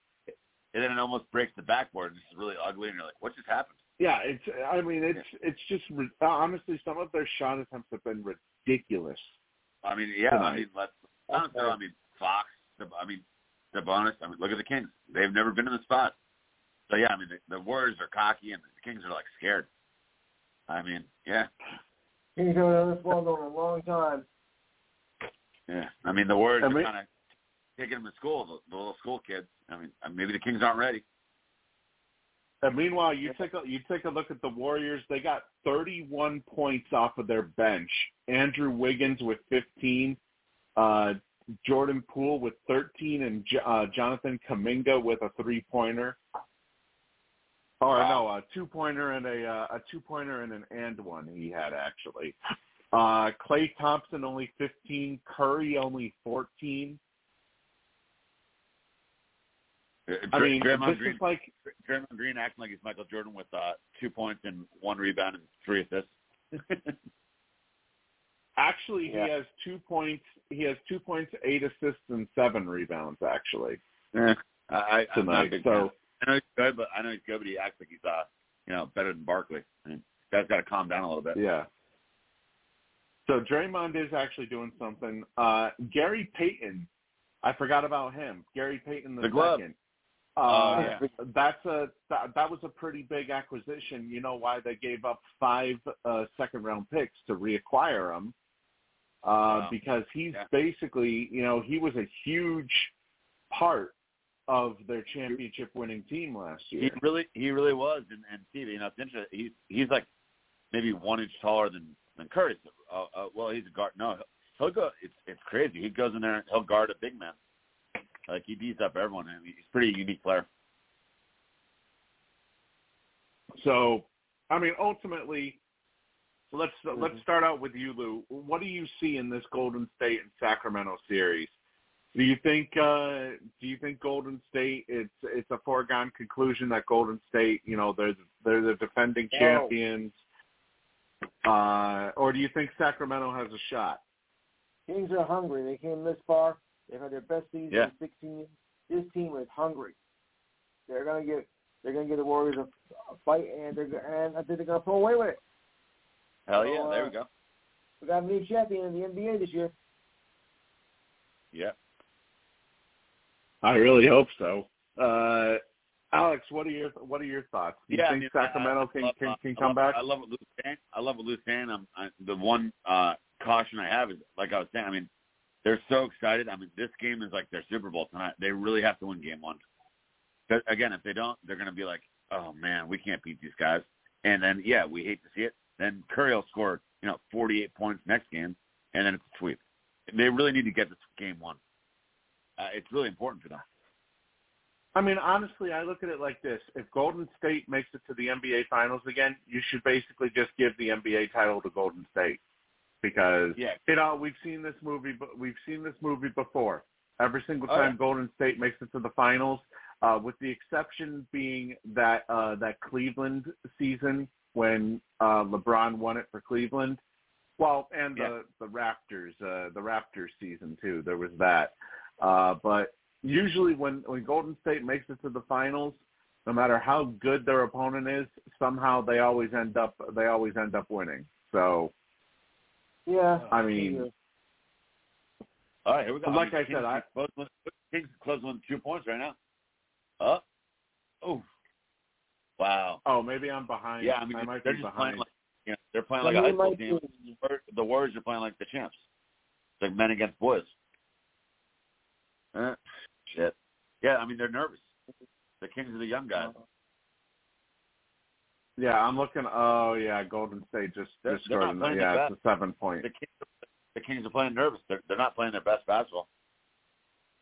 And then it almost breaks the backboard. It's really ugly, and you're like, what just happened? Yeah, it's. I mean, it's it's just honestly, some of their shot attempts have been ridiculous. I mean, yeah. I mean, let's. I don't know. I mean, Fox. The, I mean, Sabonis. I mean, look at the Kings. They've never been in the spot. So yeah, I mean, the, the Warriors are cocky, and the Kings are like scared. I mean, yeah, He's been on this ball going a long time. yeah. I mean, the Warriors I are mean- kind of taking them to school. The, the little school kids. I mean, uh, maybe the Kings aren't ready. And meanwhile, you take a you take a look at the Warriors. They got 31 points off of their bench. Andrew Wiggins with 15, uh, Jordan Poole with 13, and J- uh, Jonathan Kuminga with a three pointer. Or no, a two pointer and a uh, a two pointer and an and one he had actually. Uh, Klay Thompson only 15, Curry only 14. Uh, I mean, Draymond this Green, is like Draymond Green acting like he's Michael Jordan with uh, two points and one rebound and three assists. Actually, Yeah. he has two points. He has two points, eight assists, and seven rebounds. Actually, Eh, I, I, I'm not a tonight. So fan. I know he's good, but I know he's good, but he acts like he's uh, you know, better than Barkley. I mean, guy's got to calm down a little bit. yeah. So Draymond is actually doing something. Uh, Gary Payton, I forgot about him. Gary Payton the, The glove. second. Oh, Uh, yeah. That's a that, that was a pretty big acquisition. You know why they gave up five uh, second round picks to reacquire him? Uh, Wow. Because he's Yeah. basically, you know, he was a huge part of their championship winning team last year. He really, he really was. And, and Steve, you know, it's interesting. He's he's like maybe one inch taller than than Curtis. Uh, uh, well, he's a guard. No, he'll go. It's it's crazy. He goes in there and he'll guard a big man. Like he beats up everyone. I mean, he's a pretty unique player. So, I mean, ultimately, let's Mm-hmm. let's start out with you, Lou. What do you see in this Golden State and Sacramento series? Do you think uh, do you think Golden State it's it's a foregone conclusion that Golden State, you know, they're they're the defending No. champions, uh, or do you think Sacramento has a shot? Kings are hungry. They came this far. They've had their best season Yeah. in 16 years. This team is hungry. They're gonna get they're gonna get the Warriors a, a fight, and they're and I think they're gonna pull away with it. Hell So, yeah, there uh, we go. We got a new champion in the NBA this year. Yeah. I really hope so. Uh, Alex, what are your what are your thoughts? Do you yeah, think I mean, Sacramento I can love, can, can come love, back? I love what Lou's saying. I love what Lou's saying. I'm, I, the one uh, caution I have is, like I was saying, I mean, they're so excited. I mean, this game is like their Super Bowl tonight. They really have to win Game One. again, if they don't, they're going to be like, "Oh man, we can't beat these guys." And then, yeah, we hate to see it. Then Curry will score, you know, 48 points next game, and then it's a sweep. They really need to get this Game One. Uh, it's really important for them. I mean, honestly, I look at it like this: if Golden State makes it to the NBA Finals again, you should basically just give the NBA title to Golden State because Yeah. you know we've seen this movie. but We've seen this movie before. Every single Oh, time yeah. Golden State makes it to the finals, uh, with the exception being that uh, that Cleveland season when uh, LeBron won it for Cleveland. Well, and the Yeah. the Raptors, uh, the Raptors season too. There was that, uh, but usually when when Golden State makes it to the finals, no matter how good their opponent is, somehow they always end up they always end up winning. So Yeah. I mean, All right, here we go. Like I Kings said, I- close with, Kings close with two points right now. Oh, oh, wow. oh, maybe I'm behind. Yeah, I mean might they're be just behind. playing like you know, they're playing I like a high school team. be- The Warriors are playing like the champs. It's like men against boys. Eh, shit. Yeah, I mean they're nervous. The Kings are the young guys. yeah, I'm looking. Oh yeah, Golden State just They're- just they're scored. not an- playing Yeah, their it's a seven point. The Kings, the Kings are playing nervous. They're they're not playing their best basketball.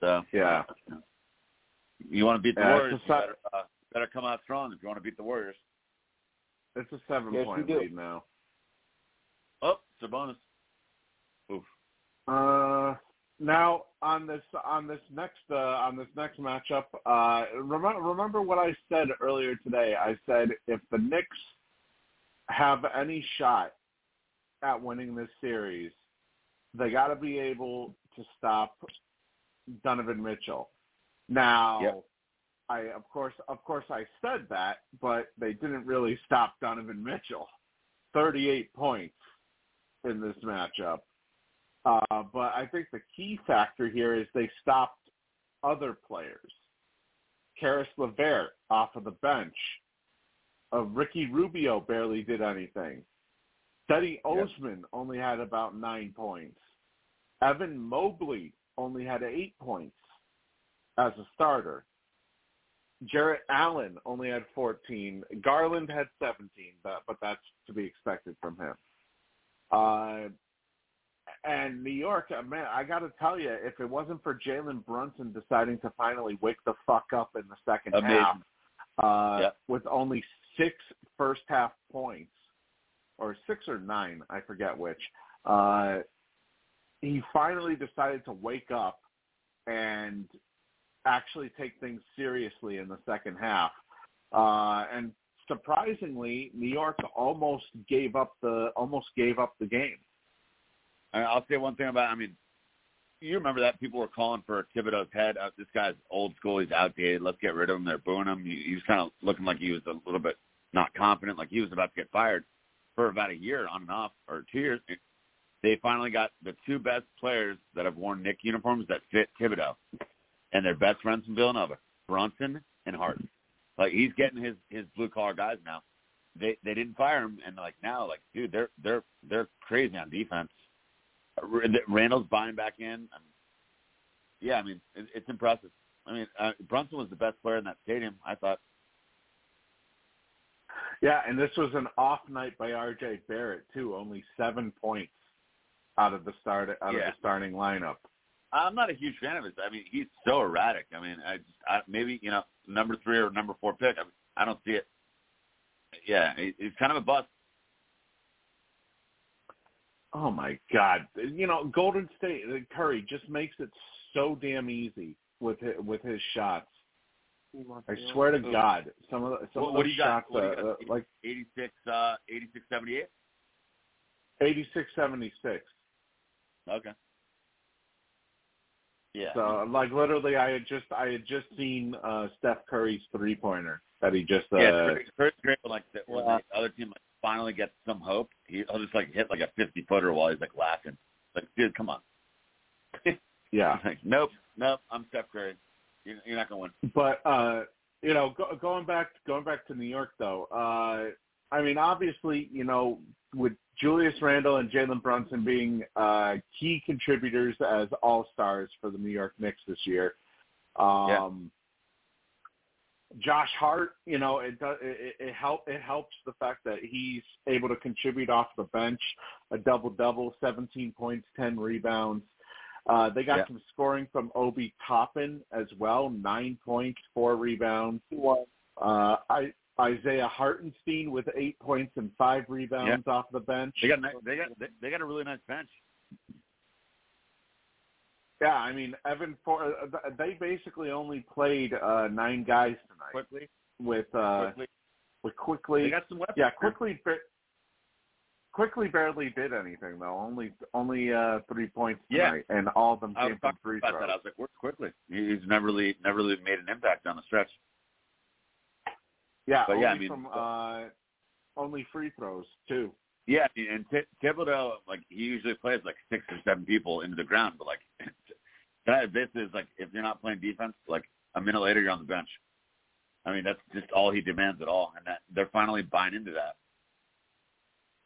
So Yeah. you want to beat the Yeah, Warriors, a you better uh, better come out strong if you want to beat the Warriors. It's a seven Yes, point lead now. Oh, Sabonis. Oof. Uh, now on this on this next uh, on this next matchup, uh, remember remember what I said earlier today. I said if the Knicks have any shot at winning this series, they got to be able to stop Donovan Mitchell. Now, Yep. I of course of course I said that, but they didn't really stop Donovan Mitchell. Thirty-eight points in this matchup. Uh, but I think the key factor here is they stopped other players. Caris LeVert off of the bench. Uh, Ricky Rubio barely did anything. Cedi Osman only had about nine points. Evan Mobley only had eight points as a starter. Jarrett Allen only had 14. Garland had 17, but, but that's to be expected from him. Uh, and New York, uh, man, I got to tell you, if it wasn't for Jalen Brunson deciding to finally wake the fuck up in the second Amazing. half, uh, Yep. with only six first half points, or six or nine, I forget which, uh, he finally decided to wake up and actually take things seriously in the second half uh, and surprisingly, New York almost gave up the almost gave up the game. I I'll say one thing about. I mean, you remember that people were calling for Thibodeau's head. Uh, this guy's old school. He's outdated. Let's get rid of him. They're booing him. He, he was kind of looking like he was a little bit not confident, like he was about to get fired for about a year on and off, or two years. They finally got the two best players that have worn Knick uniforms that fit Thibodeau, and they're best friends from Villanova, Brunson and Harden. Like he's getting his his blue collar guys now. They they didn't fire him, and like now, like dude, they're they're they're crazy on defense. Randle's buying back in. Yeah, I mean it, it's impressive. I mean uh, Brunson was the best player in that stadium. I thought. Yeah, and this was an off night by R.J. Barrett too. Only seven points out of the start out Yeah. of the starting lineup. I'm not a huge fan of his. I mean, he's so erratic. I mean, I just I, maybe you know number three or number four pick. I, mean, I don't see it. Yeah, he, he's kind of a bust. Oh my God! You know, Golden State uh, Curry just makes it so damn easy with his, with his shots. I swear to God, some of the, some What, of those do you got? shots, What do you uh, got? uh, like 86, uh, 86, 78? eighty six seventy six. Okay. Yeah. So like literally, I had just I had just seen uh Steph Curry's three pointer that he just uh, yeah, great. When, like the, when Yeah. the other team like, finally gets some hope, he, he'll just like hit like a 50 footer while he's like laughing. Like, dude, come on. yeah. Like, nope, nope. I'm Steph Curry. You're, you're not gonna win. But uh, you know, go, going back going back to New York though, uh, I mean, obviously, you know, with Julius Randle and Jalen Brunson being uh, key contributors as all stars for the New York Knicks this year, um, Josh Hart, you know, it does it, it help it helps the fact that he's able to contribute off the bench, a double double, 17 points, 10 rebounds. Uh, they got Yeah. some scoring from Obi Toppin as well, nine points, four rebounds. Uh, I, Isaiah Hartenstein with eight points and five rebounds off the bench. They got a nice, they got they, they got a really nice bench. Yeah, I mean Evan. For uh, they basically only played uh, nine guys tonight Quickley, with uh, Quickley. with Quickley. They got some weapons. Yeah, Quickley. Quickley barely did anything though. Only only uh three points Yeah. tonight, and all of them came from free about throws. that. I was like, where's Quickley? He's never really never really made an impact on the stretch. Yeah, But only yeah, I mean- from uh only free throws too. Yeah, and T- Thibodeau, like he usually plays like six or seven people into the ground, but like that this is like if you're not playing defense, like a minute later you're on the bench. I mean, that's just all he demands at all, and that they're finally buying into that.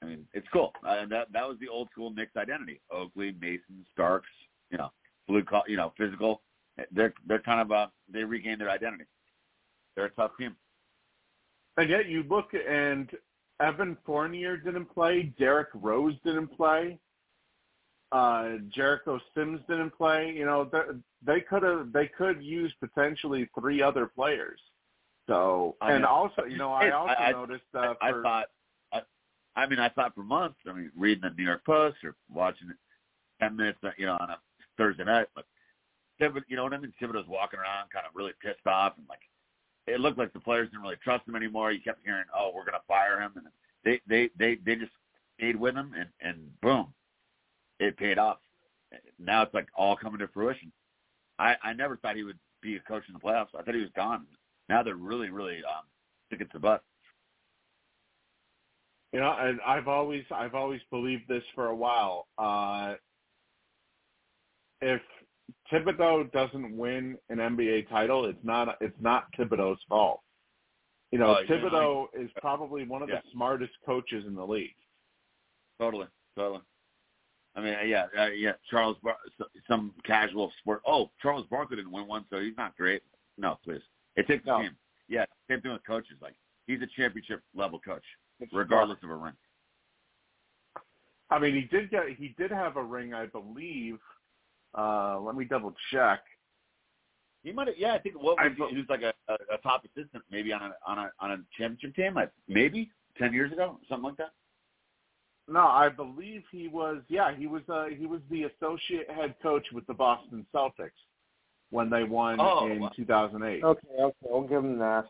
I mean, it's cool. Uh, that that was the old school Knicks identity: Oakley, Mason, Starks. You know, blue, co- you know, physical. They're they're kind of uh they regained their identity. They're a tough team. And yet you look and Evan Fournier didn't play, Derrick Rose didn't play, uh Jericho Sims didn't play. You know, they- they could have they could use potentially three other players. So I and know. also, you know, I also I- I- noticed uh, I, I for, thought, I, I mean, I thought for months. I mean, reading the New York Post or watching it ten minutes, uh, you know, on a Thursday night. But Thibodeau, you know what I mean? Thibodeau's walking around, kind of really pissed off, and like it looked like the players didn't really trust him anymore. You kept hearing, "Oh, we're going to fire him," and they they they they just stayed with him, and and boom, it paid off. Now it's like all coming to fruition. I I never thought he would be a coach in the playoffs. I thought he was gone. Now they're really really um, sticking to the butt. you know, and I've always I've always believed this for a while. Uh if Thibodeau doesn't win an NBA title, it's not it's not Thibodeau's fault. You know, Oh, Thibodeau is probably one of Yeah. the smartest coaches in the league. Totally, totally. I mean, yeah, uh, yeah. Charles, Bar- some casual sport. Oh, Charles Barkley didn't win one, so he's not great. No, please. It takes No. a team. Yeah, same thing with coaches. Like he's a championship level coach, regardless of a ring. I mean, he did get he did have a ring, I believe. Uh let me double check. He might. have Yeah, I think what was vo- he, he was like a, a, a top assistant, maybe on a on a on a championship team, like maybe ten years ago, something like that. No, I believe he was yeah, he was uh he was the associate head coach with the Boston Celtics when they won Oh, in 2008. Okay, okay, I'll give him that.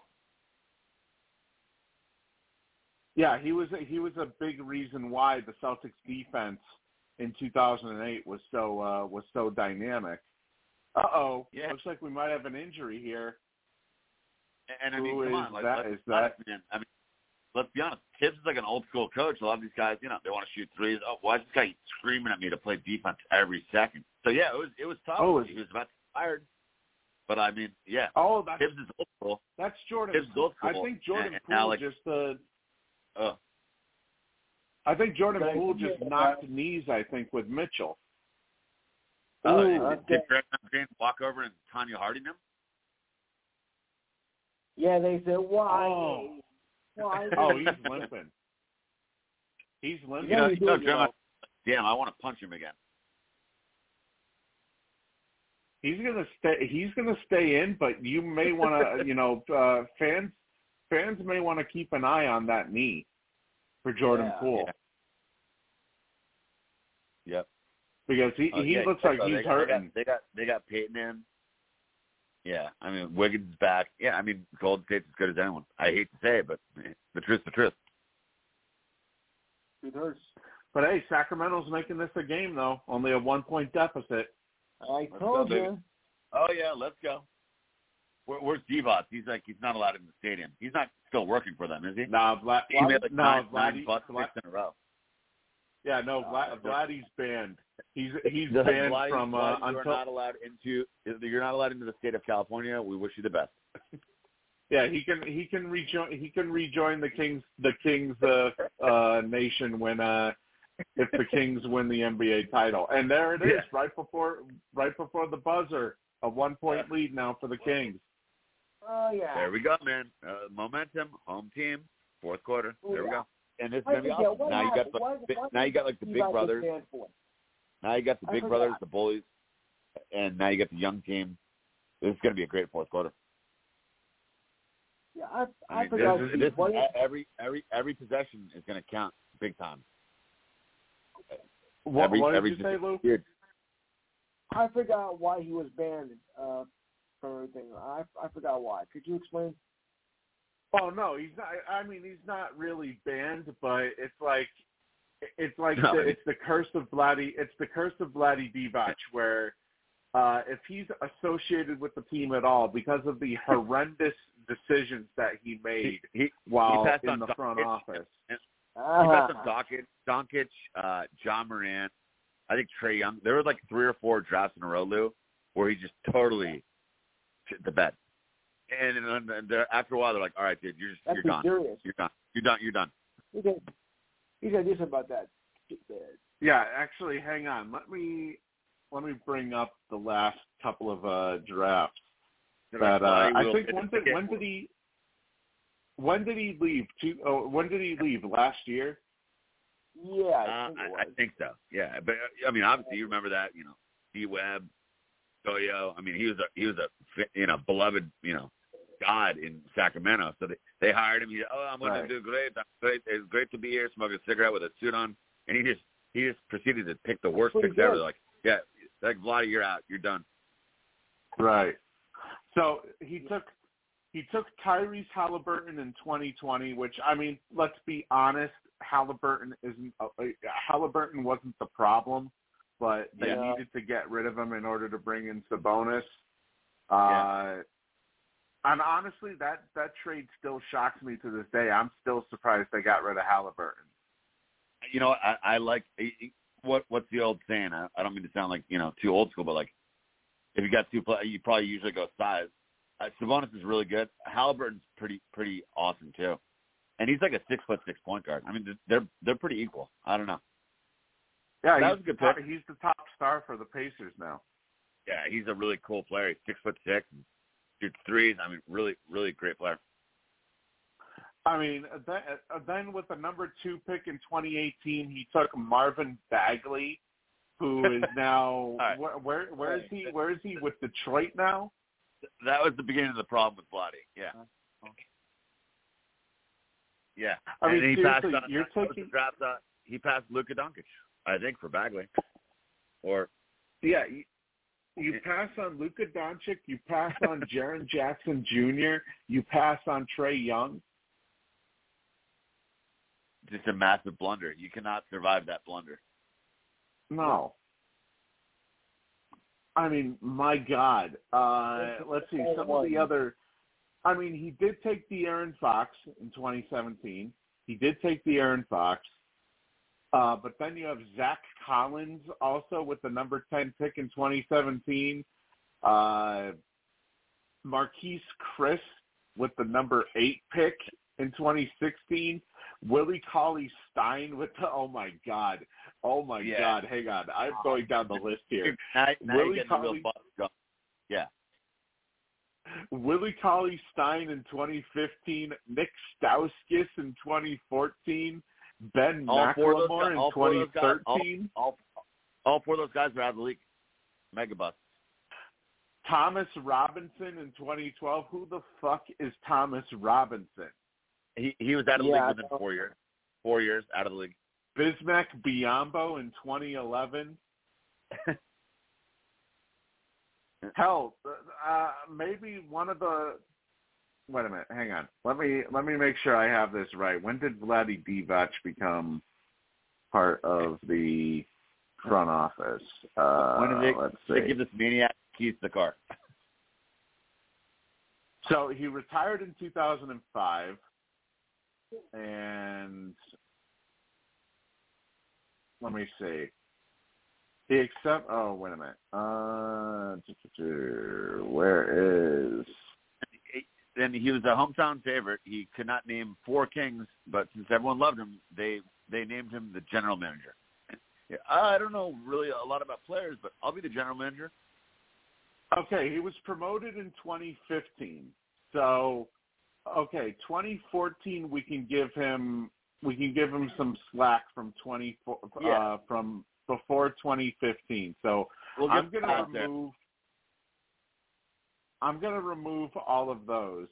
Yeah, he was a, he was a big reason why the Celtics defense in 2008 was so uh, was so dynamic. Uh oh, Yeah. looks like we might have an injury here. And I mean, Who come is on, like, that? let's Is be honest, that- man. I mean, let's be honest. Tibbs is like an old school coach. A lot of these guys, you know, they want to shoot threes. Oh, why is this guy screaming at me to play defense every second? So yeah, it was it was tough. Oh, he was about to get fired. But I mean, yeah, Oh, that's Tibbs is old school. that's Jordan. Tibbs is old school. I think Jordan and, and Poole now, like, just uh, uh, I think Jordan Guys, Poole just guys. knocked knees. I think with Mitchell. oh, Ooh, did, did Draymond Green walk over and Tonya Harding him? Yeah, they said why? Oh. Why? Oh, he's limping. He's limping. You know, you know, doing damn, I want to punch him again. He's gonna stay. He's gonna stay in, but you may want to, you know, uh, fans fans may want to keep an eye on that knee for Jordan Yeah. Poole Yep. because he Oh, he yeah, looks like he's they, hurting. They got, they got they got Peyton in. Yeah, I mean Wiggins back. Yeah, I mean Golden State's as good as anyone. I hate to say it, but the truth's the truth. It hurts. But hey, Sacramento's making this a game though. Only a one point deficit. I Let's told go, baby. you. Oh yeah, let's go. Where, where's Divac? He's like he's not allowed in the stadium. He's not still working for them, is he? Nah, Vlad. He made like no, nine, Vladdy, nine bucks Vlad, six in a row. Yeah, no, Uh, Vlad, Vladdy's banned. He's he's The- banned Vladdy- from uh, Vladdy, you are not allowed into. You're not allowed into the state of California. We wish you the best. yeah he can he can rejoin he can rejoin the Kings the Kings uh, uh, nation when uh if the Kings win the NBA title. And there it is, Yeah. right before right before the buzzer, a one point lead now for the Kings. Oh yeah. There we go, man. Uh, momentum, home team, fourth quarter. There we go. And it's gonna be awesome. what Now you got the Why- bi- why now you got like the big brothers. Now you got the big brothers, the bullies, and now you got the young team. This is gonna be a great fourth quarter. Yeah, I I I, mean, forgot. this, is- this is- what is- every every every possession is gonna count big time. What, every, what did every you say, Lou? Dude, I forgot why he was banned uh, from everything. I I forgot why. Could you explain? Oh no, he's not. I mean, he's not really banned, but it's like it's like No, the, it's the curse of Vladdy. It's the curse of Vladdy Divac, where uh, if he's associated with the team at all because of the horrendous decisions that he made he, he, while passed in the front Doncic. office. he Ah, passed on Doncic, Doncic, uh, Ja Morant, I think Trae Young. There were like three or four drafts in a row, Lou, where he just totally shit the bed. And, and, and they're- after a while, they're like, "All right, dude, you're just That's you're gone. You're done. You're done. You're done." He got he got to do something about that. Yeah, actually, hang on. Let me let me bring up the last couple of uh, drafts. That uh, I think fit when the did when did he when did he leave? Two, oh, when did he leave? Last year? Yeah, I Uh, think it I, was. I think so. Yeah, but uh, I mean, obviously, you remember that. You know, D Webb, Goyo. I mean, he was a he was a you know beloved you know god in Sacramento. So they they hired him. He said, "Oh, I'm going Right. to do great. I'm great. It's great to be here, smoking a cigarette with a suit on." And he just he just proceeded to pick the worst picks ever. Like, yeah, like Vladi, you're out. You're done. Right. So he took he took Tyrese Halliburton in 2020, which I mean, let's be honest, Halliburton isn't uh, uh, Halliburton wasn't the problem, but they Yeah. needed to get rid of him in order to bring in Sabonis. Uh, and honestly, that that trade still shocks me to this day. I'm still surprised they got rid of Halliburton. You know, I, I like what what's the old saying? I, I don't mean to sound like you know too old school, but like if you got two play, you probably usually go size. Uh, Sabonis is really good. Halliburton's pretty pretty awesome too, and he's like a six foot six point guard. I mean, they're they're pretty equal. I don't know. Yeah, That was a good pick. he's the top star for the Pacers now. Yeah, he's a really cool player. He's six foot six, and shoots threes. I mean, really really great player. I mean, then, then with the number two pick in 2018, he took Marvin Bagley, who is now right. where, where where is he? Where is he with Detroit now? That was the beginning of the problem with Vladi. Yeah. Yeah. I mean, and he seriously, passed on, you're that was the taking- draft, uh, he passed Luka Doncic, I think, for Bagley. Or Yeah, you, you pass on Luka Doncic, you pass on Jaren Jackson Jr., you pass on Trae Young. just a massive blunder. You cannot survive that blunder. No. I mean, my God. Uh, let's see some of the other. I mean, he did take De'Aaron Fox in 2017. He did take De'Aaron Fox. Uh, but then you have Zach Collins also with the number 10 pick in 2017. Uh, Marquese Chriss with the number 8 pick in 2016. Willie Cauley Stein with the, oh my God. Oh my Yeah. God. Hang on. I'm going down the list here. Now, now Willie getting the real Cauley- buzz going. Yeah. Willie Cauley Stein in 2015, Nik Stauskas in 2014, Ben All four of those McLemore in all four guys- all- 2013, All, all four of those guys were out of the league. Mega bust. Thomas Robinson in 2012. Who the fuck is Thomas Robinson? He he was out of the Yeah, league within four years. Four years out of the league. Bismack Biyombo in 2011. Hell, uh, maybe one of the. Wait a minute, hang on. Let me let me make sure I have this right. When did Vladdy Divac become part of the front office? Uh, when did they, let's they give this maniac keys to the car? So he retired in 2005, and let me see. He accept. Oh, wait a minute. Uh, where is? Then he was a hometown favorite. He could not name four kings, but since everyone loved him, they they named him the general manager. I don't know really a lot about players, but I'll be the general manager. Okay, he was promoted in 2015. So, okay, 2014 we can give him we can give him some slack from 24 Yeah. uh, from before 2015. So We'll I'm going to remove. I'm going to remove all of those,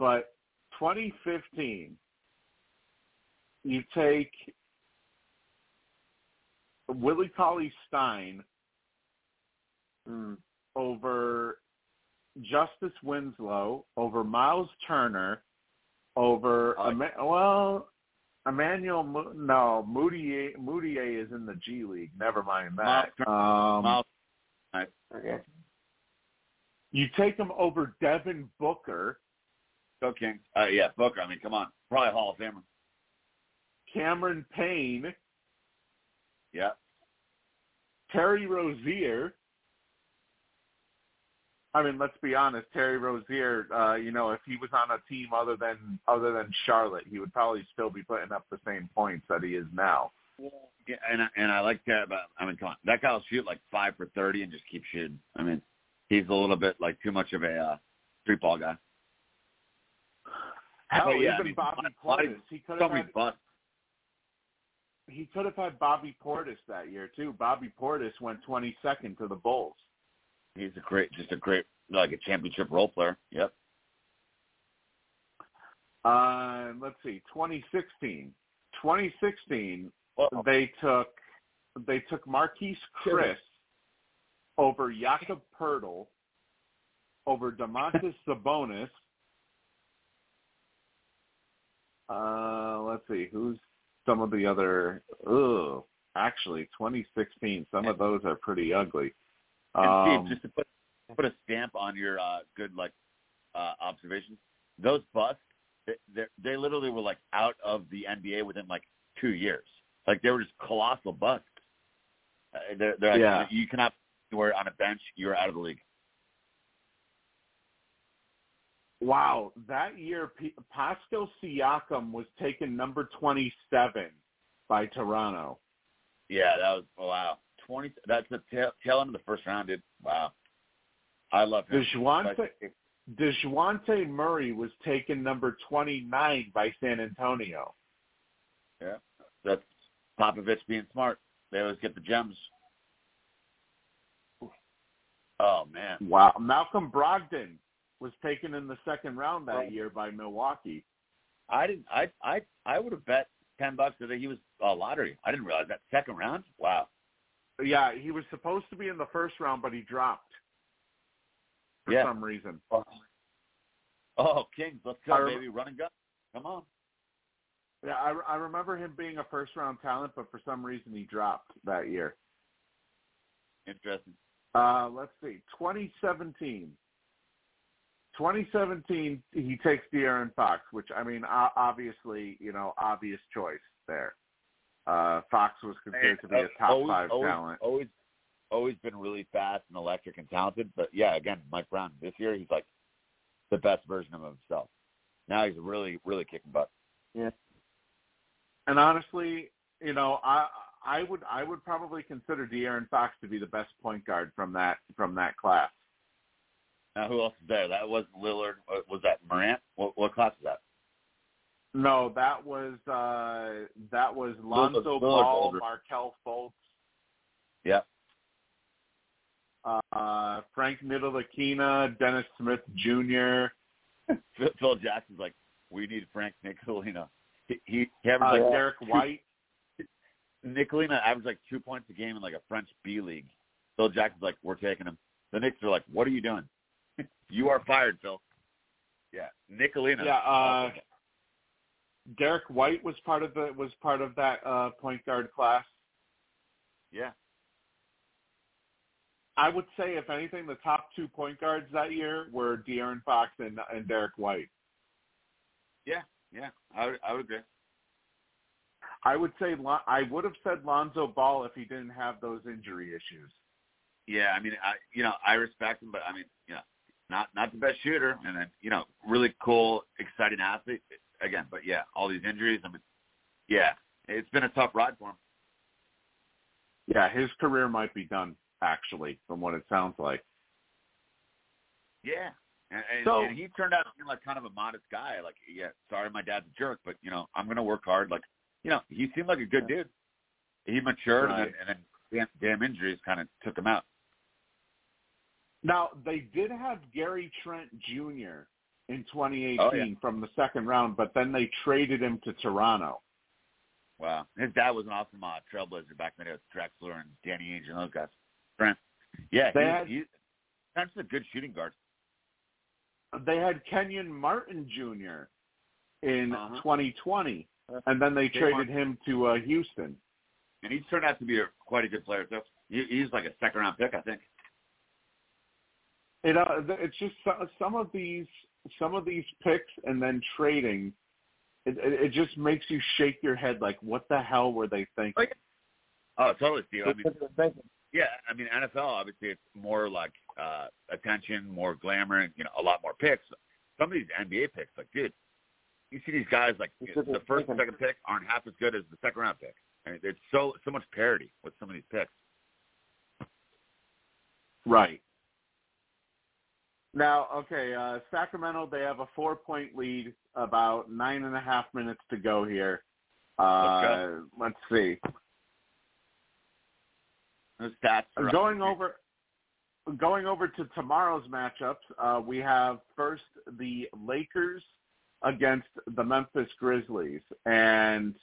but 2015, you take Willie Cauley Stein Mm. over Justice Winslow, over Miles Turner, over like-Ema- well, Emmanuel. Mo- no, Mudiay. Mudiay is in the G League. Never mind that. Um, Miles, Okay. You take him over Devin Booker, go Kings. Uh, yeah, Booker. I mean, come on, probably Hall of Famer. Cameron Payne, Yeah, Terry Rozier. I mean, let's be honest. Terry Rozier, uh, you know, if he was on a team other than other than Charlotte, he would probably still be putting up the same points that he is now. yeah and I- and I like that But I mean, come on, that guy will shoot like five for thirty and just keep shooting. I mean, he's a little bit like too much of a uh, street ball guy. Hell, But yeah, even I mean, Bobby a lot of- Portis, he could have had, he could have had Bobby Portis that year too. Bobby Portis went 22nd to the Bulls. He's a great, just a great, like a championship role player. Yep. Uh, let's see, 2016. 2016, Well, they took they took Marquese Chriss over Jakob Poeltl, over Domantas Sabonis. Uh, let's see, who's some of the other? Ugh, actually, 2016. Some of those are pretty ugly. Um, Steve, just to put put a stamp on your uh, good like uh, observations, those busts, they, they literally were like out of the NBA within like two years. Like they were just colossal busts. Uh, they're, they're like, Yeah. you cannot anywhere on a bench. You're out of the league. Wow, that year P- Pascal Siakam was taken number 27 by Toronto. Yeah, that was oh, wow. Twenty. That's the tail, tail end of the first round, dude. Wow. I love him. DeJounte, But- Murray was taken number 29 by San Antonio. Yeah, that's Popovich being smart. They always get the gems. Oh man, Wow, Malcolm Brogdon was taken in the second round that year by Milwaukee. I didn't. I I I would have bet ten bucks that he was a lottery. I didn't realize that second round. Wow. Yeah, he was supposed to be in the first round, but he dropped for Yeah. some reason. Oh, Kings, let's go, I baby, run and gun. Come on. Yeah, I, I remember him being a first round talent, but for some reason he dropped that year. Interesting. Uh, let's see, 2017. 2017, he takes De'Aaron Fox, which I mean, obviously, you know, obvious choice there. Uh, Fox was considered to be a top always, five always, talent. Always, always been really fast and electric and talented. But yeah, again, Mike Brown this year, he's like the best version of himself. Now he's really, really kicking butt. Yeah. And honestly, you know, I I would I would probably consider De'Aaron Fox to be the best point guard from that from that class. Now, who else is there? That wasn't Lillard. Was that Morant? What, what class is that? No, that was uh that was Lonzo Lillard Ball, older. Markelle Fultz, Yeah. uh Frank Ntilikina, Dennis Smith Jr. Phil, Jackson's like, we need Frank Ntilikina. He, he, he Uh, like Derrick White. Ntilikina averaged like two points a game in like a French B league. Phil Jackson's like, we're taking him. The Knicks are like, what are you doing? you are fired, Phil. Yeah, Ntilikina. Yeah, uh, Derrick White was part of the was part of that uh point guard class. yeah. I would say, if anything, the top two point guards that year were De'Aaron Fox and, and Derrick White. Yeah, yeah, I would, I would agree. I would say Lon- I would have said Lonzo Ball if he didn't have those injury issues. Yeah, I mean, I you know I respect him, but I mean, you know, not not the best shooter, and then you know, really cool, exciting athlete again. But yeah, all these injuries. I mean, yeah, it's been a tough ride for him. Yeah, his career might be done actually, from what it sounds like. Yeah, and, and, So- and he turned out to be like kind of a modest guy. Like, yeah, sorry, my dad's a jerk, but you know, I'm gonna work hard. Like, you know, he seemed like a good dude. He matured, Right. and then, and then damn, damn injuries kind of took him out. Now they did have Gary Trent Jr. in 2018 Oh, yeah. from the second round, but then they traded him to Toronto. Wow, his dad was an awesome uh, trailblazer back then with Drexler and Danny Ainge and those guys. Trent, yeah, They he, had- he, Trent's a good shooting guard. They had Kenyon Martin Jr. in Uh-huh. 2020, and then they They traded him to uh, Houston. and he's turned out to be a, quite a good player. too. he, he's like a second round pick, I think. It uh, th- it's just so- some of these some of these picks and then trading. It, it, it just makes you shake your head like, what the hell were they thinking? Oh, totally, Steve. I mean, That's what I'm thinking. yeah, I mean NFL obviously it's more like uh attention, more glamour, and you know a lot more picks. Some of these NBA picks, like dude, you see these guys like the first and second pick aren't half as good as the second round pick. I mean, there's so so much parity with some of these picks. Right. Now, okay, uh, Sacramento, they have a four-point lead, about nine and a half minutes to go here. Uh, let's see. Those stats are Going over, going over to tomorrow's matchups, uh, we have first the Lakers against the Memphis Grizzlies, and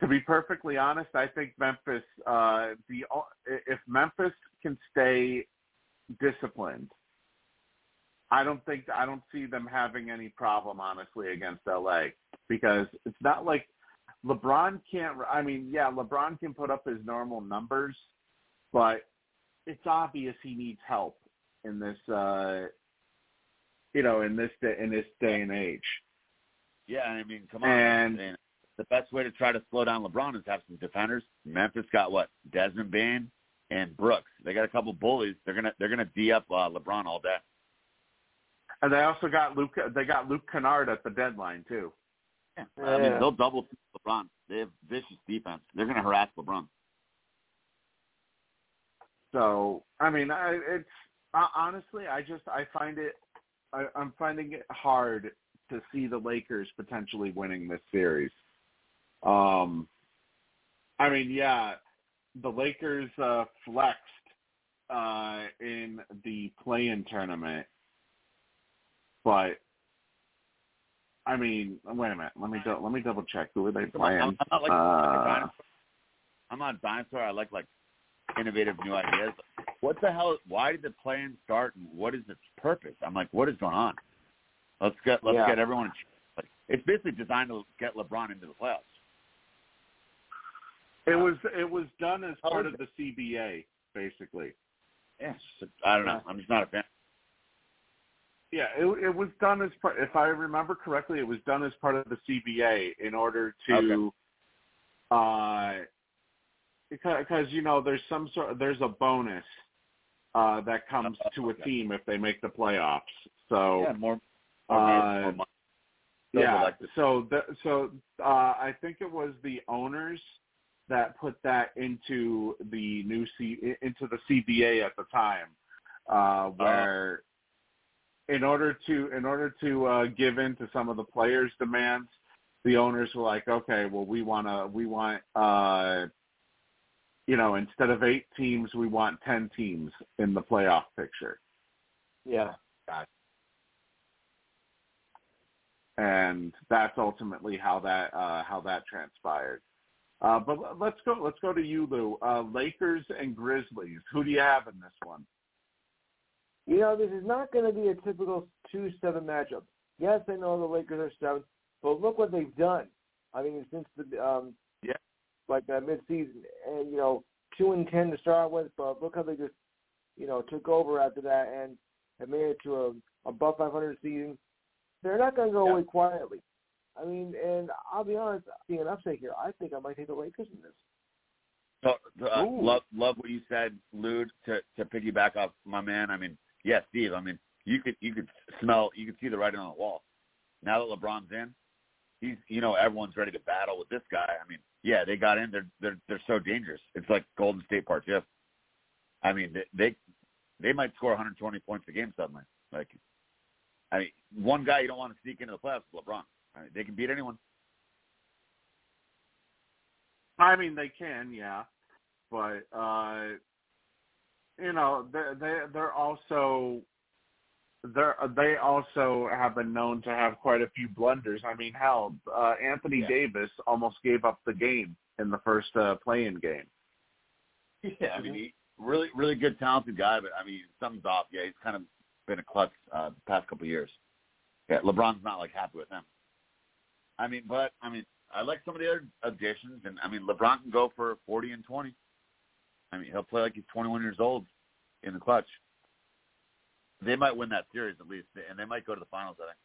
to be perfectly honest, I think Memphis. Uh, the if Memphis can stay disciplined, I don't think I don't see them having any problem honestly against LA because it's not like LeBron can't. I mean, yeah, LeBron can put up his normal numbers, but it's obvious he needs help in this. uh You know, in this day, in this day and age. Yeah, I mean, come on. And- man. the best way to try to slow down LeBron is have some defenders. Memphis got what? Desmond Bane and Brooks. They got a couple bullies. They're gonna they're gonna d up uh, LeBron all day. And they also got Luke. They got Luke Kennard at the deadline too. Yeah. I mean, they'll double LeBron. They have vicious defense. They're gonna harass LeBron. So I mean, I, it's uh, honestly, I just I find it, I, I'm finding it hard to see the Lakers potentially winning this series. Um, I mean, yeah, the Lakers uh, flexed uh, in the play-in tournament, but I mean, wait a minute. Let me do, let me double check. Who are they playing? I'm, not like, Uh. I'm not dinosaur. I like like innovative new ideas. What the hell? Why did the plan start, and what is its purpose? I'm like, what is going on? Let's get let's Yeah. get everyone. It's basically designed to get LeBron into the playoffs. It was it was done as part of the CBA, basically. Yeah, I don't know. I'm just not a fan. Yeah, it, it was done as part. If I remember correctly, it was done as part of the CBA in order to, uh, because, because you know there's some sort there's a bonus uh, that comes Oh, to a okay. team if they make the playoffs. So yeah, more. Uh, more money. Those are yeah, so the, so uh, I think it was the owners that put that into the new C into the CBA at the time, uh, where in order to in order to uh, give in to some of the players' demands, the owners were like, okay, well we want to we want uh, you know instead of eight teams, we want ten teams in the playoff picture. Yeah. And that's ultimately how that uh, how that transpired. Uh, but let's go let's go to you, Lou. Uh, Lakers and Grizzlies. Who do you have in this one? You know, this is not going to be a typical two-seven matchup. Yes, I know the Lakers are seven, but look what they've done. I mean, since the um, Yeah. like that mid-season, and you know, two and ten to start with, but look how they just, you know, took over after that and have made it to a above 500 season. They're not going to go Yeah. away quietly. I mean, and I'll be honest, being an upset here, I think I might take the Lakers in this. So, uh, love love what you said, Lude. To to piggyback off my man. I mean, yeah, Steve. I mean, you could you could smell, you could see the writing on the wall. Now that LeBron's in, he's you know everyone's ready to battle with this guy. I mean, yeah, they got in. They're they're they're so dangerous. It's like Golden State Part Two. I mean, they they, they might score 120 points a game suddenly. Like, I mean, one guy you don't want to sneak into the playoffs is LeBron. I mean, they can beat anyone. I mean, they can, yeah, but uh, you know, they they they're also they're they also have been known to have quite a few blunders. I mean, hell, uh, Anthony Yeah. Davis almost gave up the game in the first uh, play-in game. Yeah, I mean, he really, really good, talented guy, but I mean, something's off. Yeah, he's kind of been a klutz uh, the past couple of years. Yeah, LeBron's not like happy with him. I mean, but I mean, I like some of the other additions, and I mean, LeBron can go for forty and twenty. I mean, he'll play like he's twenty-one years old in the clutch. They might win that series at least, and they might go to the finals. I think.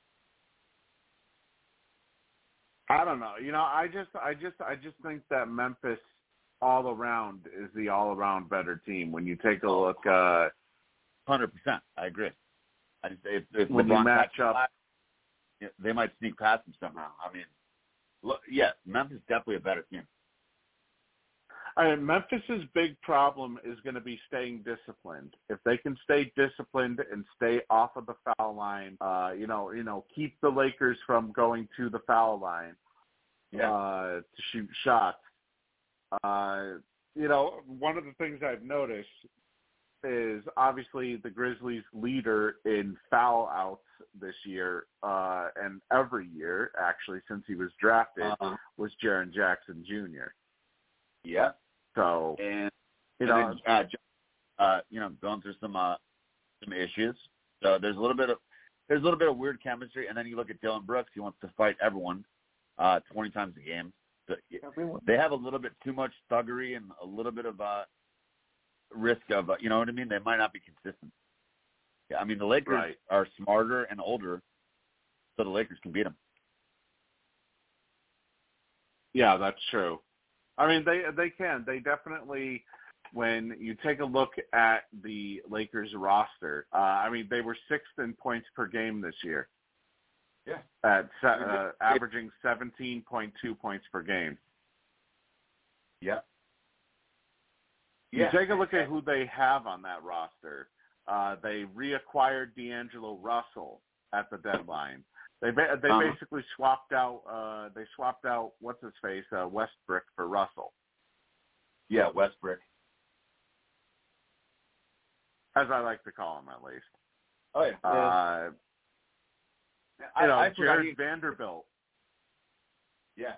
I don't know. You know, I just, I just, I just think that Memphis all around is the all around better team. When you take a look, uh, Hundred percent, I agree. Just, if, if When you LeBron match up- yeah, they might sneak past him somehow. I mean, look, yeah, Memphis is definitely a better team. I mean, Memphis's big problem is going to be staying disciplined. If they can stay disciplined and stay off of the foul line, uh, you know, you know, keep the Lakers from going to the foul line Yeah. uh, to shoot shots. Uh, you know, one of the things I've noticed is obviously the Grizzlies' leader in foul outs this year, uh, and every year actually since he was drafted, Uh, was Jaren Jackson Jr. yeah, So and you and know, then, uh, Jo- uh, you know, going through some uh, some issues. So there's a little bit of there's a little bit of weird chemistry, and then you look at Dillon Brooks. He wants to fight everyone uh, 20 times a game. So, yeah, they have a little bit too much thuggery and a little bit of uh, risk of, uh, you know what I mean? They might not be consistent. Yeah, I mean the Lakers Right. are smarter and older, so the Lakers can beat them. Yeah, that's true. I mean, they they can. They definitely. When you take a look at the Lakers roster, uh, I mean, they were sixth in points per game this year. Yeah. At uh, averaging seventeen point two points per game. Yeah. You take a look at who they have on that roster. Uh, they reacquired D'Angelo Russell at the deadline. They ba- they Uh-huh. basically swapped out. Uh, they swapped out what's his face uh, Westbrook for Russell, Yeah, Westbrook. as I like to call him at least. Oh yeah. Uh, I, you know, I Jarred he- Vanderbilt. Yeah,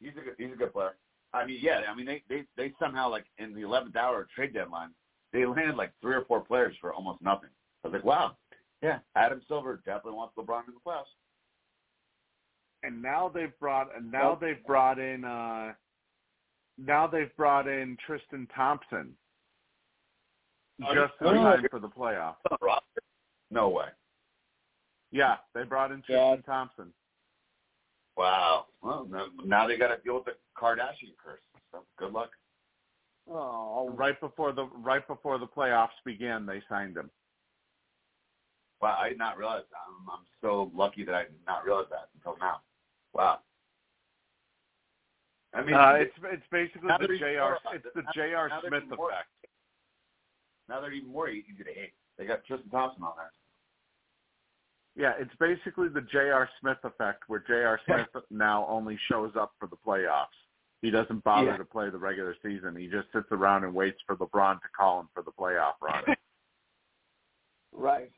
he's a good, he's a good player. I mean, yeah, I mean they they they somehow like in the eleventh hour trade deadline, they landed like three or four players for almost nothing. I was like, wow, yeah, Adam Silver definitely wants LeBron in the playoffs. and now they've brought and now Well- they've brought in uh now they've brought in Tristan Thompson Oh, just in oh, time for the playoff. On the roster? No way. Yeah, they brought in Yeah. Tristan Thompson. Wow. Well, now, now they got to deal with the Kardashian curse. So good luck. Oh, Right before the right before the playoffs began, they signed him. Wow, I did not realize that. I'm, I'm so lucky that I did not realize that until now. Wow. I mean, Uh, it's it's basically the they're even J.R. more- It's the now- J.R. now they're Smith even more- effect. now they're even more easy to hate. They got Tristan Thompson on there. Yeah, it's basically the J.R. Smith effect, where J.R. Smith now only shows up for the playoffs. He doesn't bother Yeah. to play the regular season. He just sits around and waits for LeBron to call him for the playoff run. right.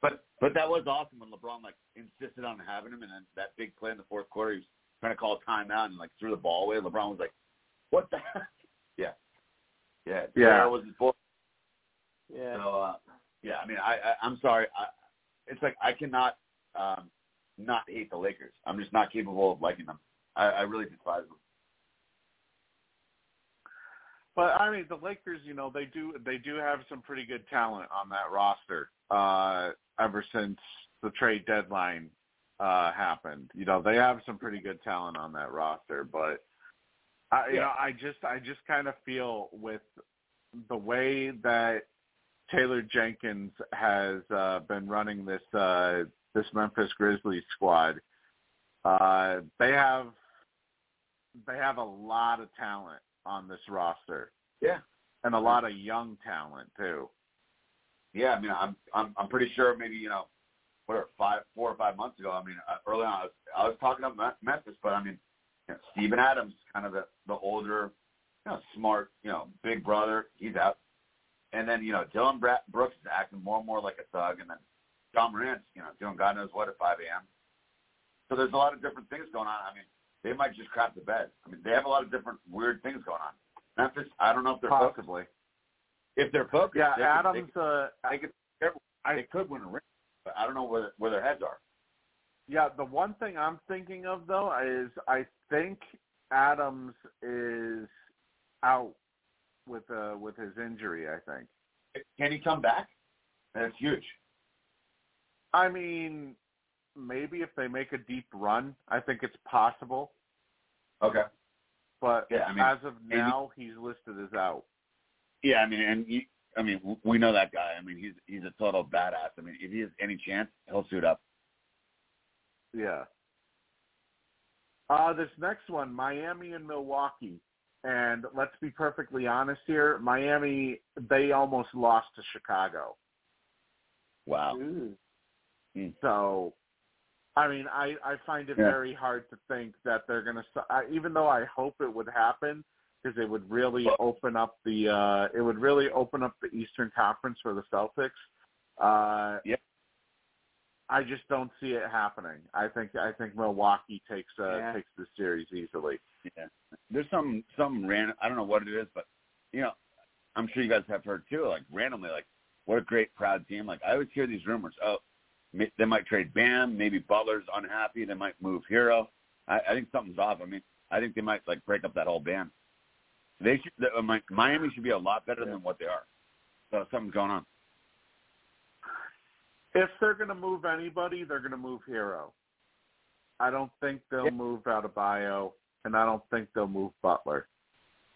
But but that was awesome when LeBron like insisted on having him, and then that big play in the fourth quarter, he was trying to call a timeout and like threw the ball away. LeBron was like, "What the?" heck? Yeah, yeah, Yeah. J.R. was his boy. Yeah. So uh, yeah, I mean, I, I I'm sorry. I, it's like I cannot um, not hate the Lakers. I'm just not capable of liking them. I, I really despise them. But I mean, the Lakers, you know, they do they do have some pretty good talent on that roster. Uh, ever since the trade deadline uh, happened, you know, they have some pretty good talent on that roster. But I, you Yeah. know, I just I just kind of feel with the way that Taylor Jenkins has uh, been running this uh, this Memphis Grizzlies squad, uh, they have they have a lot of talent on this roster Yeah, and a lot of young talent too. yeah. I mean, I'm I'm I'm pretty sure maybe you know, what five four or five months ago. I mean, uh, early on, I was, I was talking about Memphis, but I mean, you know, Steven Adams, kind of the the older, you know, smart, you know, big brother. He's out, and then you know, Dillon Bra- Brooks is acting more and more like a thug, and then Ja Morant's, you know, doing God knows what at 5 a.m. So there's a lot of different things going on. I mean, they might just crap the bed. I mean, they have a lot of different weird things going on. Memphis, I don't know if they're focused. If they're focused, Yeah, they could- Adams. uh, they could, they could, they could win a ring, but I don't know where where their heads are. yeah, the one thing I'm thinking of though is I think Adams is out with uh with his injury. I think. Can he come back? That's huge. I mean, maybe if they make a deep run, I think it's possible. Okay. But Yeah, I mean, as of now, he's listed as out. Yeah, I mean, and you, I mean, we know that guy. I mean, he's he's a total badass. I mean, if he has any chance, he'll suit up. Yeah. Uh, this next one, Miami and Milwaukee. And let's be perfectly honest here, Miami, they almost lost to Chicago. Wow. Ooh. So, I mean, I, I find it Yeah. very hard to think that they're going to, even though I hope it would happen, because it would really open up the, uh, it would really open up the Eastern Conference for the Celtics. Uh, Yeah. I just don't see it happening. I think I think Milwaukee takes uh, Yeah. takes the series easily. Yeah. There's some some random. I don't know what it is, but you know, I'm sure you guys have heard too. Like randomly, like what a great proud team. Like I always hear these rumors. Oh, they might trade Bam. Maybe Butler's unhappy. They might move Herro. I, I think something's off. I mean, I think they might like break up that whole band. They should. The, uh, Miami should be a lot better than what they are. So something's going on. If they're going to move anybody, they're going to move Herro. I don't think they'll Yeah. move Adebayo, and I don't think they'll move Butler.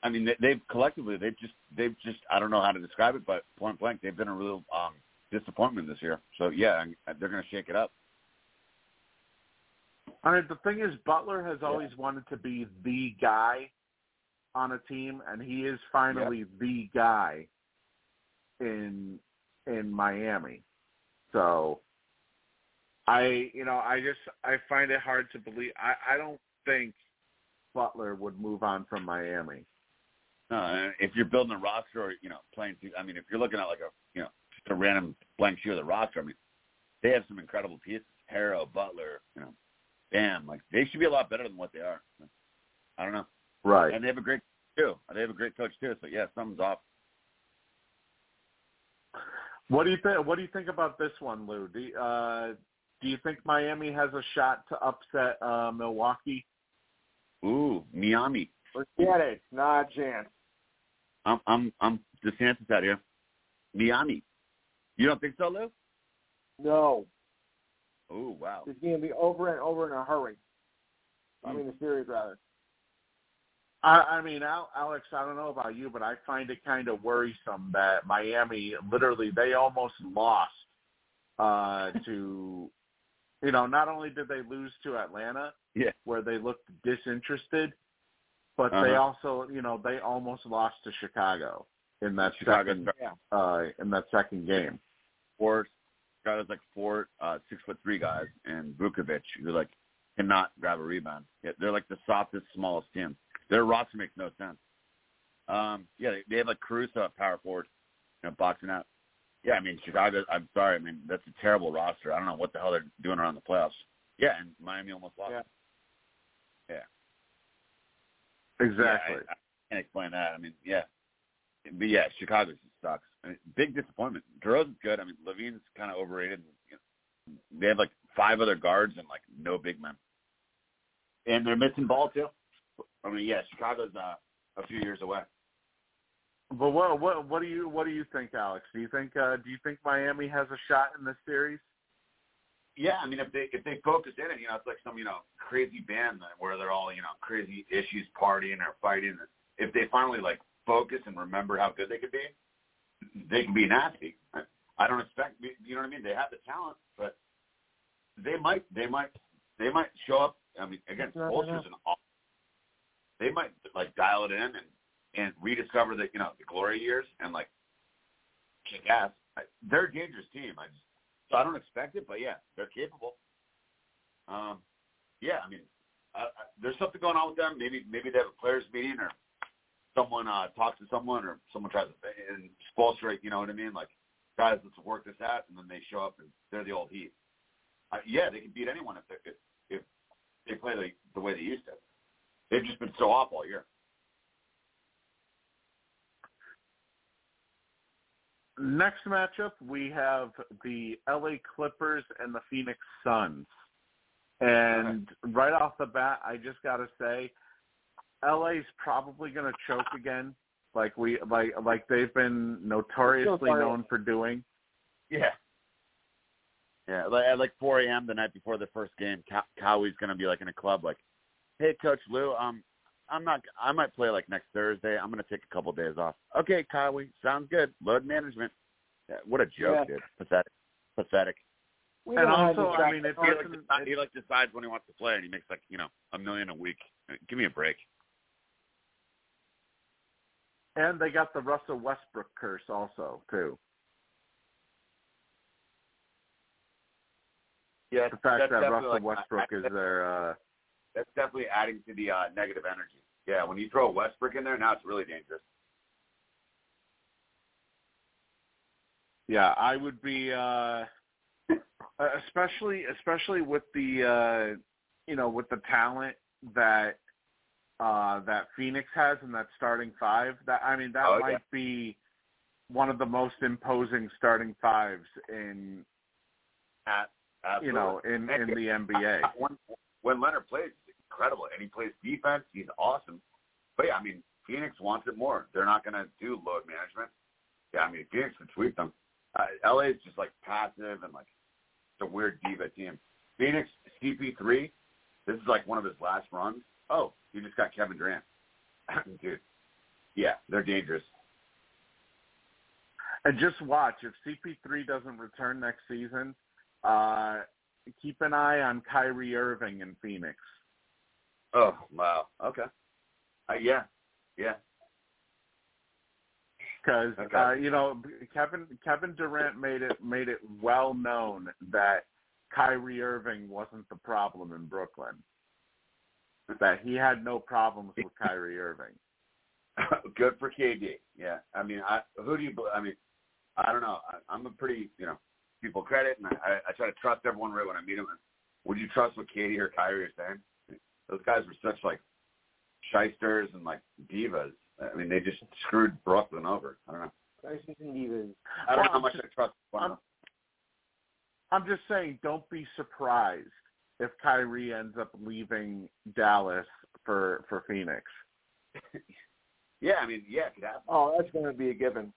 I mean, they, they've collectively they've just they've just I don't know how to describe it, but point blank they've been a real um, disappointment this year. So yeah, they're going to shake it up. I mean, the thing is, Butler has always wanted to be the guy on a team, and he is finally the guy in in Miami. So, I you know I just I find it hard to believe. I I don't think Butler would move on from Miami. And if you're building a roster or you know playing, I mean, if you're looking at like a you know just a random blank sheet of the roster, I mean, they have some incredible pieces. Herro, Butler, you know, Bam, like they should be a lot better than what they are. I don't know, Right. and they have a great too. They have a great coach too. So yeah, something's off. What do you think? What do you think about this one, Lou? Do you, uh, do you think Miami has a shot to upset uh, Milwaukee? Ooh, Miami. Forget it. Not a chance. I'm I'm I'm DeSantis out here. Miami. You don't think so, Lou? No. Oh wow. It's going to be over and over in a hurry. I mean, the series rather. I, I mean, Al, Alex, I don't know about you, but I find it kind of worrisome that Miami literally they almost lost uh, to, you know, not only did they lose to Atlanta, Yeah. where they looked disinterested, but they Uh-huh. also, you know, they almost lost to Chicago in that Chicago second Yeah. uh, in that second game. Four guys like four uh six foot three guys and Vucevic who like cannot grab a rebound. Yeah, they're like the softest, smallest team. Their roster makes no sense. Um yeah, they, they have like Caruso at power forward, you know, boxing out. Yeah, I mean Chicago I'm sorry, I mean that's a terrible roster. I don't know what the hell they're doing around the playoffs. Yeah, and Miami almost lost. Yeah. Exactly. Yeah, I, I can't explain that. I mean, yeah, but yeah, Chicago just sucks. I mean, big disappointment. DeRozan's good. I mean, LaVine's kind of overrated. You know, they have like five other guards and like no big men, and they're missing ball too. I mean, yeah, Chicago's uh, a few years away. But what what what do you what do you think, Alex? Do you think uh, do you think Miami has a shot in this series? Yeah, I mean, if they if they focus in it, you know, it's like some you know crazy band that- where they're all you know crazy issues, partying or fighting. If they finally like focus and remember how good they could be, they can be nasty. I, I don't expect you know what I mean. They have the talent, but they might they might they might show up. I mean, against No, no. and all. They might like dial it in and and rediscover the you know the glory years and like kick ass. I, they're a dangerous team. I just so I don't expect it, but yeah, they're capable. Um, yeah, I mean, I, there's something going on with them. Maybe maybe they have a players meeting or someone uh, talks to someone or someone tries to and Spoelstra, you know what I mean? Like, guys, let's work this out, and then they show up and they're the old Heat. Uh, yeah, they can beat anyone if they if, if they play the, the way they used to. They've just been so off all year. Next matchup, we have the LA Clippers and the Phoenix Suns. And right off the bat, I just got to say, LA's probably going to choke again, like we like like they've been notoriously known for doing. Yeah. Yeah, like at like 4 a.m. the night before the first game, Cow- Kawhi's gonna be like in a club, like, "Hey, Coach Lou, um, I'm not. I might play like next Thursday. I'm gonna take a couple days off." Okay, Kawhi, sounds good. Load management. Yeah, what a joke, Yeah. dude. Pathetic. Pathetic. We And also, I mean, if He like, decides, he like decides when he wants to play, and he makes like you know a million a week. Give me a break. and they got the Russell Westbrook curse also too. Yeah, The fact that Russell like, Westbrook I- is their uh That's definitely adding to the uh, negative energy. Yeah, when you throw Westbrook in there, now it's really dangerous. Yeah, I would be uh especially especially with the uh you know, with the talent that uh that Phoenix has in that starting five. That I mean that Oh, might yeah. be one of the most imposing starting fives in At, you know, in in the NBA. when when Leonard plays, incredible, and he plays defense. He's awesome. But yeah, I mean, Phoenix wants it more. They're not going to do load management. Yeah, I mean, Phoenix can sweep them. Uh, LA is just like passive and like it's a weird diva team. Phoenix CP3, this is like one of his last runs. Oh, you just got Kevin Durant, dude. Yeah, they're dangerous. And just watch if CP3 doesn't return next season, uh keep an eye on Kyrie Irving in Phoenix. Oh wow, okay. Uh, yeah, yeah. because Okay. uh, you know Kevin Kevin Durant made it made it well known that Kyrie Irving wasn't the problem in Brooklyn. That he had no problems with Kyrie Irving. Good for KD. Yeah, I mean, I who do you? I mean, I don't know. I, I'm a pretty, you know, people credit, and I, I try to trust everyone right when I meet them. Would you trust what KD or Kyrie are saying? Those guys were such like shysters and like divas. I mean, they just screwed Brooklyn over. I don't know. Crisis and Divas. I don't know Well, how much I trust. I'm- I'm just saying, don't be surprised if Kyrie ends up leaving Dallas for for Phoenix. Yeah, I mean, yeah, it could happen. Oh, that's going to be a given.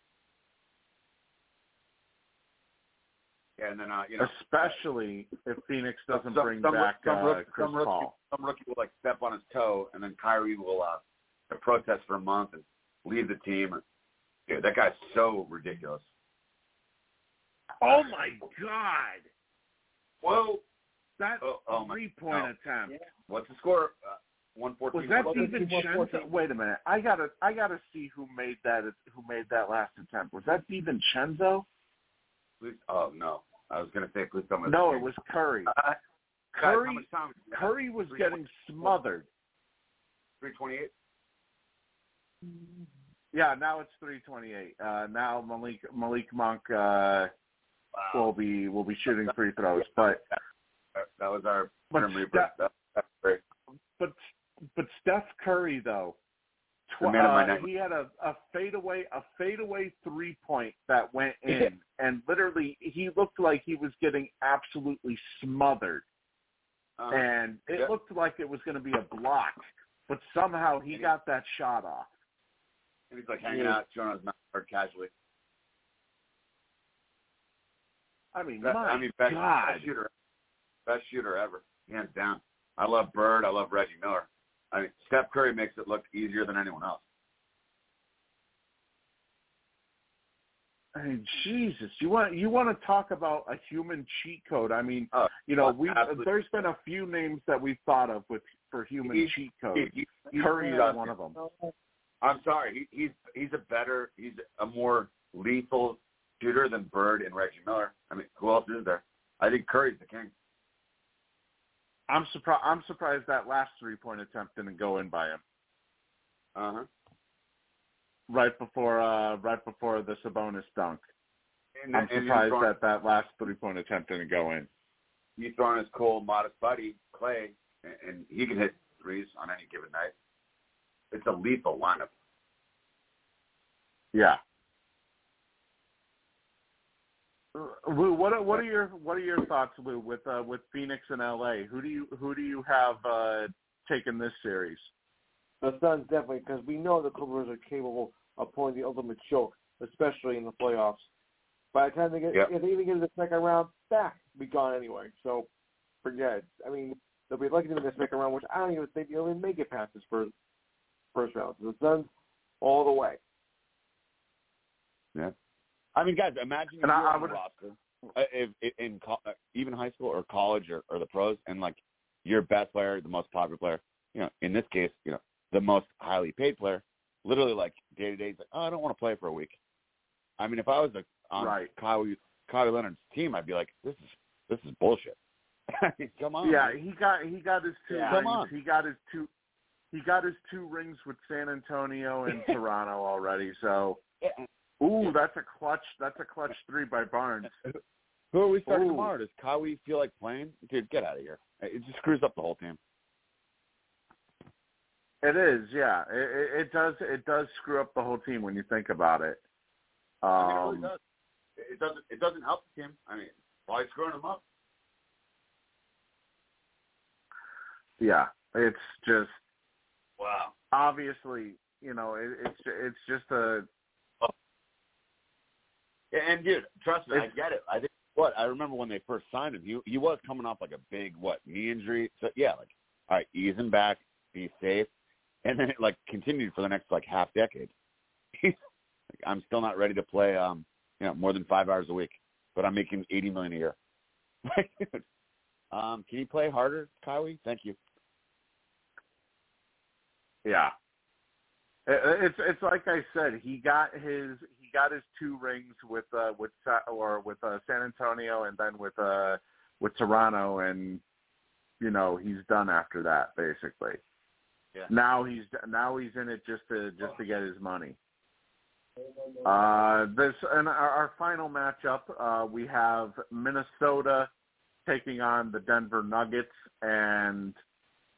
And then uh, you know, Especially if Phoenix doesn't some, bring some, back some uh, Chris some rookie, Paul. Some rookie will like step on his toe, and then Kyrie will uh, protest for a month and leave the team. Dude, that guy's so ridiculous. Oh my God! Whoa! That Oh, oh my- three-point oh. attempt. What's the score? Uh, One fourteen. Was that Well, DiVincenzo? Wait a minute. I gotta, I gotta see who made that. Who made that last attempt? Was that even Chenzo? Please, oh no, I was gonna say please tell me. No, it was Curry. Uh, Curry? Curry was getting smothered. Three twenty-eight. Yeah, now it's three twenty-eight. Uh, now Malik Malik Monk uh, will be will be shooting free throws, but That, was our But Grim Reaper. Steph- That, that's great. but but Steph Curry though, tw- The man of my uh, he had a a fadeaway a fadeaway three point that went in, and literally he looked like he was getting absolutely smothered, Uh, and it yeah. looked like it was going to be a block, but somehow he got that shot off. and he's like hanging out, showing on his mouth casually. I mean, That- my I mean, best, God, best shooter, best shooter ever, hands down. I love Bird. I love Reggie Miller. I mean, Steph Curry makes it look easier than anyone else. I mean, Jesus, you want you want to talk about a human cheat code? I mean, Oh, you know, we there's been a few names that we've thought of with for human He- cheat codes. He- he- Curry he's is one of them. I'm sorry. He, he's he's a better, he's a more lethal shooter than Bird and Reggie Miller. I mean, who else is there? I think Curry's the king. I'm surprised. I'm surprised that last three point attempt didn't go in by him Uh huh. right before uh right before the Sabonis dunk. And, I'm and surprised throwing, that that last three point attempt didn't go in. you throwing his cool, modest buddy Klay, and, and he can hit threes on any given night. It's a lethal lineup. Yeah. Lou, what are, what are your what are your thoughts, Lou, with uh, with Phoenix and LA? Who do you who do you have uh, taking this series? The Suns definitely, because we know the Clippers are capable of pulling the ultimate choke, especially in the playoffs. By the time they get, Yep. if they even get to the second round, back be gone anyway. So forget it. I mean, they'll be lucky to get to the second round, which I don't even think they'll even make it past this first first round. So the Suns all the way. Yeah. I mean, guys, imagine if And I- I would- roster, uh, if, if in co- uh, even high school or college or, or the pros, and like your best player, the most popular player, you know, in this case, you know, the most highly paid player, literally like day to day, he's like, oh, I don't want to play for a week. I mean, if I was a, on Right. Kawhi, Kawhi Leonard's team, I'd be like, this is this is bullshit. Come on. Yeah, man. he got he got his two Yeah. rings. Come on. He got his two he got his two rings with San Antonio and Toronto already. So. Ooh, that's a clutch. That's a clutch three by Barnes. Who are we starting Ooh. tomorrow? Does Kawhi feel like playing? Dude, get out of here. It just screws up the whole team. It is, yeah. It, it, it does. It does screw up the whole team when you think about it. Um, I mean, it really does. It doesn't. It doesn't help the team. I mean, why screwing them up? Yeah, it's just Wow. obviously, you know, it, it's it's just a And dude, trust me, I get it. I think what I remember when they first signed him, he he was coming off like a big what knee injury. So yeah, like all right, ease him back, be safe, and then it like continued for the next like half decade. Like, I'm still not ready to play, um, you know, more than five hours a week, but I'm making eighty million a year. Like, dude, um, can you play harder, Kyrie? Thank you. yeah. It's it's like I said, he got his got his two rings with uh with Sa- or with uh, San Antonio and then with uh with Toronto and you know he's done after that basically. Yeah. Now he's now he's in it just to just to get his money. Uh, this and our, our final matchup, uh, we have Minnesota taking on the Denver Nuggets, and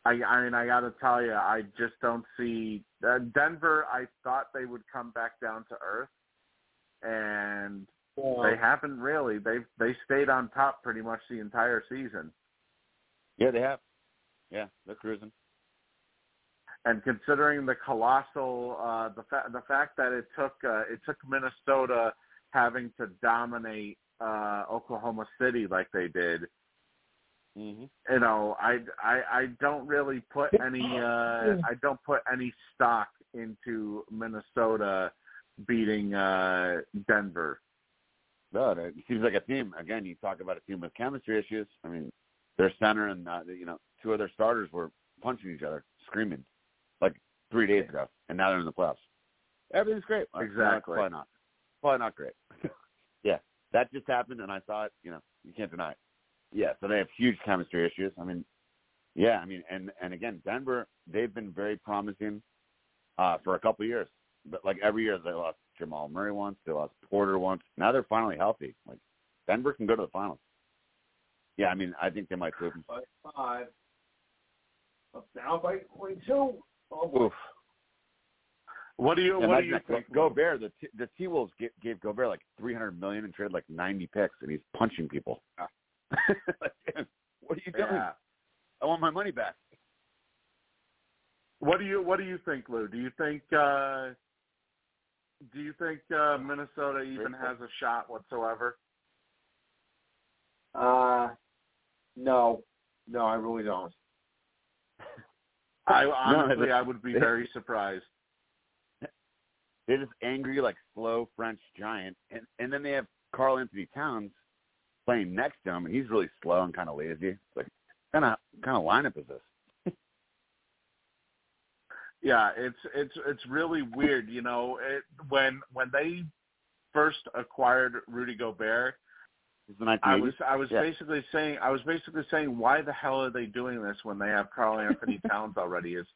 I, I mean, I got to tell you, I just don't see uh, Denver. I thought they would come back down to earth, and they haven't really. They they stayed on top pretty much the entire season. Yeah, they have. Yeah, they're cruising. and considering the colossal uh, the fa- the fact that it took uh, it took Minnesota having to dominate uh, Oklahoma City like they did, Mm-hmm. you know, I I I don't really put any uh I don't put any stock into Minnesota beating uh Denver. No, it seems like a team. Again, you talk about a team with chemistry issues. I mean, their center and uh, you know two of their starters were punching each other, screaming, like three days ago, and now they're in the playoffs. Everything's great. Exactly. Probably not. Probably not great. yeah, that just happened, and I saw it. You know, you can't deny it. Yeah, so they have huge chemistry issues. I mean, yeah, I mean, and and again, Denver, they've been very promising uh, for a couple of years. But like every year, they lost Jamal Murray once, they lost Porter once. Now they're finally healthy. Like Denver can go to the finals. Yeah, I mean, I think they might prove them. By five. Up down by twenty-two. Oh. Oof. What do you And what like do you think? Gobert, the T- the T Wolves gave, gave Gobert like three hundred million and traded like ninety picks, and he's punching people. like, what are you doing? Yeah. I want my money back. What do you what do you think, Lou? Do you think uh do you think uh Minnesota even has a shot whatsoever? Uh, no, no, I really don't. I honestly they- I would be very surprised. They're just angry, like slow French giant, and and then they have Karl-Anthony Towns playing next to him, and he's really slow and kind of lazy. It's like kind of kind of lineup is this? Yeah, it's it's it's really weird, you know, it, when when they first acquired Rudy Gobert, It's the 1980s. I was I was Yeah. basically saying I was basically saying why the hell are they doing this when they have Karl Anthony Towns already? Is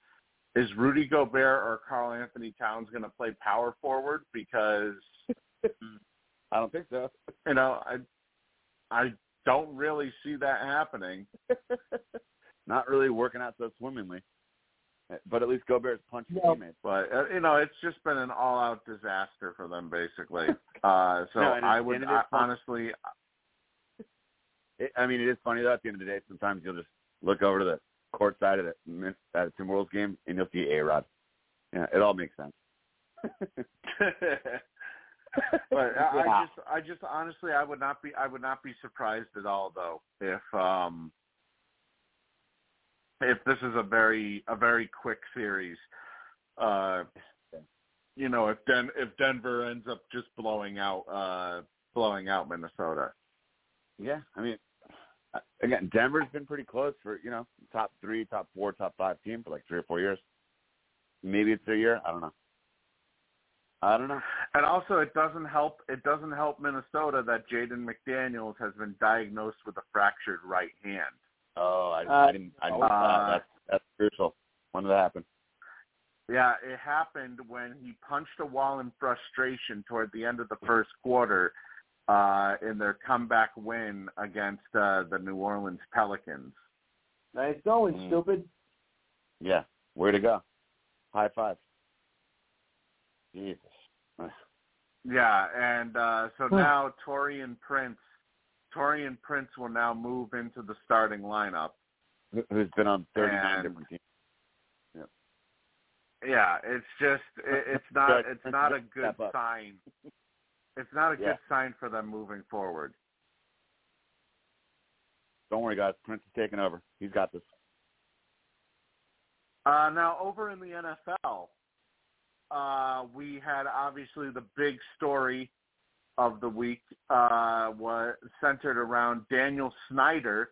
is Rudy Gobert or Karl-Anthony Towns going to play power forward? Because I don't think so. you know I I don't really see that happening. Not really working out so swimmingly. But at least Gobert's punching No. teammates. But uh, you know, it's just been an all-out disaster for them, basically. Uh, so No, I would and it is I, honestly, It, I mean, it is funny though. At the end of the day, sometimes you'll just look over to the court side of the at a Timberwolves game, and you'll see A Rod. Yeah, it all makes sense. but I, I just, I just honestly, I would not be, I would not be surprised at all, though, if um, if this is a very, a very quick series. Uh, you know, if Den, if Denver ends up just blowing out, uh, blowing out Minnesota. Yeah, I mean, uh, again, Denver's been pretty close for you know top three, top four, top five team for like three or four years. Maybe it's their year. I don't know. I don't know. And also, it doesn't help. It doesn't help Minnesota that Jaden McDaniels has been diagnosed with a fractured right hand. Oh, I, Uh, I didn't. I didn't. uh, Uh, that's that's crucial. When did that happen? Yeah, it happened when he punched a wall in frustration toward the end of the first quarter uh, in their comeback win against uh, the New Orleans Pelicans. Nice going, Mm. stupid. Yeah, where to go? High five. Jesus. Yeah, and uh, so now Taurean Prince, Taurean Prince will now move into the starting lineup. Who- Who's been on 39 And- different teams? Yeah, it's just it, it's not it's not a good sign. It's not a Yeah. good sign for them moving forward. Don't worry, guys. Prince is taking over. He's got this. Uh, now, over in the NFL, uh, we had obviously the big story of the week uh, was centered around Daniel Snyder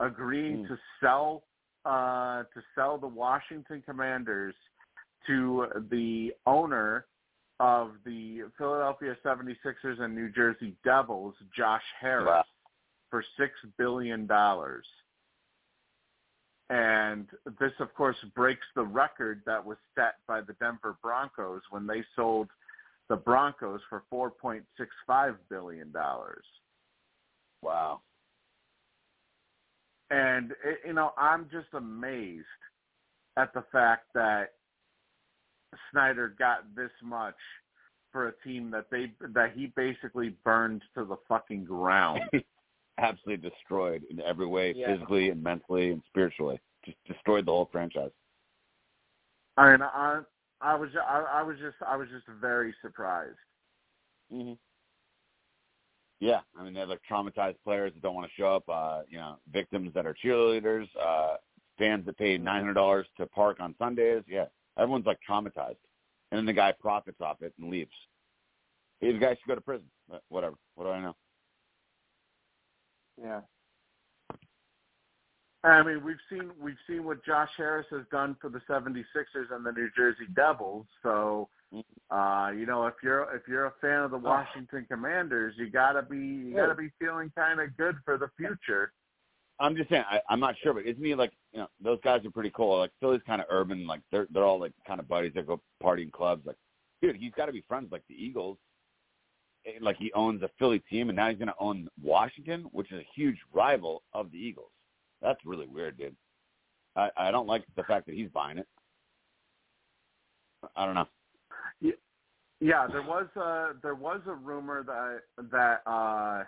agreeing Mm. to sell uh, to sell the Washington Commanders to the owner of the Philadelphia 76ers and New Jersey Devils, Josh Harris, Wow. for six billion dollars. And this, of course, breaks the record that was set by the Denver Broncos when they sold the Broncos for $4.65 billion. Wow. And, it, you know, I'm just amazed at the fact that Snyder got this much for a team that they that he basically burned to the fucking ground. Absolutely destroyed in every way, Yeah. physically and mentally and spiritually. Just destroyed the whole franchise. I mean, I I was I, I was just I was just very surprised. hmm Yeah, I mean they have like traumatized players that don't want to show up. Uh, you know, victims that are cheerleaders, uh, fans that pay nine hundred dollars to park on Sundays. Yeah, everyone's like traumatized, and then the guy profits off it and leaves. The guy should go to prison. But whatever. What do I know? Yeah. I mean, we've seen we've seen what Josh Harris has done for the 76ers and the New Jersey Devils. So, uh, you know, if you're if you're a fan of the Washington Commanders, you gotta be you gotta be feeling kind of good for the future. I'm just saying. I, I'm not sure, but isn't he like you know those guys are pretty cool. Like Philly's kind of urban. Like they're they're all like kind of buddies that go partying clubs. Like, dude, he's got to be friends like the Eagles. Eh, Like he owns a Philly team, and now he's going to own Washington, which is a huge rival of the Eagles. That's really weird, dude. I I don't like the fact that he's buying it. I don't know. Yeah, yeah there was a there was a rumor that that uh,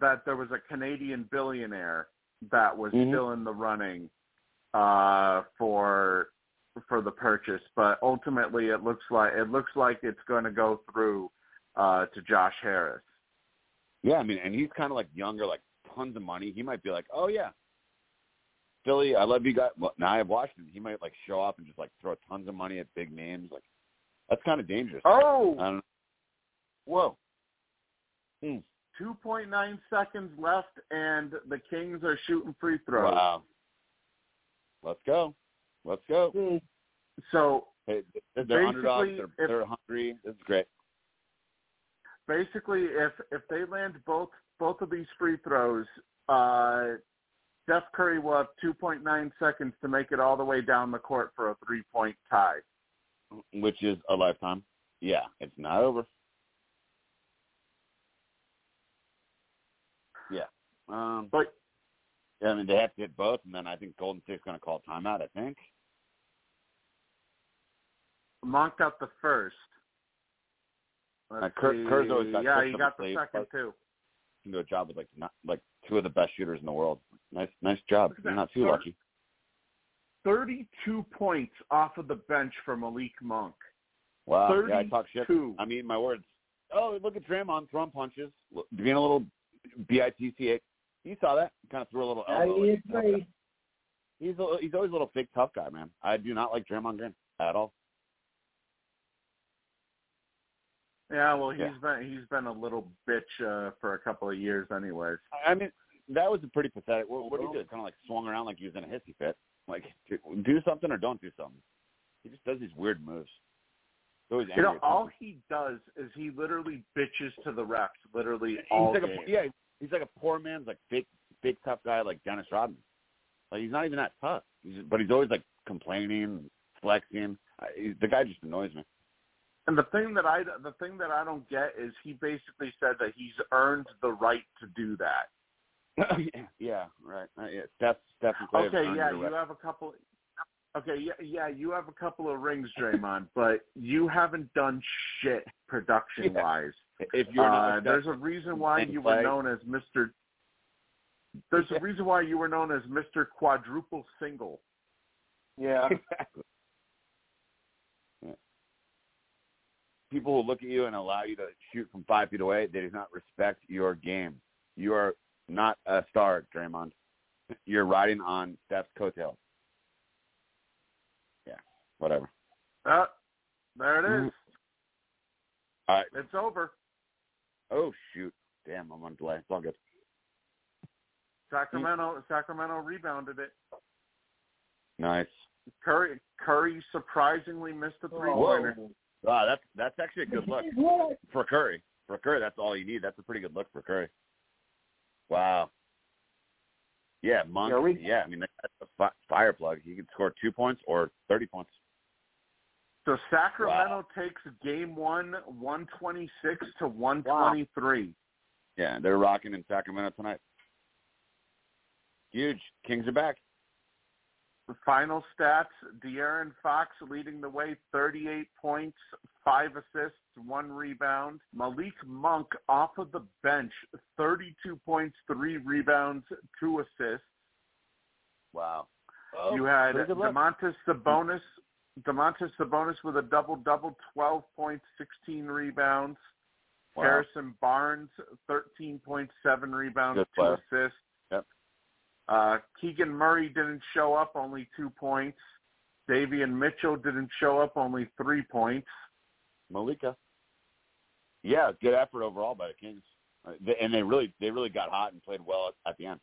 that there was a Canadian billionaire that was Mhm. still in the running uh, for for the purchase, but ultimately it looks like it looks like it's going to go through uh, to Josh Harris. Yeah, I mean, and he's kind of like younger, like tons of money. He might be like, oh yeah, Philly, I love you guys. Well, now I have Washington. He might like show up and just like throw tons of money at big names. Like that's kind of dangerous. Oh, I don't know. Whoa. Hmm. two point nine seconds left, and the Kings are shooting free throws. Wow. Let's go. Let's go. Hmm. So Hey, they're underdogs. They're, if- they're hungry. This is great. basically, if if they land both both of these free throws, uh, Steph Curry will have 2.9 seconds to make it all the way down the court for a three point tie. Which is a lifetime. Yeah, it's not over. Yeah. Um, But I mean, they have to hit both, and then I think Golden State's going to call timeout. I think. Monk got the first. Let's Uh, Kerr- see. Kerr's always got yeah, he got the second too. Can do a job with like not like two of the best shooters in the world. Nice, nice job. You're not too Sir. lucky. 32 points off of the bench for Malik Monk. Wow. Yeah, I talk shit. 32. I'm eating my words. Oh, look at Draymond throwing punches, look- being a little bitch. You saw that? Kind of threw a little elbow. like, agree. He's a, he's always a little fake tough guy, man. I do not like Draymond Green at all. Yeah, well, he's Yeah. been he's been a little bitch uh, for a couple of years, anyways. I mean, that was a pretty pathetic. What, what did he do? Kind of like swung around like he was in a hissy fit. Like, do, something or don't do something. He just does these weird moves. You know, all he does is he literally bitches to the refs, literally He's all like game. a yeah, he's like a poor man's like fake fake tough guy like Dennis Rodman. Like he's not even that tough. He's just, but he's always like complaining, flexing. I, he, the guy just annoys me. And the thing that I the thing that I don't get is he basically said that he's earned the right to do that. yeah, yeah, right. Uh, yeah, Steph, Steph and Klay have Okay, yeah, you right. have a couple. Okay, yeah, yeah, you have a couple of rings, Draymond, but you haven't done shit production wise. If you're not, Uh, if there's a reason why and you were known as Mister. There's Yeah. a reason why you were known as Mister Quadruple Single. Yeah. exactly. People who look at you and allow you to shoot from five feet away, they do not respect your game. You are not a star, Draymond. You're riding on Steph's coattails. Yeah, whatever. Uh, there it is. All right. It's over. Oh shoot! Damn, I'm on delay. It's all good. Sacramento, Sacramento rebounded it. Nice. Curry, Curry surprisingly missed a three Whoa. pointer. Wow, that's that's actually a good look for Curry. For Curry, that's all you need. That's a pretty good look for Curry. Wow. Yeah, Monk. Yeah, we- yeah, I mean that's a fi- fire plug. He could score two points or thirty points. So Sacramento takes game one, one twenty six to one twenty three. Yeah, they're rocking in Sacramento tonight. Huge. Kings are back. The final stats: De'Aaron Fox leading the way, thirty eight points, five assists, one rebound. Malik Monk off of the bench, thirty two points, three rebounds, two assists. Wow. Oh, you had. Domantas Sabonis, Domantas Sabonis with a double double, twelve points, sixteen rebounds. Wow. Harrison Barnes, thirteen point seven rebounds, Good two player. assists. Uh, Keegan Murray didn't show up, only two points. Davion Mitchell didn't show up, only three points. Malika. Yeah, good effort overall by the Kings, Uh, and they really they really got hot and played well at, at the end.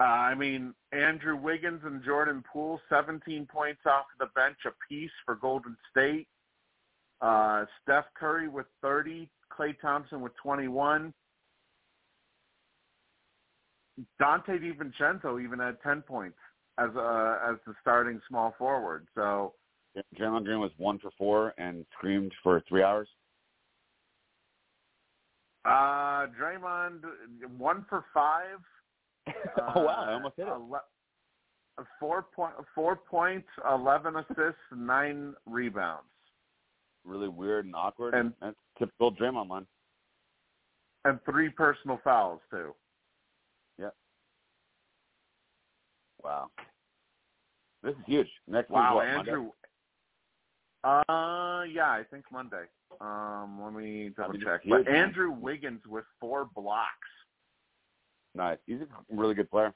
Uh, I mean, Andrew Wiggins and Jordan Poole, 17 points off the bench apiece for Golden State. Uh, Steph Curry with 30, Klay Thompson with 21. Donte DiVincenzo even had 10 points as uh, as the starting small forward. So Draymond Green was one for four and screamed for three hours. uh, Draymond one for five. oh wow, I almost hit it. Ele- four point four points, eleven assists, nine rebounds, Really weird and awkward. And- that's typical Draymond line. and three personal fouls too. Wow. This is huge. Next Wow, week's what, Monday? Andrew. Uh, yeah, I think Monday. Um, let me double check. But. Andrew Wiggins with four blocks, Nice. He's a really good player.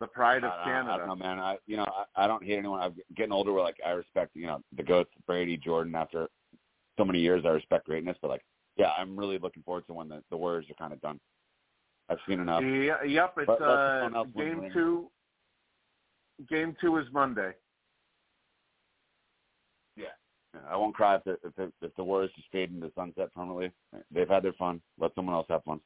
the pride of I, I, I Canada. don't know, man. I you know I, I don't hate anyone. I'm getting older. Where like I respect you know the goats, Brady, Jordan. After so many years, I respect greatness. But like, yeah, I'm really looking forward to when the the Warriors are kind of done. I've seen enough. Yeah, yep, it's uh, someone else win the game two. Game two is Monday. Yeah. I won't cry if the if the, if the Warriors just fade into the sunset permanently. They've had their fun. Let someone else have fun.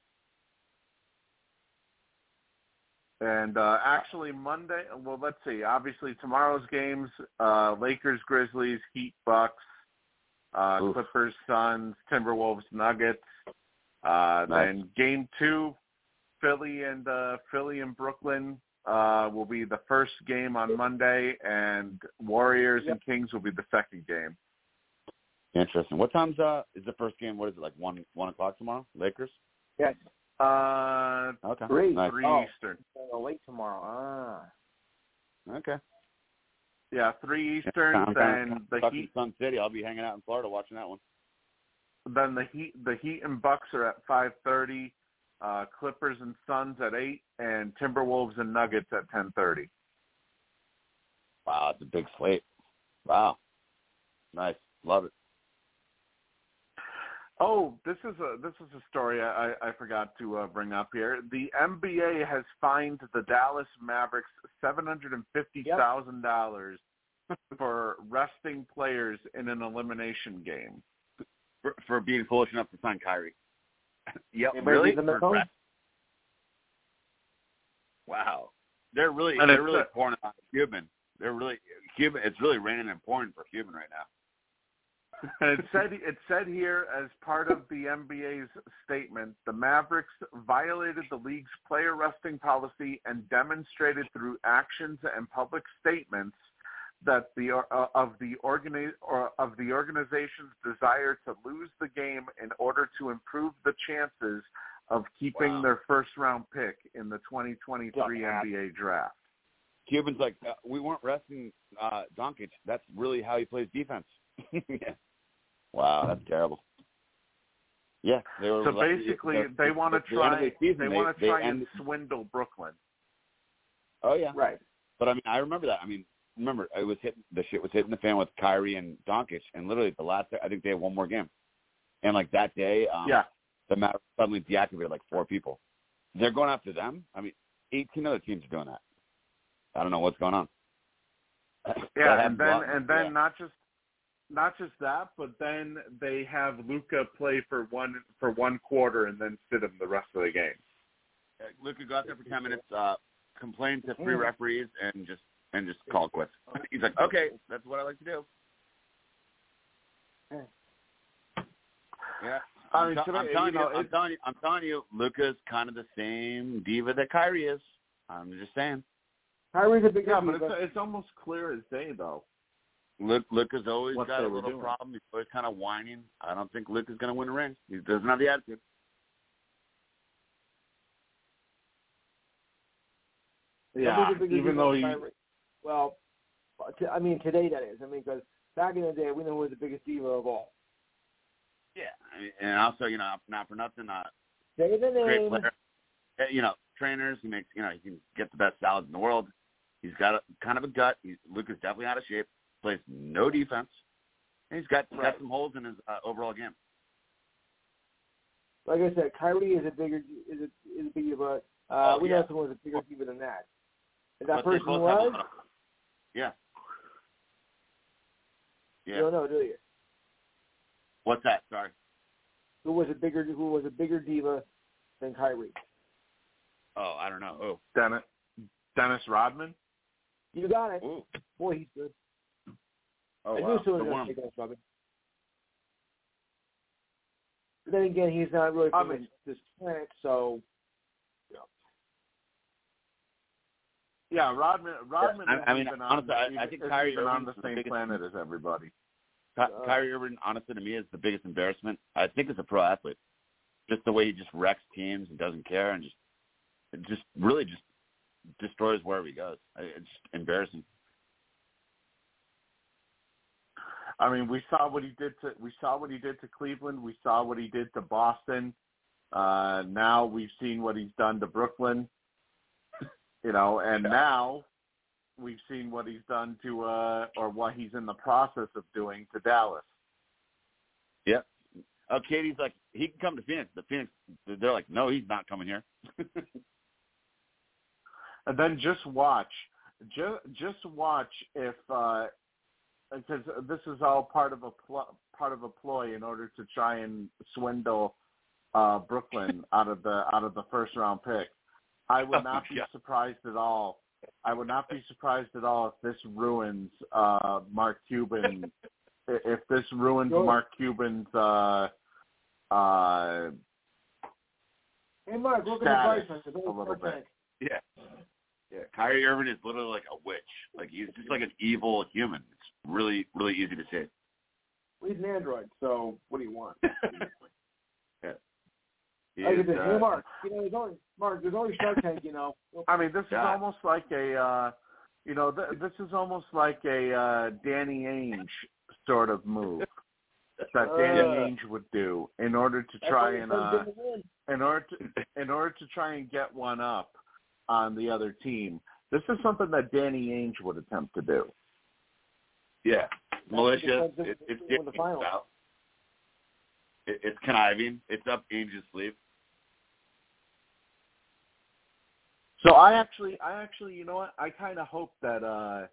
And uh, actually, Monday. Well, let's see. Obviously, tomorrow's games: uh, Lakers, Grizzlies, Heat, Bucks, uh, Oof. Clippers, Suns, Timberwolves, Nuggets. Uh, Nice. Then game two, Philly and uh, Philly and Brooklyn uh, will be the first game on Monday, and Warriors and Kings will be the second game. Interesting. What time's uh is the first game? What is it like one one o'clock tomorrow? Lakers. Yes. Uh, Okay. Three. Nice. three Oh. Eastern. Oh, late tomorrow. Ah. Okay. Yeah, three Eastern. I'm kinda Then the Heat Sun City. I'll be hanging out in Florida watching that one. Then the Heat, the Heat and Bucks are at five thirty. Uh, Clippers and Suns at eight, and Timberwolves and Nuggets at ten thirty. Wow, it's a big slate. Wow. Nice. Love it. Oh, this is a this is a story I, I forgot to uh, bring up here. The NBA has fined the Dallas Mavericks seven hundred and fifty thousand dollars for resting players in an elimination game. For, for being foolish enough to sign Kyrie. yep. Anybody really? give them a phone? Wow. They're really And they're really a- pouring it on Cuban. They're really Cuban. It's really raining and pouring for Cuban right now. And it said it said here as part of the NBA's statement, the Mavericks violated the league's player resting policy and demonstrated through actions and public statements that the uh, of the organi- or of the organization's desire to lose the game in order to improve the chances of keeping Wow. their first round pick in the 2023 Yeah. NBA draft. Cuban's like, uh, we weren't resting uh Doncic. That's really how he plays defense. yeah. Wow, that's terrible. Yeah, they were. So basically, the- they want to the- the try the season, they want to try and ended- swindle Brooklyn. Oh yeah, Right. But I mean, I remember that. I mean, remember it was hitting the shit was hitting the fan with Kyrie and Doncic, and literally the last I think they had one more game, and like that day, um, Yeah. the Mavericks suddenly deactivated like four people. They're going after them. I mean, eighteen other teams are doing that. I don't know what's going on. Yeah, and then lot. and then Yeah. not just not just that, but then they have Luka play for one for one quarter and then sit him the rest of the game. Uh, Luka go out there for ten minutes, uh, complain to three Mm. referees, and just and just call it quits. He's like, okay, that's what I like to do. Yeah, I I'm, mean, tell- to me, I'm telling you you, know, I'm telling you, I'm telling you, Luka's kind of the same diva that Kyrie is. I'm just saying. Kyrie's a big Yeah, but it's it's almost clear as day though. Luke, Luka's always What got a little doing. problem. He's always kind of whining. I don't think Luka's going to win a ring. He doesn't have the attitude. Yeah, Nobody's a bigger even though he, Kyrie. Well, t- I mean today that is. I mean because back in the day we know who was the biggest diva of all. Yeah, I mean, and also you know not for nothing, uh, Say the great player. You know, trainers. He makes you know he can get the best salads in the world. He's got a, kind of a gut. He's, Luka's definitely out of shape. Plays no defense. And he's got Right. got some holes in his uh, overall game. Like I said, Kyrie is a bigger is a is a big diva. Uh, Oh, we yeah. know someone was a bigger diva than that. And that But person was. Lot of- Yeah. You Yeah. don't know, do you? What's that? Sorry. Who was a bigger who was a bigger diva than Kyrie? Oh, I don't know. Oh. Dennis, Dennis Rodman. You got it. Ooh. Boy, he's good. Oh, I wow. knew The someone was worm. going to Dennis Rodman. But then again, he's not really I from mean- this planet, so Yeah, Rodman. Rodman. I- I mean, honestly, on, I- I think Kyrie even on the the same biggest- planet as everybody. Ky- Uh, Kyrie Irving, honestly, to me, is the biggest embarrassment. I think as a pro athlete, just the way he just wrecks teams and doesn't care, and just, just really just destroys wherever he goes. It's embarrassing. I mean, we saw what he did to we saw what he did to Cleveland. We saw what he did to Boston. Uh, now we've seen what he's done to Brooklyn. You know, and now we've seen what he's done to uh or what he's in the process of doing to Dallas. Yep. Oh, KD's like, he can come to Phoenix. The Phoenix, they're like, no, he's not coming here. And then just watch, just just watch if uh because this is all part of a pl- part of a ploy in order to try and swindle uh Brooklyn out of the out of the first round pick. I would Oh, not be yeah. surprised at all. I would not be surprised at all if this ruins uh Mark Cuban i- if this ruins Sure. Mark Cuban's uh uh hey Mark, look at the Status price list. a little bit. yeah. Yeah. Kyrie Irving is literally like a witch. Like he's just like an evil human. It's really, really easy to see. Well, he's an android, so what do you want? He Look is, at this. uh, Hey, Mark, you know, there's only Mark. There's only Shark Tank, you know. I mean, this is almost like a, uh, you know, th- this is almost like a uh, Danny Ainge sort of move that Danny Uh. Ainge would do in order to try and, he's uh, gonna in order to, in order to try and get one up on the other team. This is something that Danny Ainge would attempt to do. Yeah. Malicious. because It, this it's is one of the it's finals. out. It, it's conniving. It's up Ainge's sleeve. So I actually, I actually, you know what? I kind of hope that, uh,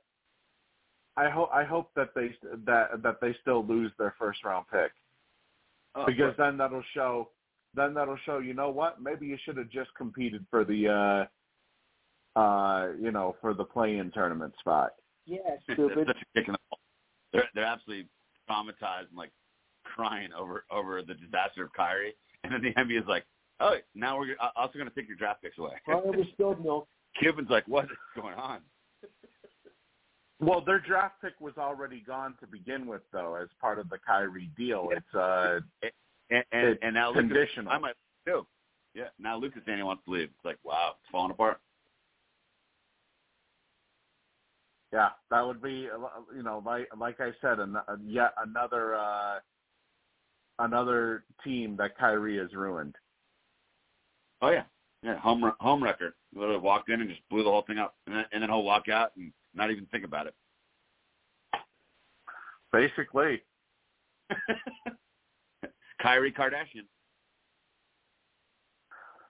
I hope, I hope that they that that they still lose their first round pick. Oh, because then that'll show then that'll show you know what maybe you should have just competed for the uh uh you know for the play in tournament spot Yeah, stupid. such a kick in the ball. They're they're absolutely traumatized and like crying over over the disaster of Kyrie, and then the NBA is like, oh, now we're uh, also going to take your draft picks away. Was spilled milk. Cuban's like, what is going on? well their draft pick was already gone to begin with though as part of the Kyrie deal it's uh And and, It's and now Lucas, conditional. I might too. Yeah, now Lucas he wants to leave. It's like, wow, it's falling apart. yeah that would be uh, you know like like I said an, uh, yet another uh another team that Kyrie has ruined Oh yeah, yeah, home home wrecker. Literally walked in and just blew the whole thing up, and then, and then he'll walk out and not even think about it. basically Kyrie Kardashian.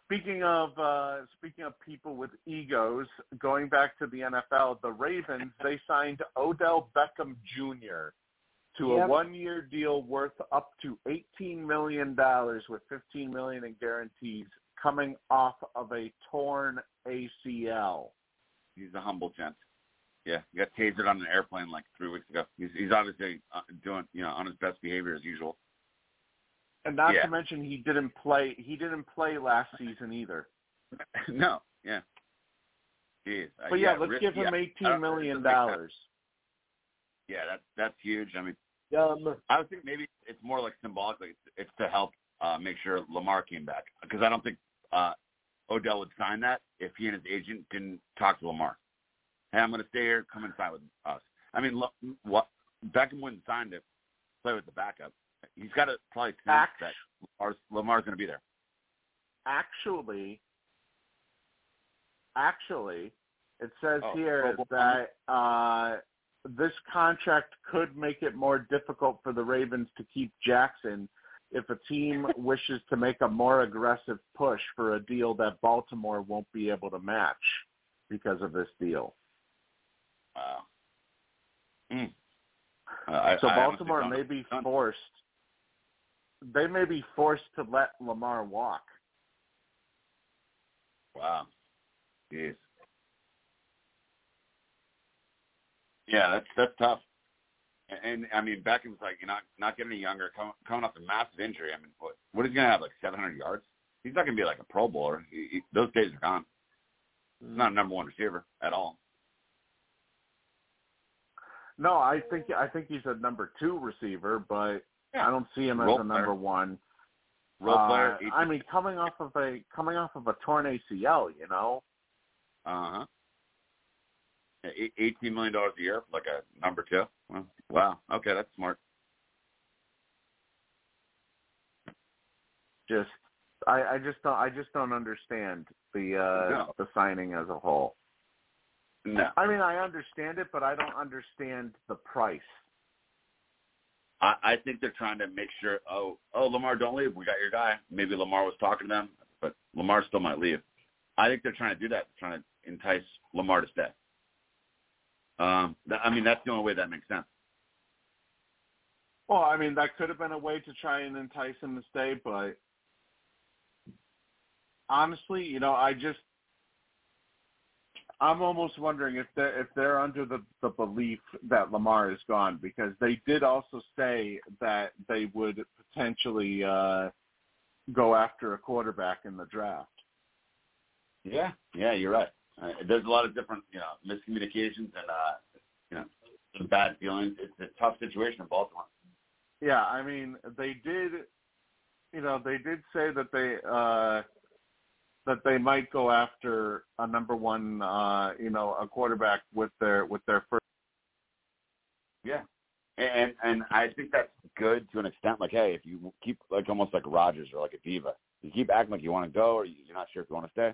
Speaking of uh, speaking of people with egos, going back to the NFL, the Ravens they signed Odell Beckham Jr. to a one-year deal worth up to eighteen million dollars, with 15 million in guarantees, coming off of a torn ACL. He's a humble gent. Yeah, he got tasered on an airplane like three weeks ago. He's he's obviously uh, doing you know on his best behavior as usual. And not Yeah. to mention he didn't play he didn't play last season either. no, yeah. Jeez. Uh, But yeah, let's ri- give him yeah, I eighteen don't- million it doesn't make sense. dollars. Yeah, that's that's huge. I mean, Um, I would think maybe it's more like symbolic. Like it's, it's to help uh, make sure Lamar came back because I don't think uh, Odell would sign that if he and his agent didn't talk to Lamar. Hey, I'm going to stay here. Come and sign with us. I mean, look, what Beckham wouldn't sign to play with the backup. He's got to probably sense Act- that Lamar's, Lamar's going to be there. actually, actually, it says Oh, here Pro Bowl that uh, this contract could make it more difficult for the Ravens to keep Jackson if a team wishes to make a more aggressive push for a deal that Baltimore won't be able to match because of this deal. Wow. Mm. Uh, so I Baltimore don't- may be don't- forced. They may be forced to let Lamar walk. Wow. Jeez. Yeah, that's that's tough. And, and I mean, Beckham's like you're not not getting any younger, coming, coming off a massive injury. I mean, what what is he gonna have like 700 yards? He's not gonna be like a Pro Bowler. He, he, those days are gone. He's not a number one receiver at all. No, I think I think he's a number two receiver, but Yeah. I don't see him as Role a number player. one. Role Uh, player. I mean, coming off of a coming off of a torn ACL, you know. uh huh. Eighteen million dollars a year, like a number two. Well, wow. Okay, that's smart. Just I, I just don't I just don't understand the uh No. the signing as a whole. No, I mean, I understand it, but I don't understand the price. I, I think they're trying to make sure. Oh, oh, Lamar, don't leave. We got your guy. Maybe Lamar was talking to them, but Lamar still might leave. I think they're trying to do that, trying to entice Lamar to stay. Um, th- I mean, that's the only way that makes sense. Well, I mean, that could have been a way to try and entice him to stay, but honestly, you know, I just I'm almost wondering if they're if they're under the the belief that Lamar is gone because they did also say that they would potentially uh go after a quarterback in the draft. Yeah, yeah, you're right. Uh, there's a lot of different, you know, miscommunications and uh, you know, some bad feelings. It's a tough situation in Baltimore. Yeah, I mean, they did, you know, they did say that they uh that they might go after a number one, uh, you know, a quarterback with their with their first. Yeah. And and I think that's good to an extent. Like, hey, if you keep like almost like Rodgers or like a diva, you keep acting like you want to go or you're not sure if you want to stay.